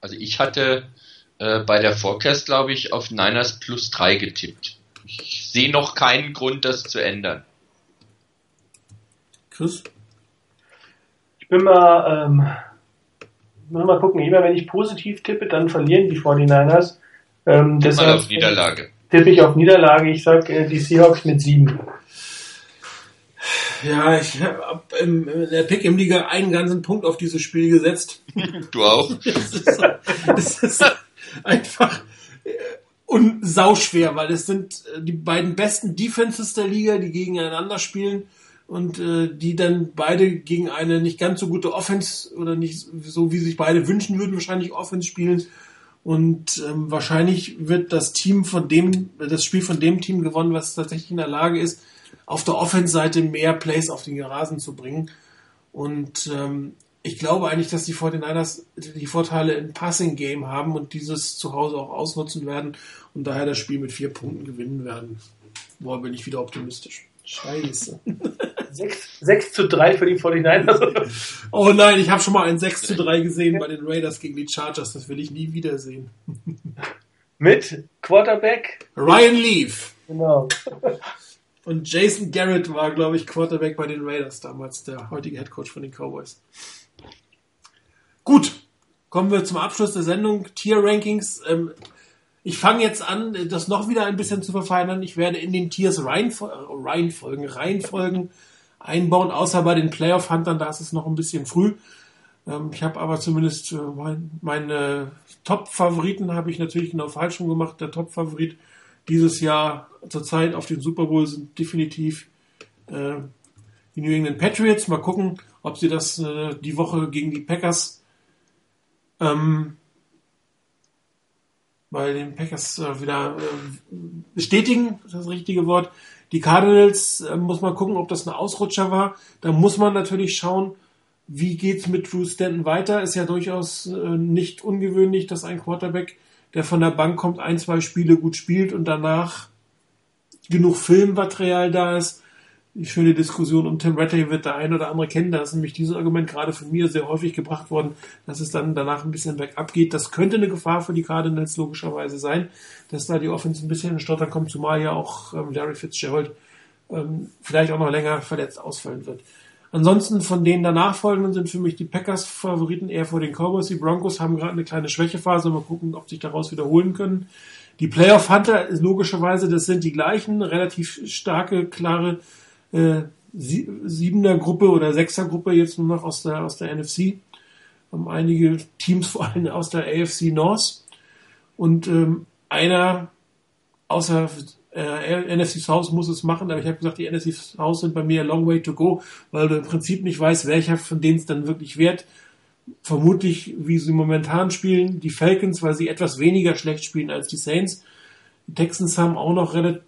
Speaker 3: Also ich hatte äh, bei der Forecast, glaube ich, auf Niners plus 3 getippt. Ich sehe noch keinen Grund, das zu ändern.
Speaker 1: Tschüss.
Speaker 2: Ich bin mal, ähm, muss mal gucken, immer wenn ich positiv tippe, dann verlieren die 49ers. Ähm,
Speaker 3: Mal
Speaker 2: deshalb
Speaker 3: auf Niederlage.
Speaker 2: Tippe ich auf Niederlage. Ich sag äh, die Seahawks mit sieben.
Speaker 1: Ja, ich habe in der Pick im Liga einen ganzen Punkt auf dieses Spiel gesetzt.
Speaker 3: Du auch?
Speaker 1: Es ist, ist einfach äh, und sauschwer, weil es sind äh, die beiden besten Defenses der Liga, die gegeneinander spielen und äh, die dann beide gegen eine nicht ganz so gute Offense oder nicht so wie sich beide wünschen würden, wahrscheinlich Offense spielen. Und ähm, wahrscheinlich wird das Team von dem, das Spiel von dem Team gewonnen, was tatsächlich in der Lage ist, auf der Offense-Seite mehr Plays auf den Rasen zu bringen. Und ähm, ich glaube eigentlich, dass die 49ers die Vorteile im Passing-Game haben und dieses zu Hause auch ausnutzen werden und daher das Spiel mit vier Punkten gewinnen werden. Boah, bin ich wieder optimistisch. Scheiße.
Speaker 2: 6, 6 zu 3 für die 49ers.
Speaker 1: Oh nein, ich habe schon mal ein 6 zu 3 gesehen bei den Raiders gegen die Chargers. Das will ich nie wiedersehen.
Speaker 2: Mit Quarterback.
Speaker 1: Ryan Leaf
Speaker 2: Genau.
Speaker 1: und Jason Garrett war, glaube ich, Quarterback bei den Raiders damals, der heutige Headcoach von den Cowboys. Gut, kommen wir zum Abschluss der Sendung. Tier-Rankings. Ähm, ich fange jetzt an, das noch wieder ein bisschen zu verfeinern. Ich werde in den Tiers Reihenfol Reihenfolgen, Reihenfolgen einbauen, außer bei den Playoff-Huntern, da ist es noch ein bisschen früh. Ähm, ich habe aber zumindest äh, mein, meine Top-Favoriten habe ich natürlich genau falsch schon gemacht. Der Top-Favorit dieses Jahr zurzeit auf den Super Bowl sind definitiv äh, die New England Patriots. Mal gucken, ob sie das äh, die Woche gegen die Packers ähm, bei den Packers äh, wieder äh, bestätigen, ist das richtige Wort. Die Cardinals äh, muss man gucken, ob das ein Ausrutscher war. Da muss man natürlich schauen, wie geht's mit Drew Stanton weiter. Ist ja durchaus nicht ungewöhnlich, dass ein Quarterback, der von der Bank kommt, ein, zwei Spiele gut spielt und danach genug Filmmaterial da ist. Die schöne Diskussion um Tim Rattay wird der ein oder andere kennen. Da ist nämlich dieses Argument gerade von mir sehr häufig gebracht worden, dass es dann danach ein bisschen bergab geht. Das könnte eine Gefahr für die Cardinals logischerweise sein, dass da die Offense ein bisschen in Stottern kommt, zumal ja auch ähm, Larry Fitzgerald ähm, vielleicht auch noch länger verletzt ausfallen wird. Ansonsten von den danach folgenden sind für mich die Packers Favoriten eher vor den Cowboys. Die Broncos haben gerade eine kleine Schwächephase. Mal gucken, ob sich daraus wiederholen können. Die Playoff Hunter ist logischerweise, das sind die gleichen, relativ starke, klare äh, Sie Siebener Gruppe oder Sechser Gruppe jetzt nur noch aus der aus der NFC. Haben einige Teams vor allem aus der AFC North und ähm, einer außer äh, NFC South muss es machen, aber ich habe gesagt, die NFC South sind bei mir a long way to go, weil du im Prinzip nicht weißt, welcher von denen es dann wirklich wird. Vermutlich, wie sie momentan spielen, die Falcons, weil sie etwas weniger schlecht spielen als die Saints. Die Texans haben auch noch relativ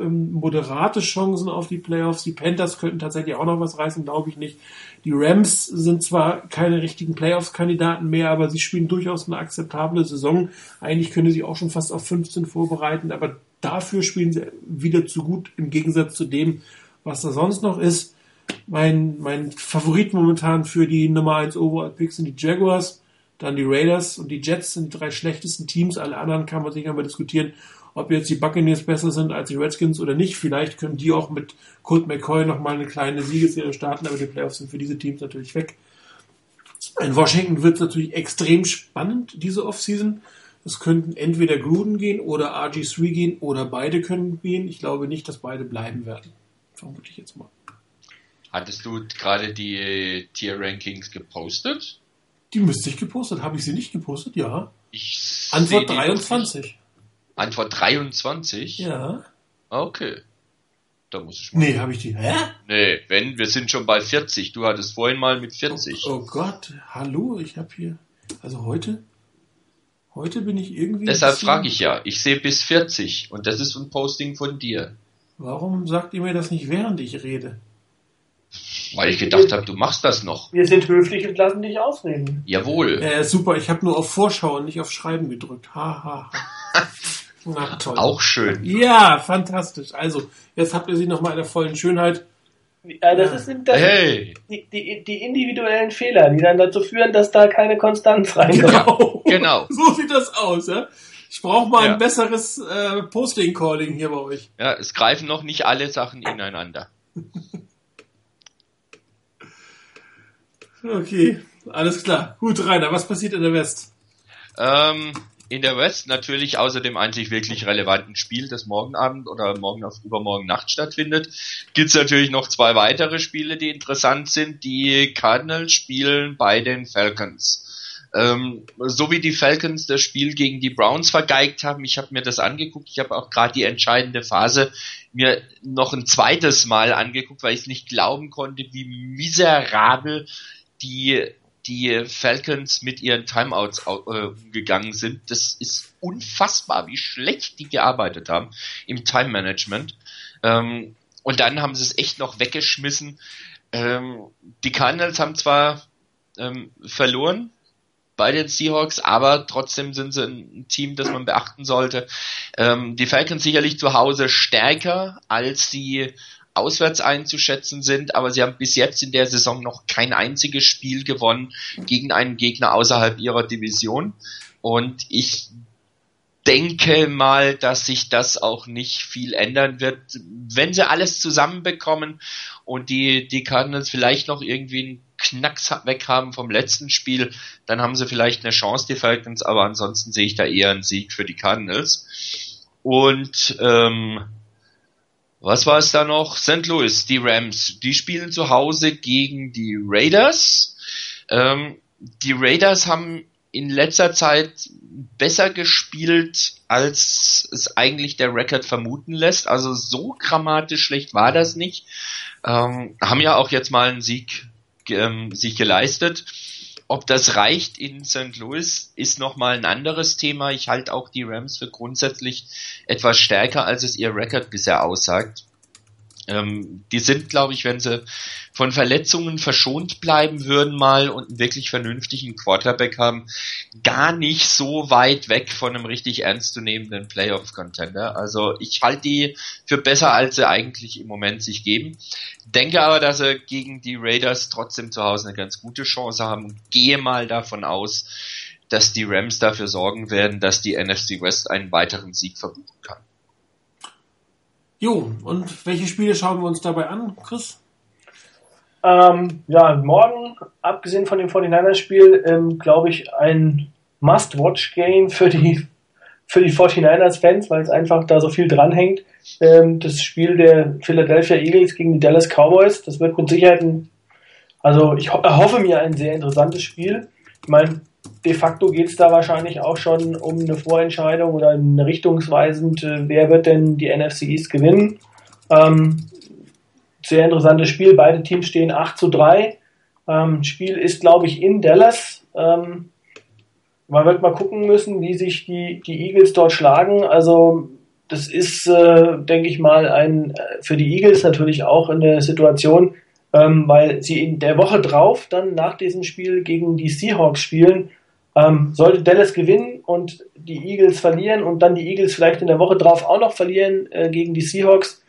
Speaker 1: ähm, moderate Chancen auf die Playoffs. Die Panthers könnten tatsächlich auch noch was reißen, glaube ich nicht. Die Rams sind zwar keine richtigen Playoffs-Kandidaten mehr, aber sie spielen durchaus eine akzeptable Saison. Eigentlich können sie auch schon fast auf 15 vorbereiten, aber dafür spielen sie wieder zu gut im Gegensatz zu dem, was da sonst noch ist. Mein, mein Favorit momentan für die Nummer 1 Overall Picks sind die Jaguars, dann die Raiders und die Jets sind die drei schlechtesten Teams. Alle anderen kann man sich aber diskutieren, ob jetzt die Buccaneers besser sind als die Redskins oder nicht. Vielleicht können die auch mit Colt McCoy nochmal eine kleine Siegesserie starten, aber die Playoffs sind für diese Teams natürlich weg. In Washington wird es natürlich extrem spannend, diese Offseason. Es könnten entweder Gruden gehen oder RG3 gehen oder beide können gehen. Ich glaube nicht, dass beide bleiben werden. Vermute ich jetzt mal.
Speaker 3: Hattest du gerade die äh, Tier-Rankings gepostet?
Speaker 1: Die müsste ich gepostet. Habe ich sie nicht gepostet? Ja.
Speaker 3: Ich
Speaker 1: Antwort
Speaker 3: seh die noch nicht.
Speaker 1: 23.
Speaker 3: Antwort 23?
Speaker 1: Ja.
Speaker 3: Okay. Da muss ich mal.
Speaker 1: Nee, habe ich die. Hä?
Speaker 3: Nee, wenn, wir sind schon bei 40. Du hattest vorhin mal mit 40.
Speaker 1: Oh Gott, hallo, ich habe hier. Also heute. Heute bin ich irgendwie.
Speaker 3: Deshalb frage ich ja. Ich sehe bis 40 und das ist ein Posting von dir.
Speaker 1: Warum sagt ihr mir das nicht, während ich rede?
Speaker 3: Weil ich gedacht habe, du machst das noch.
Speaker 2: Wir sind höflich und lassen dich ausreden.
Speaker 3: Jawohl.
Speaker 1: Äh, super, ich habe nur auf Vorschau und nicht auf Schreiben gedrückt. Ha, ha, ha. Na toll.
Speaker 3: Auch schön.
Speaker 1: Ja, fantastisch. Also, jetzt habt ihr sie nochmal in der vollen Schönheit.
Speaker 2: Äh, das sind das
Speaker 3: Hey.
Speaker 2: die, die, die individuellen Fehler, die dann dazu führen, dass da keine Konstanz reinkommt.
Speaker 1: Genau.
Speaker 3: genau.
Speaker 1: So sieht das aus, ja. Ich brauche mal
Speaker 3: Ja.
Speaker 1: ein besseres äh, Posting-Calling hier bei euch.
Speaker 3: Ja, es greifen noch nicht alle Sachen ineinander.
Speaker 1: Okay, alles klar. Gut, Rainer, was passiert in der West?
Speaker 3: Ähm, in der West natürlich außer dem einzig wirklich relevanten Spiel, das morgen Abend oder morgen auf übermorgen Nacht stattfindet, gibt's natürlich noch zwei weitere Spiele, die interessant sind. Die Cardinals spielen bei den Falcons. Ähm, so wie die Falcons das Spiel gegen die Browns vergeigt haben, ich habe mir das angeguckt, ich habe auch gerade die entscheidende Phase mir noch ein zweites Mal angeguckt, weil ich nicht glauben konnte, wie miserabel die die Falcons mit ihren Timeouts äh, gegangen sind. Das ist unfassbar, wie schlecht die gearbeitet haben im Time Management. Ähm, und dann haben sie es echt noch weggeschmissen. Ähm, die Cardinals haben zwar ähm, verloren bei den Seahawks, aber trotzdem sind sie ein Team, das man beachten sollte. Ähm, die Falcons sicherlich zu Hause stärker, als sie auswärts einzuschätzen sind, aber sie haben bis jetzt in der Saison noch kein einziges Spiel gewonnen gegen einen Gegner außerhalb ihrer Division. Und ich denke mal, dass sich das auch nicht viel ändern wird. Wenn sie alles zusammenbekommen und die, die Cardinals vielleicht noch irgendwie einen Knacks weg haben vom letzten Spiel, dann haben sie vielleicht eine Chance, die Falcons, aber ansonsten sehe ich da eher einen Sieg für die Cardinals. Und ähm, was war es da noch? St. Louis, die Rams, die spielen zu Hause gegen die Raiders. Ähm, die Raiders haben in letzter Zeit besser gespielt, als es eigentlich der Rekord vermuten lässt. Also so grammatisch schlecht war das nicht. Ähm, haben ja auch jetzt mal einen Sieg ähm, sich geleistet. Ob das reicht in St. Louis, ist nochmal ein anderes Thema. Ich halte auch die Rams für grundsätzlich etwas stärker, als es ihr Rekord bisher aussagt. Ähm, die sind, glaube ich, wenn sie von Verletzungen verschont bleiben würden mal und einen wirklich vernünftigen Quarterback haben, gar nicht so weit weg von einem richtig ernstzunehmenden Playoff-Contender. Also ich halte die für besser, als sie eigentlich im Moment sich geben. Denke aber, dass sie gegen die Raiders trotzdem zu Hause eine ganz gute Chance haben gehe mal davon aus, dass die Rams dafür sorgen werden, dass die NFC West einen weiteren Sieg verbuchen kann.
Speaker 1: Jo, und welche Spiele schauen wir uns dabei an, Chris?
Speaker 2: Ähm, ja, morgen, abgesehen von dem 49ers-Spiel, ähm, glaube ich, ein Must-Watch-Game für die, für die 49ers-Fans, weil es einfach da so viel dranhängt. Ähm, das Spiel der Philadelphia Eagles gegen die Dallas Cowboys, das wird mit Sicherheit ein, also ich ho erhoffe mir ein sehr interessantes Spiel. Ich meine, de facto geht es da wahrscheinlich auch schon um eine Vorentscheidung oder eine richtungsweisend, äh, wer wird denn die NFC East gewinnen. Ähm, sehr interessantes Spiel, beide Teams stehen 8 zu 3. Ähm, Spiel ist, glaube ich, in Dallas. Ähm, man wird mal gucken müssen, wie sich die, die Eagles dort schlagen. Also das ist, äh, denke ich mal, ein äh, für die Eagles natürlich auch eine Situation, ähm, weil sie in der Woche drauf dann nach diesem Spiel gegen die Seahawks spielen ähm, sollte Dallas gewinnen und die Eagles verlieren und dann die Eagles vielleicht in der Woche drauf auch noch verlieren äh, gegen die Seahawks,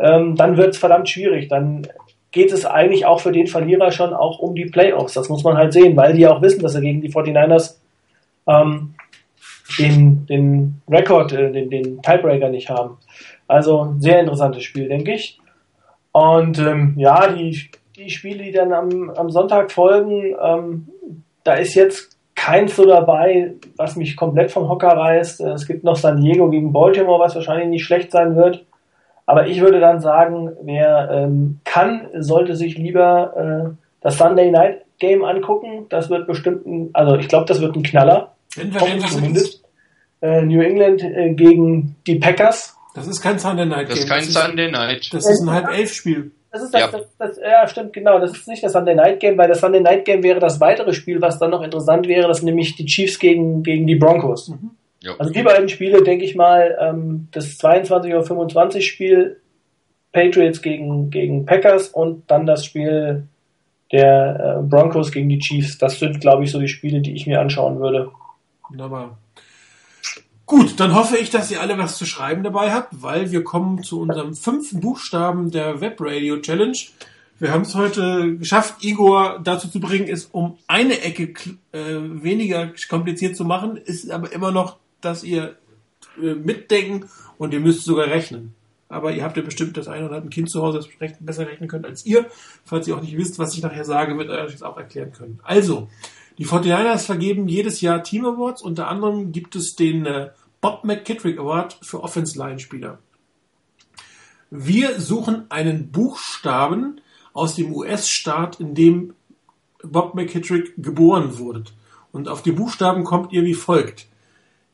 Speaker 2: ähm, dann wird es verdammt schwierig. Dann geht es eigentlich auch für den Verlierer schon auch um die Playoffs. Das muss man halt sehen, weil die auch wissen, dass sie gegen die 49ers ähm, den, den Rekord, äh, den, den Tiebreaker nicht haben. Also sehr interessantes Spiel, denke ich. Und ähm, ja, die, die Spiele, die dann am, am Sonntag folgen, ähm, da ist jetzt keins so dabei, was mich komplett vom Hocker reißt. Es gibt noch San Diego gegen Baltimore, was wahrscheinlich nicht schlecht sein wird. Aber ich würde dann sagen, wer ähm, kann, sollte sich lieber äh, das Sunday Night Game angucken. Das wird bestimmt ein, also ich glaube, das wird ein Knaller. zumindest. Äh, New England äh, gegen die Packers.
Speaker 1: Das ist kein Sunday Night
Speaker 3: Game. Das ist kein das Sunday Night.
Speaker 1: Das ist ein halb elf Spiel.
Speaker 2: Das ist das, ja. Das, das, ja, stimmt, genau. Das ist nicht das Sunday Night Game, weil das Sunday Night Game wäre das weitere Spiel, was dann noch interessant wäre, das nämlich die Chiefs gegen, gegen die Broncos. Mhm. Also die beiden Spiele, denke ich mal, ähm, das 22.25 Uhr Spiel Patriots gegen, gegen Packers und dann das Spiel der äh, Broncos gegen die Chiefs. Das sind, glaube ich, so die Spiele, die ich mir anschauen würde.
Speaker 1: Wunderbar. Gut, dann hoffe ich, dass ihr alle was zu schreiben dabei habt, weil wir kommen zu unserem fünften Buchstaben der Web Radio Challenge. Wir haben es heute geschafft, Igor dazu zu bringen, es um eine Ecke äh, weniger kompliziert zu machen, ist aber immer noch, dass ihr äh, mitdenken und ihr müsst sogar rechnen. aber ihr habt ja bestimmt das eine oder andere Kind zu Hause, das besser rechnen könnt als ihr. Falls ihr auch nicht wisst, was ich nachher sage, wird euch das auch erklären können. Also, die 49ers vergeben jedes Jahr Team Awards. Unter anderem gibt es den äh, Bob McKittrick Award für Offense Line Spieler. Wir suchen einen Buchstaben aus dem US-Staat, in dem Bob McKittrick geboren wurde. Und auf die Buchstaben kommt ihr wie folgt.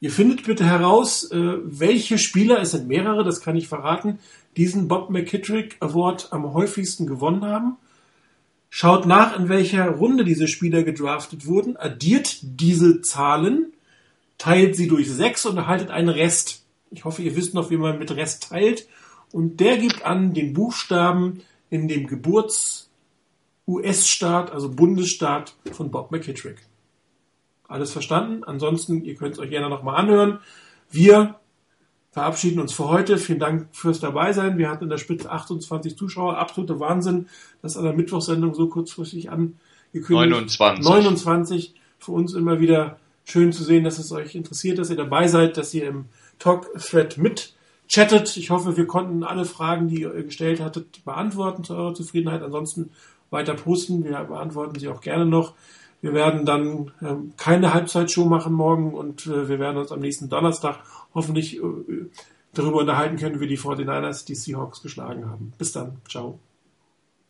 Speaker 1: Ihr findet bitte heraus, äh, welche Spieler, es sind mehrere, das kann ich verraten, diesen Bob McKittrick Award am häufigsten gewonnen haben. Schaut nach, in welcher Runde diese Spieler gedraftet wurden, addiert diese Zahlen, teilt sie durch sechs und erhaltet einen Rest. Ich hoffe, ihr wisst noch, wie man mit Rest teilt. Und der gibt an den Buchstaben in dem Geburts-US-Staat, also Bundesstaat von Bob McKittrick. Alles verstanden? Ansonsten, ihr könnt es euch gerne nochmal anhören. Wir verabschieden uns für heute. Vielen Dank fürs Dabeisein. Wir hatten in der Spitze 28 Zuschauer. Absoluter Wahnsinn, dass an der Mittwochsendung so kurzfristig angekündigt
Speaker 3: 29.
Speaker 1: 29. Für uns immer wieder schön zu sehen, dass es euch interessiert, dass ihr dabei seid, dass ihr im Talk-Thread mit chattet. Ich hoffe, wir konnten alle Fragen, die ihr gestellt hattet, beantworten zu eurer Zufriedenheit. Ansonsten weiter posten. Wir beantworten sie auch gerne noch. Wir werden dann ähm, keine Halbzeitshow machen morgen und äh, wir werden uns am nächsten Donnerstag hoffentlich äh, darüber unterhalten können, wie die 49ers die Seahawks geschlagen haben. Bis dann. Ciao.